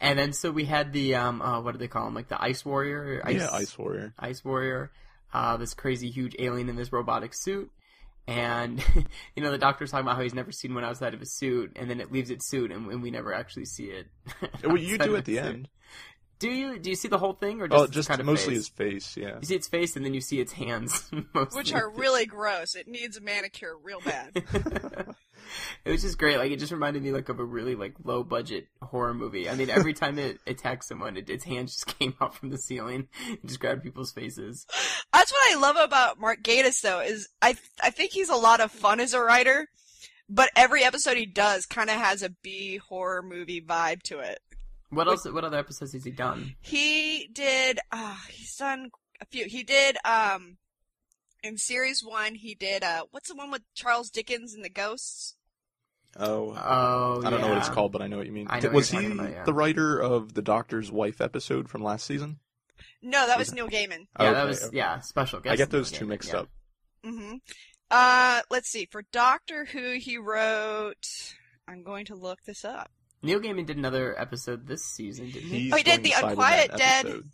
and then so we had the um uh, what do they call him like the ice warrior ice, yeah, Ice Warrior. ice warrior uh this crazy huge alien in this robotic suit and you know the doctor's talking about how he's never seen one outside of his suit and then it leaves its suit and, and we never actually see it Well, you do at the suit. end. Do you do you see the whole thing or just Oh, its just kind of mostly face? his face. Yeah. You see its face and then you see its hands, mostly. Which are really gross. It needs a manicure real bad. it was just great. Like it just reminded me like of a really like low budget horror movie. I mean, every time it attacked someone, it, its hands just came out from the ceiling and just grabbed people's faces. That's what I love about Mark Gatiss though, is I I think he's a lot of fun as a writer, but every episode he does kind of has a B horror movie vibe to it. What else? What other episodes has he done? He did. Uh, he's done a few. He did. Um, in series one, he did. Uh, what's the one with Charles Dickens and the ghosts? Oh. Oh, I don't know what it's called, but I know what you mean. I know what was you're he about, yeah. the writer of the Doctor's Wife episode from last season? No, that was Neil Gaiman. Yeah, that was okay. yeah special guest. I get those Neil two Gaiman, mixed yeah. up. hmm Uh, let's see. For Doctor Who, he wrote. I'm going to look this up. Neil Gaiman did another episode this season, didn't he? He's Oh, he did The coincided Unquiet Dead. episode.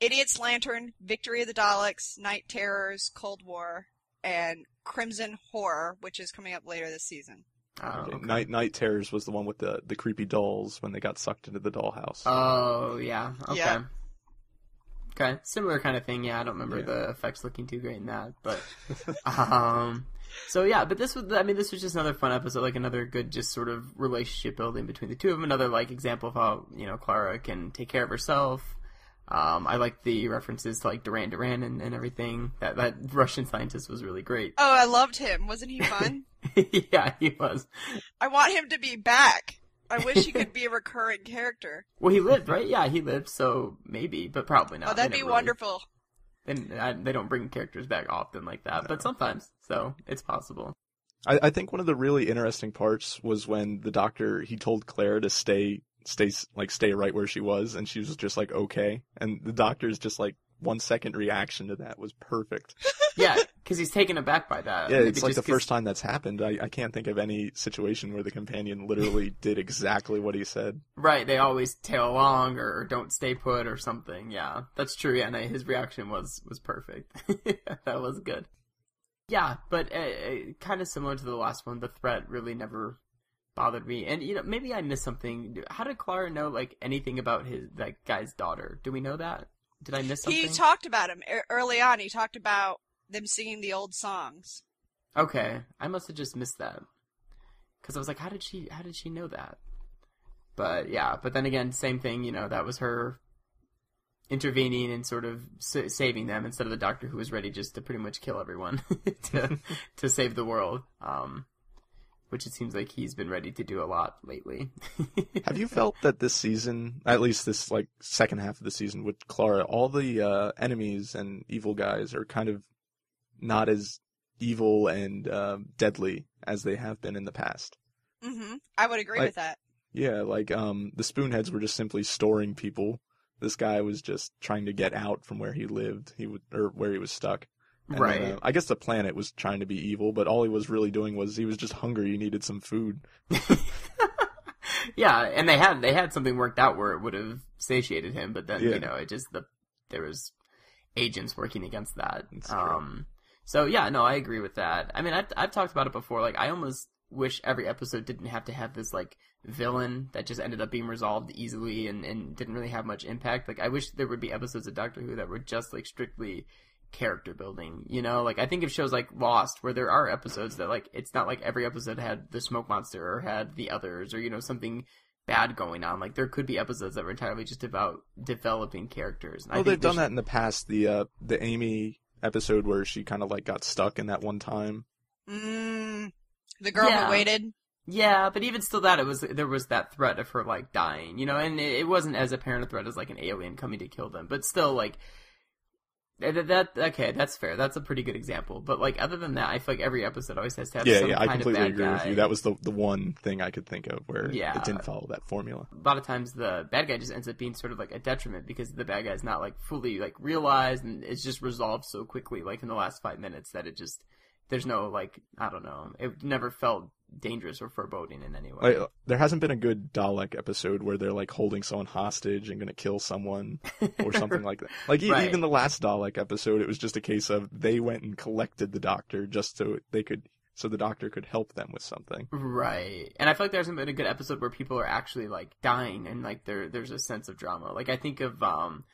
Idiot's Lantern, Victory of the Daleks, Night Terrors, Cold War, and Crimson Horror, which is coming up later this season. Oh, Okay. okay. Night Night Terrors was the one with the the creepy dolls when they got sucked into the dollhouse. Oh yeah. Okay. Yeah. Okay. Similar kind of thing. Yeah, I don't remember Yeah. the effects looking too great in that, but um. So yeah, but this was I mean this was just another fun episode, like another good just sort of relationship building between the two of them. Another like example of how you know Clara can take care of herself. Um, I like the references to like Duran Duran and, and everything. That that Russian scientist was really great. Oh, I loved him. Wasn't he fun? yeah, he was. I want him to be back. I wish he could be a recurring character. Well, he lived, right? Yeah, he lived. So maybe, but probably not. oh, that'd be really- wonderful. And I, they don't bring characters back often like that, but sometimes, so it's possible. I, I think one of the really interesting parts was when the doctor he told Claire to stay stay like stay right where she was, and she was just like okay, and the doctor's just like one second reaction to that was perfect. Yeah, because he's taken aback by that. Yeah, it's like the 'cause- first time that's happened. I, I can't think of any situation where the companion literally did exactly what he said. Right, they always tail along or don't stay put or something. Yeah, that's true. Yeah, and his reaction was was perfect. that was good. Yeah, but uh, uh, kind of similar to the last one, the threat really never bothered me. And you know, maybe I missed something. How did Clara know like anything about his that guy's daughter? Do we know that? Did I miss something? He talked about him e- early on. He talked about them singing the old songs. Okay, I must have just missed that because I was like, how did she? How did she know that? But yeah, but then again, same thing. You know, that was her intervening and sort of sa- saving them instead of the doctor who was ready just to pretty much kill everyone to to save the world. Um, which it seems like he's been ready to do a lot lately. Have you felt that this season, at least this like second half of the season with Clara, all the uh, enemies and evil guys are kind of not as evil and uh, deadly as they have been in the past? Mm-hmm. I would agree Like- with that. Yeah, like um, the Spoonheads were just simply storing people. This guy was just trying to get out from where he lived, he would or where he was stuck. And then, right. uh, I guess the planet was trying to be evil, but all he was really doing was he was just hungry. He needed some food. yeah, and they had they had something worked out where it would have satiated him, but then Yeah. you know it just the there was agents working against that. Um, so yeah, no, I agree with that. I mean, I've I've talked about it before. Like, I almost wish every episode didn't have to have this like villain that just ended up being resolved easily and and didn't really have much impact. Like, I wish there would be episodes of Doctor Who that were just like strictly character building you know like i think of shows like lost where there are episodes that like it's not like every episode had the smoke monster or had the others or you know something bad going on like there could be episodes that were entirely just about developing characters And I Well, think they've done this- that in the past. The uh, the Amy episode where she kind of like got stuck in that one time. Mm, the girl Yeah. who waited. yeah but even still that it was there was that threat of her like dying you know and it, it wasn't as apparent a threat as like an alien coming to kill them but still like that, that okay that's fair that's a pretty good example but like other than that i feel like every episode always has to have yeah, some yeah, I completely agree with you. That was the the one thing I could think of where Yeah. it didn't follow that formula. a lot of times the bad guy just ends up being sort of like a detriment because the bad guy's not like fully like realized and it's just resolved so quickly like in the last five minutes that it just there's no like I don't know it never felt dangerous or foreboding in any way. Like, there hasn't been a good Dalek episode where they're like holding someone hostage and going to kill someone or something like that. Like Right. even the last Dalek episode, it was just a case of they went and collected the doctor just so they could so the doctor could help them with something. Right. And I feel like there hasn't been a good episode where people are actually like dying and like there there's a sense of drama. Like I think of um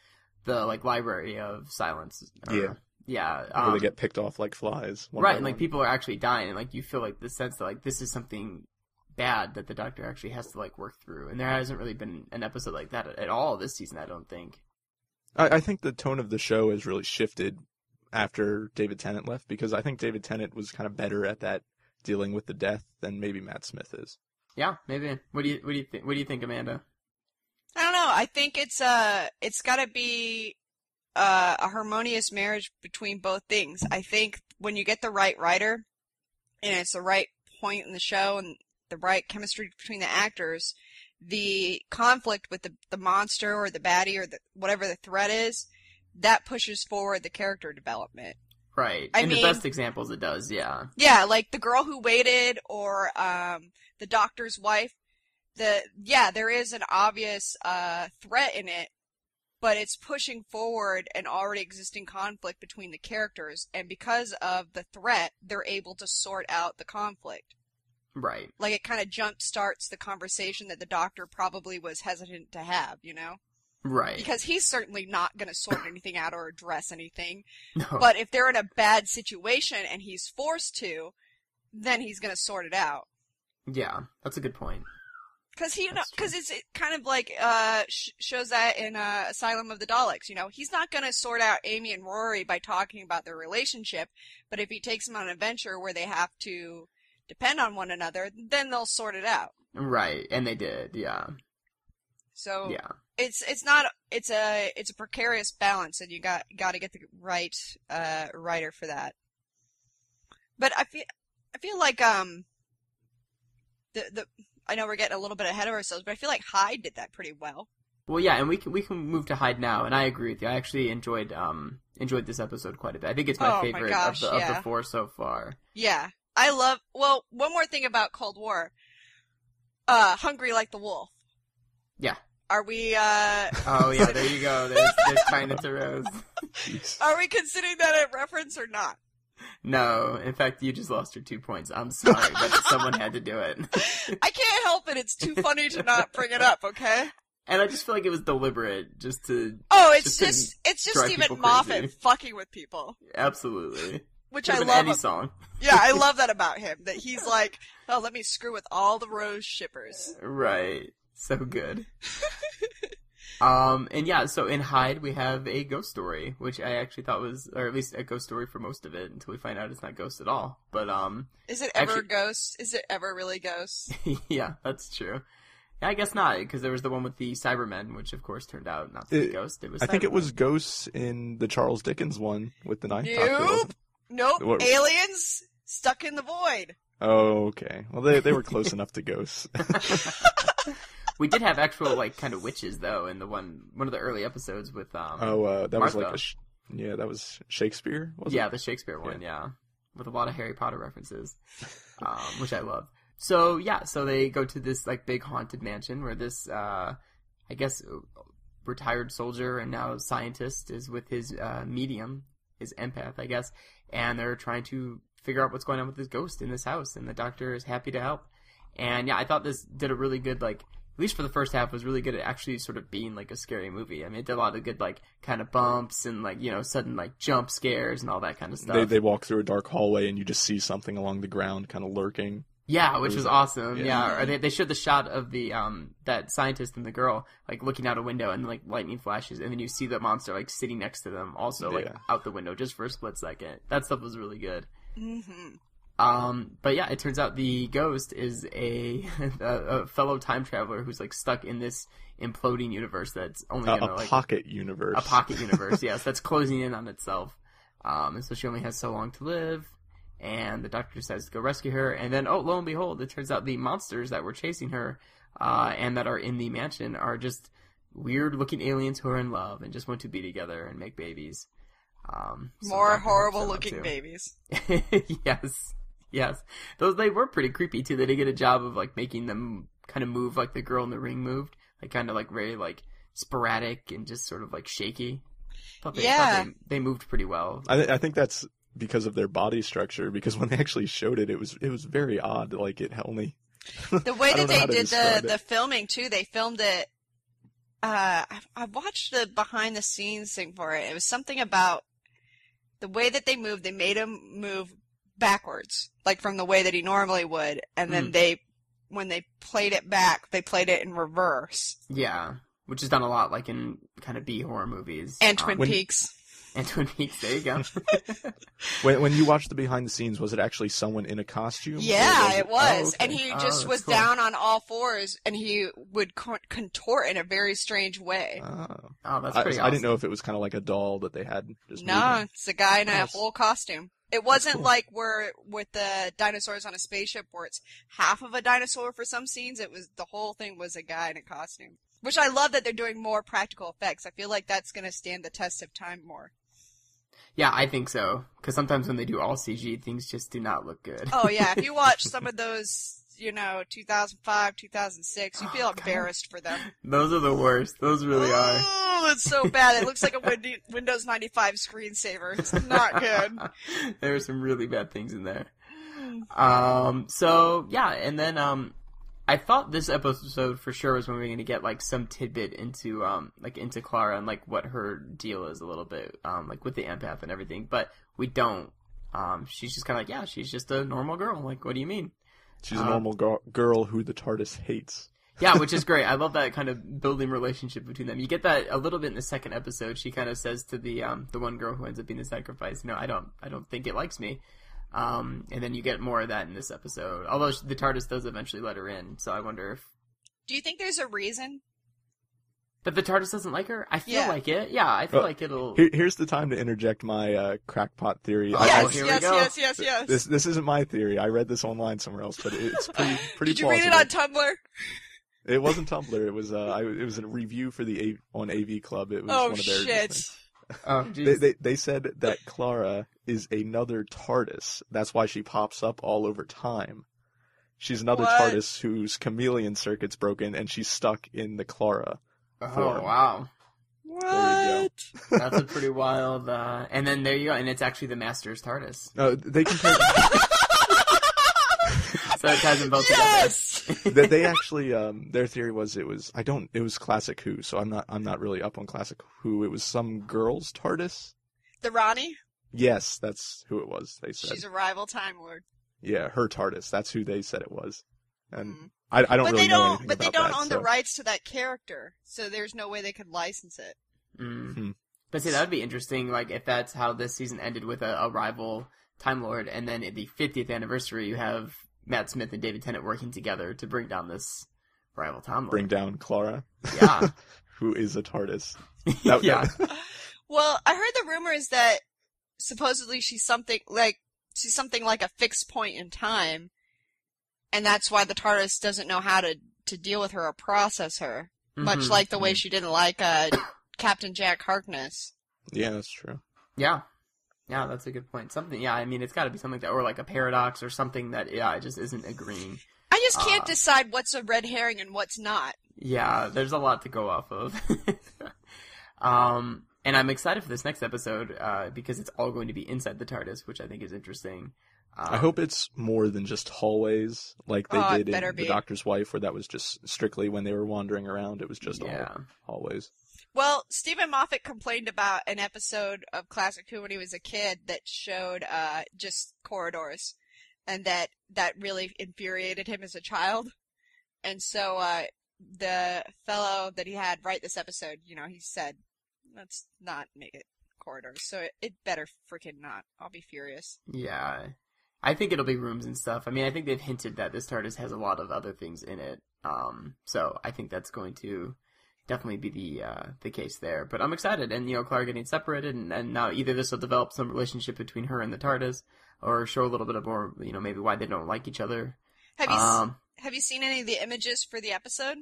the like library of silence. or- Yeah. Yeah. where Um, they get picked off like flies. one right, and like one. people are actually dying and like you feel like the sense that like this is something bad that the doctor actually has to like work through. And there hasn't really been an episode like that at all this season, I don't think. I, I think the tone of the show has really shifted after David Tennant left because I think David Tennant was kind of better at that dealing with the death than maybe Matt Smith is. Yeah, maybe. What do you what do you think what do you think, Amanda? I don't know. I think it's uh it's got to be uh, a harmonious marriage between both things. I think when you get the right writer and it's the right point in the show and the right chemistry between the actors, the conflict with the the monster or the baddie or the whatever the threat is, that pushes forward the character development. Right. I In mean- the best examples it does, yeah. Yeah, like the girl who waited or um the doctor's wife. The yeah, there is an obvious uh threat in it, but it's pushing forward an already existing conflict between the characters and because of the threat, they're able to sort out the conflict. Right. Like it kind of jump starts the conversation that the doctor probably was hesitant to have, you know? Right. Because he's certainly not going to sort anything out or address anything. No. But if they're in a bad situation and he's forced to, then he's going to sort it out. yeah, that's a good point. Because he, That's true. because it's it kind of like uh sh- shows that in uh, Asylum of the Daleks. You know, he's not going to sort out Amy and Rory by talking about their relationship, but if he takes them on an adventure where they have to depend on one another, then they'll sort it out. Right. And they did, yeah. So Yeah. it's it's not it's a it's a precarious balance, and you got got to get the right uh writer for that. But I feel I feel like um the the I know we're getting a little bit ahead of ourselves, but I feel like Hide did that pretty well. Well, yeah, and we can we can move to Hide now, and I agree with you. I actually enjoyed um enjoyed this episode quite a bit. I think it's my Oh my favorite gosh, of the of the four so far. Yeah, I love. Well, one more thing about Cold War. Uh, hungry like the wolf. Yeah. Are we uh Oh yeah, there you go. There's there's to Rose. Are we considering that a reference or not? No, in fact, you just lost your two points. I'm sorry, but someone had to do it. I can't help it. It's too funny to not bring it up. Okay. and I just feel like it was deliberate, just to Oh, it's Just just it's just Steven Moffat fucking with people, absolutely. which Could've I love. any song. yeah, I love that about him. That he's like, oh, let me screw with all the Rose shippers. Right. So good. um, and yeah, so in Hide we have a ghost story, which I actually thought was, or at least a ghost story for most of it, until we find out it's not ghost at all. But um, Is it ever Actually- ghosts? Is it ever really ghosts? yeah, that's true. Yeah, I guess not, because there was the one with the Cybermen, which of course turned out not to be It- ghost. It was. I think it was ghosts in the Charles Dickens one with the Ninth Doctor. Nope. it? Nope. What- Aliens stuck in the void. Oh, okay. Well, they they were close enough to ghosts. We did have actual like kind of witches though in the one one of the early episodes with um. oh, uh, that was like a sh- yeah, that was Shakespeare. Was yeah, it? Yeah, the Shakespeare one, yeah. with a lot of Harry Potter references, um, which I love. So yeah, so they go to this like big haunted mansion where this, uh, I guess, retired soldier and now scientist is with his uh, medium, his empath, I guess, and they're trying to figure out what's going on with this ghost in this house, and the doctor is happy to help. And yeah, I thought this did a really good like at least for the first half, was really good at actually sort of being like a scary movie. I mean, it did a lot of good like kind of bumps and like you know sudden like jump scares and all that kind of stuff. They they walk through a dark hallway and you just see something along the ground, kind of lurking. yeah, which was was awesome. Yeah. Yeah, or they they showed the shot of the um that scientist and the girl like looking out a window and like lightning flashes, and then you see the monster like sitting next to them, also like Yeah. out the window just for a split second. That stuff was really good. Mm-hmm. Um, but yeah, it turns out the ghost is a, a, a fellow time traveler who's like stuck in this imploding universe that's only Uh, gonna a like pocket universe. a pocket universe. yes, that's closing in on itself. Um, and so she only has so long to live. And the doctor decides to go rescue her. And then, oh, lo and behold, it turns out the monsters that were chasing her uh, and that are in the mansion are just weird-looking aliens who are in love and just want to be together and make babies. Um, so More horrible looking babies. yes, yes. Those they were pretty creepy too. They did get a job of like making them kind of move like the girl in the ring moved, like kind of like very like sporadic and just sort of like shaky. Thought they, Yeah. thought they, they moved pretty well. I, th- I think that's because of their body structure. Because when they actually showed it, it was it was very odd. Like it only The way that they did the it. the filming too, they filmed it. Uh, I, I watched the behind the scenes thing for it. It was something about the way that they moved. They made them move backwards, like from the way that he normally would, and then Mm. they, when they played it back, they played it in reverse. Yeah, which is done a lot, like in kind of B horror movies. And Um, Twin when- Peaks. And Twin Peaks. There you go. when when you watched the behind the scenes, was it actually someone in a costume? or Yeah, it oh, was, okay. and he Oh, just that's was cool. down on all fours, and he would con- contort in a very strange way. Oh. Oh, that's I, pretty. I didn't know if it was kind of like a doll that they had just No, moving. it's a guy in a whole costume. It wasn't cool. like where with the dinosaurs on a spaceship where it's half of a dinosaur for some scenes. It was the whole thing was a guy in a costume. Which I love that they're doing more practical effects. I feel like that's going to stand the test of time more. Yeah, I think so. Because sometimes when they do all CG, things just do not look good. Oh yeah, if you watch some of those, you know, 2005, 2006, you feel Oh, God. embarrassed for them. Those are the worst. Those really are. Oh, that's so bad. It looks like a Windows 95 screensaver. It's not good. there are some really bad things in there. Um. So yeah, and then um, I thought this episode for sure was when we were going to get like some tidbit into um like into Clara and like what her deal is a little bit um like with the empath and everything, but we don't. Um, she's just kind of like yeah, she's just a normal girl. Like, what do you mean? She's a Uh, normal girl, girl who the TARDIS hates. Yeah, which is great. I love that kind of building relationship between them. You get that a little bit in the second episode. She kind of says to the um the one girl who ends up being the sacrifice, "No, I don't I don't think it likes me." Um, and then you get more of that in this episode. Although the TARDIS does eventually let her in, so I wonder if Do you think there's a reason? That the TARDIS doesn't like her. I feel Yeah. like it. Yeah, I feel Uh, like it'll. Here, here's the time to interject my uh, crackpot theory. Oh, I- yes, here we yes, go. yes, yes, yes. this this isn't my theory. I read this online somewhere else, but it's pretty pretty Did you plausible. read it on Tumblr? It wasn't Tumblr. It was uh, I, it was a review for the A- on AV Club. It was Oh one of their shit! things. oh, They, they they said that Clara is another TARDIS. That's why she pops up all over time. She's another What? TARDIS whose chameleon circuit's broken, and she's stuck in the Clara. Oh form. wow, What? that's a pretty wild. Uh, and then there you go, and it's actually the Master's TARDIS, Uh, they compared. so it ties them both Yes. together. they, they actually um, their theory was it was I don't it was classic Who, so I'm not I'm not really up on classic Who. It was some girl's TARDIS. The Rani? Yes, that's who it was. They said, She's a rival Time Lord. yeah, her TARDIS. That's who they said it was, and Mhm. I, I don't but really they know don't. anything But they don't that, own so- the rights to that character, so there's no way they could license it. Mm. Hmm. But see, that would be interesting. Like if that's how this season ended with a, a rival Time Lord, and then at the 50th anniversary, you have Matt Smith and David Tennant working together to bring down this rival Time Lord. Bring down Clara, Yeah, who is a TARDIS. That- yeah. Well, I heard the rumors that supposedly she's something like she's something like a fixed point in time, and that's why the TARDIS doesn't know how to to deal with her or process her. Much Mhm. like the way she didn't like uh, Captain Jack Harkness. yeah, that's true. Yeah. Yeah, that's a good point. Something, yeah, I mean, it's got to be something that, or like a paradox or something that, yeah, it just isn't agreeing. I just can't Uh. decide what's a red herring and what's not. Yeah, there's a lot to go off of. um, and I'm excited for this next episode, uh, because it's all going to be inside the TARDIS, which I think is interesting. Um, I hope it's more than just hallways, like they Oh, did in better The. Doctor's Wife, where that was just strictly when they were wandering around. It was just Yeah. all hallways. Well, Steven Moffat complained about an episode of Classic Who when he was a kid that showed uh, just corridors, and that that really infuriated him as a child. And so uh, the fellow that he had write this episode, you know, he said, "Let's not make it corridors." So it, it better freaking not. I'll be furious. Yeah. I think it'll be rooms and stuff. I mean, I think they've hinted that this TARDIS has a lot of other things in it. Um, so I think that's going to definitely be the uh, the case there. But I'm excited, and you know, Clara getting separated, and, and now either this will develop some relationship between her and the TARDIS, or show a little bit of more, you know, maybe why they don't like each other. Have you s Um, have you seen any of the images for the episode?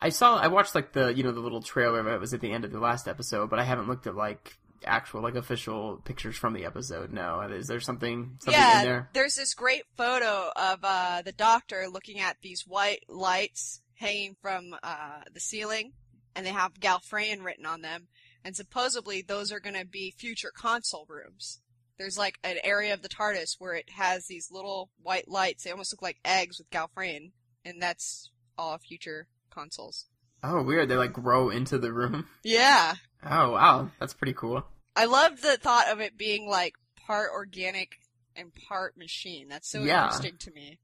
I saw, I watched like the, you know, the little trailer that was at the end of the last episode, but I haven't looked at like actual, like official pictures from the episode. No, is there something, something yeah, in there? there's this great photo of uh, the doctor looking at these white lights hanging from uh, the ceiling, and they have Gallifreyan written on them. And supposedly those are going to be future console rooms. there's like an area of the TARDIS where it has these little white lights. They almost look like eggs with Gallifreyan, and that's all future consoles. Oh, weird. They like grow into the room. Yeah. Oh, wow. That's pretty cool. I love the thought of it being like part organic and part machine. That's so Yeah. interesting to me.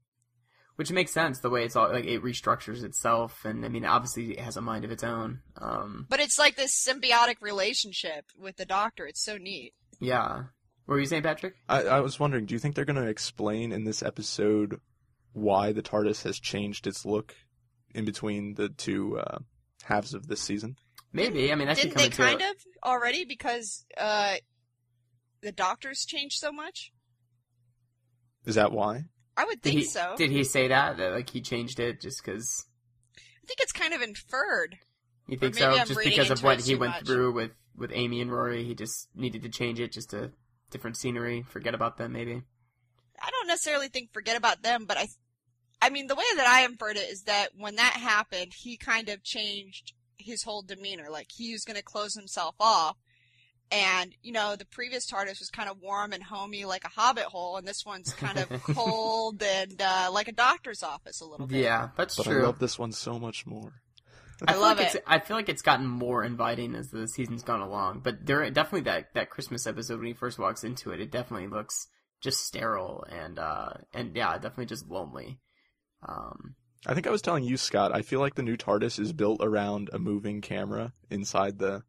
Which makes sense the way it's all like it restructures itself, and I mean, obviously it has a mind of its own. Um, But it's like this symbiotic relationship with the Doctor. It's so neat. yeah. What were you saying, Patrick? I, I was wondering, do you think they're going to explain in this episode why the TARDIS has changed its look in between the two uh, halves of this season? Maybe. I mean, that Didn't come they into kind of already because uh, the Doctor's changed so much? Is that why? I would Did think he, so. Did he say that? That like he changed it just because? I think it's kind of inferred. You think so? I'm just because of what he went much. through with with Amy and Rory, he just needed to change it just to different scenery. Forget about them, maybe. I don't necessarily think forget about them, but I, I mean, the way that I inferred it is that when that happened, he kind of changed his whole demeanor. Like he was going to close himself off, and you know, the previous TARDIS was kind of warm and homey like a hobbit hole, and this one's kind of cold and uh, like a doctor's office a little bit. Yeah, that's But true. I love this one so much more. I, I feel love like It's, it. I feel like it's gotten more inviting as the season's gone along. But there definitely that that Christmas episode when he first walks into it, it definitely looks just sterile and uh and yeah, definitely just lonely. Um, I think I was telling you, Scott, I feel like the new TARDIS is built around a moving camera inside the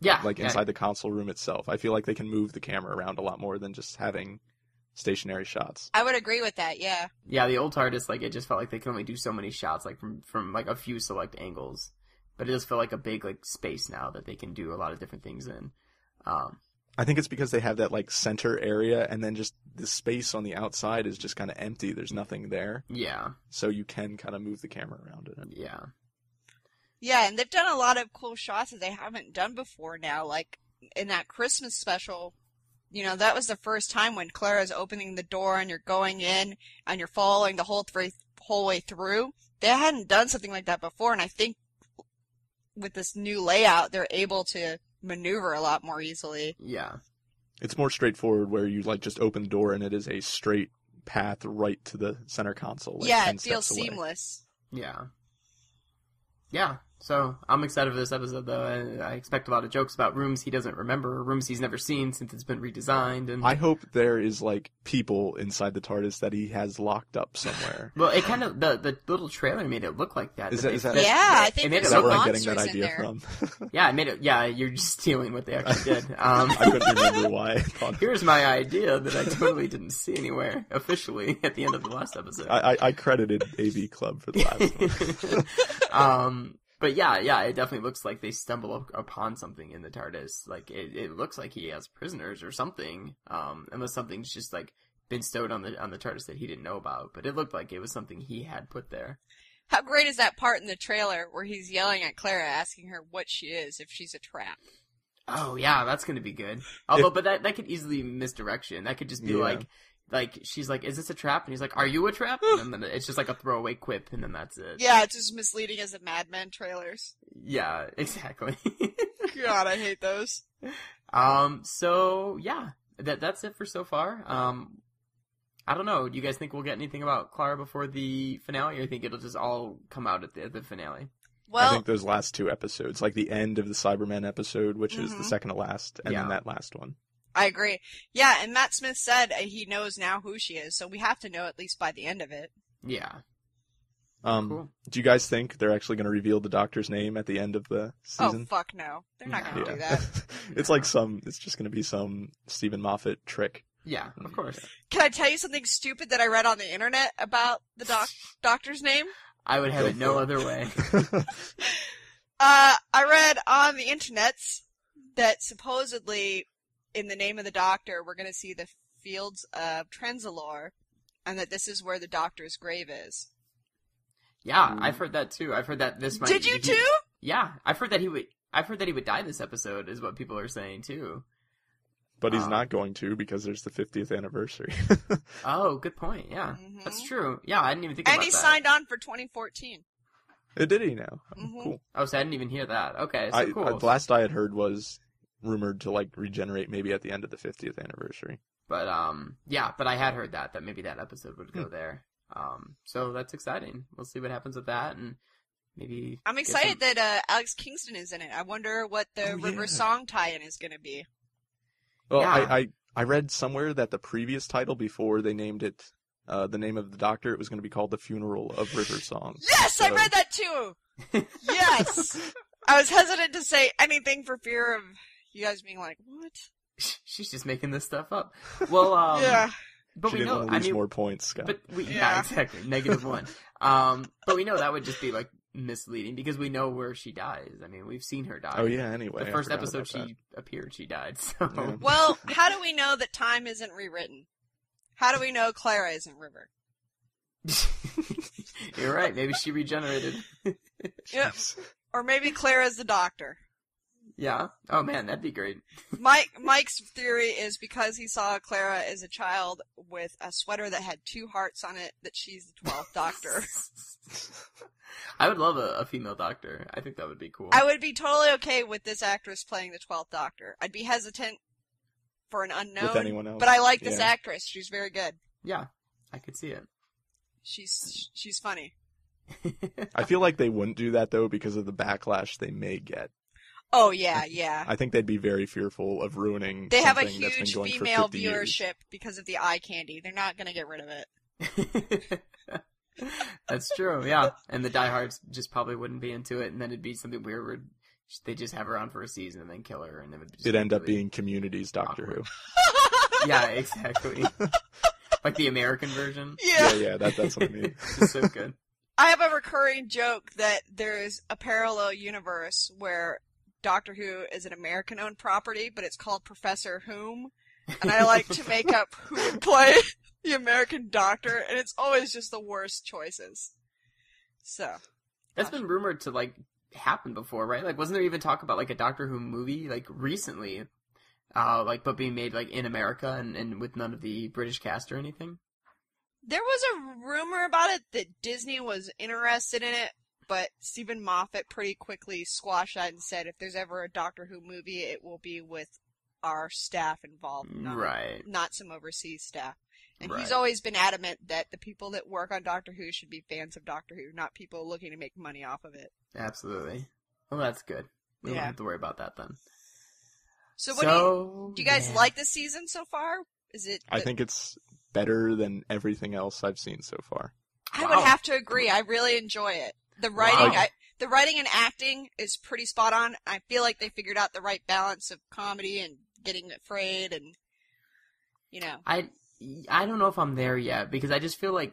yeah, like yeah, inside the console room itself. I feel like they can move the camera around a lot more than just having stationary shots. I would agree with that. Yeah. yeah. The old TARDIS, like it just felt like they could only do so many shots, like from from like a few select angles. But it does feel like a big like space now that they can do a lot of different things in. Um, I think it's because they have that like center area and then just the space on the outside is just kind of empty. There's nothing there. yeah, So you can kind of move the camera around it. yeah. Yeah, and they've done a lot of cool shots that they haven't done before now. Like in that Christmas special, you know, that was the first time when Clara's opening the door and you're going in and you're following the whole three, whole way through. They hadn't done something like that before, and I think with this new layout, they're able to maneuver a lot more easily. Yeah. It's more straightforward where you like just open the door and it is a straight path right to the center console. Like yeah, it feels seamless. Yeah. Yeah. So I'm excited for this episode, though. I, I expect a lot of jokes about rooms he doesn't remember, rooms he's never seen since it's been redesigned, and I hope there is like people inside the TARDIS that he has locked up somewhere. well, it kind of the the little trailer made it look like that. Is that that- is that- Yeah, I it think made Is it look where I'm like getting that idea from? yeah, it made it. Yeah, you're just stealing what they actually did. Um, I couldn't remember why here's my idea that I totally didn't see anywhere officially at the end of the last episode. I, I, I credited AV Club for the last one. um, but yeah, yeah, it definitely looks like they stumble up upon something in the TARDIS. Like it, it looks like he has prisoners or something. Um, unless something's just like been stowed on the on the TARDIS that he didn't know about. But it looked like it was something he had put there. How great is that part in the trailer where he's yelling at Clara, asking her what she is, if she's a trap? Oh yeah, that's gonna be good. Although, but that that could easily misdirection. That could just be Yeah. like. Like she's like, "Is this a trap?" And he's like, "Are you a trap?" And then it's just like a throwaway quip, and then that's it. Yeah, it's as misleading as the Mad Men trailers. Yeah, exactly. God, I hate those. Um. So yeah, that that's it for so far. Um. I don't know. Do you guys think we'll get anything about Clara before the finale, or you think it'll just all come out at the, at the finale? I think those last two episodes, like the end of the Cybermen episode, which is the Mhm. second to last, and Yeah. then that last one. I agree. Yeah, and Matt Smith said uh, he knows now who she is, so we have to know at least by the end of it. Yeah. Um, Cool. Do you guys think they're actually going to reveal the Doctor's name at the end of the season? Oh fuck no, they're not gonna No. do that. it's like some. It's just going to be some Steven Moffat trick. Yeah. Of course. Can I tell you something stupid that I read on the internet about the doc- doctor's name? I would have it no other way. Uh, I read on the internets that supposedly, in the name of the doctor, we're going to see the fields of Trenzalore, and that this is where the doctor's grave is. Yeah, I've heard that too. I've heard that this might. Did you he- too? Yeah, I've heard that he would. I've heard that he would die this episode, is what people are saying too. but he's Um, not going to because there's the 50th anniversary. Oh, good point. Yeah, Mhm. that's true. Yeah, I didn't even think And about he that. signed on for 2014. Uh, Did he now? Mhm. Cool. Oh, so I didn't even hear that. Okay, so I, cool. I- the last I had heard was rumored to like regenerate maybe at the end of the 50th anniversary. But um, yeah, but I had heard that that maybe that episode would go there. Um, so that's exciting. We'll see what happens with that, and maybe I'm excited some- that uh, Alex Kingston is in it. I wonder what the Oh, River yeah. Song tie-in is going to be. Well, Yeah. I, I I read somewhere that the previous title before they named it uh, the name of the doctor, it was going to be called the Funeral of River Song. Yes, I read that too. Yes, I was hesitant to say anything for fear of you guys being like, "What?" she's just making this stuff up. Well, um, yeah, but she we didn't know. want I lose mean, more points, Scott. but we yeah, Yeah. exactly negative one. Um, but we know that would just be like misleading because we know where she dies. I mean, we've seen her die. oh yeah, anyway. the first episode about she appeared, she died. So Yeah. Well, how do we know that time isn't rewritten? How do we know Clara isn't River? you're right. Maybe she regenerated. Yep. Or maybe Clara's the doctor. Yeah. Oh man, that'd be great. Mike Mike's theory is because he saw Clara as a child with a sweater that had two hearts on it that she's the twelfth doctor. I would love a, a female doctor. I think that would be cool. I would be totally okay with this actress playing the twelfth doctor. I'd be hesitant for an unknown, With anyone else, but I like this yeah. actress. She's very good. yeah, I could see it. She's she's funny. I feel like they wouldn't do that though because of the backlash they may get. Oh yeah, yeah. I think they'd be very fearful of ruining. They have a something that's been huge female 50 years. viewership because of the eye candy. They're not gonna get rid of it. That's true, yeah. And the diehards just probably wouldn't be into it, and then it'd be something weird where they just have her on for a season and then kill her, and it would just It'd be end up really- being Community's Doctor awkward. Who. Yeah, exactly. like the American version. Yeah, yeah, that, that's what I mean. It's so good. I have a recurring joke that there's a parallel universe where Doctor Who is an American owned property, but it's called Professor Whom. And I like to make up who would play the American doctor, and it's always just the worst choices. So, That's been rumored to like happen before, right? Like, wasn't there even talk about like a Doctor Who movie like recently, uh, like but being made like in America and, and with none of the British cast or anything? there was a rumor about it that Disney was interested in it, but Steven Moffat pretty quickly squashed that and said if there's ever a Doctor Who movie, it will be with our staff involved, not, Right. not some overseas staff. And Right. he's always been adamant that the people that work on Doctor Who should be fans of Doctor Who, not people looking to make money off of it. Absolutely. Well, that's good. We Yeah. don't have to worry about that then. So, what do you do? You guys yeah. like the season so far? Is it? I think it's better than everything else I've seen so far. I Wow. would have to agree. I really enjoy it. The writing, Wow. I, the writing and acting is pretty spot on. I feel like they figured out the right balance of comedy and getting afraid and, you know. I I don't know if I'm there yet because I just feel like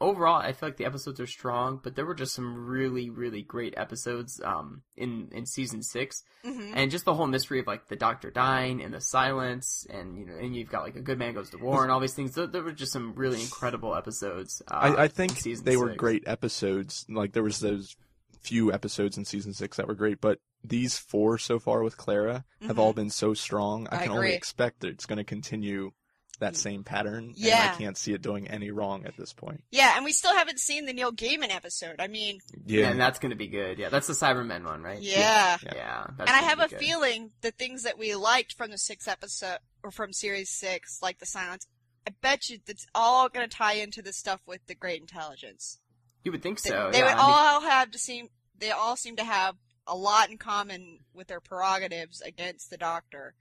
overall I feel like the episodes are strong, but there were just some really really great episodes um in in season 6 hmm and just the whole mystery of like the doctor dying and the silence and you know and you've got like a good man goes to war and all these things there, there were just some really incredible episodes uh, I, I think season they were great episodes. Like there was those few episodes in season six that were great, but these four so far with Clara have Mhm. all been so strong. I I can only expect that it's going to continue that mm. same pattern. Yeah. And I can't see it doing any wrong at this point. Yeah, and we still haven't seen the Neil Gaiman episode. I mean, yeah and that's gonna be good yeah that's the Cybermen one right yeah. yeah, Yeah. that's And I have a good. feeling the things that we liked from the sixth episode, or from series six, like the silence, I bet you that's all going to tie into the stuff with the great intelligence. you would think so they yeah, would I mean- all have to seem they all seem to have a lot in common with their prerogatives against the doctor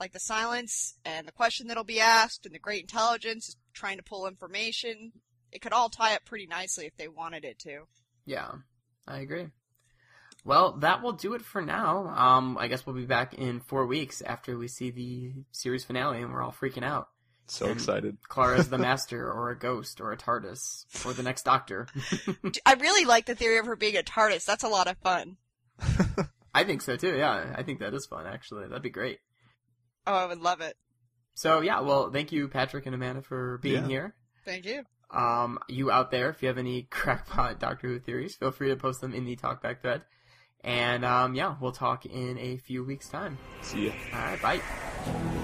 like the silence and the question that'll be asked and the great intelligence trying to pull information it could all tie up pretty nicely if they wanted it to Yeah, I agree. Well, that will do it for now. Um, I guess we'll be back in four weeks after we see the series finale, and we're all freaking out. So And excited. Clara's the master, or a ghost, or a TARDIS, or the next Doctor. I really like the theory of her being a tardis that's a lot of fun I think so too. Yeah, I think that is fun. Actually, that'd be great. Oh i would love it So yeah, well, thank you, Patrick and Amanda, for being Yeah. here. thank you Um, you out there, if you have any crackpot Doctor Who theories, feel free to post them in the talkback thread. And um, yeah, we'll talk in a few weeks' time. See ya. All right, bye.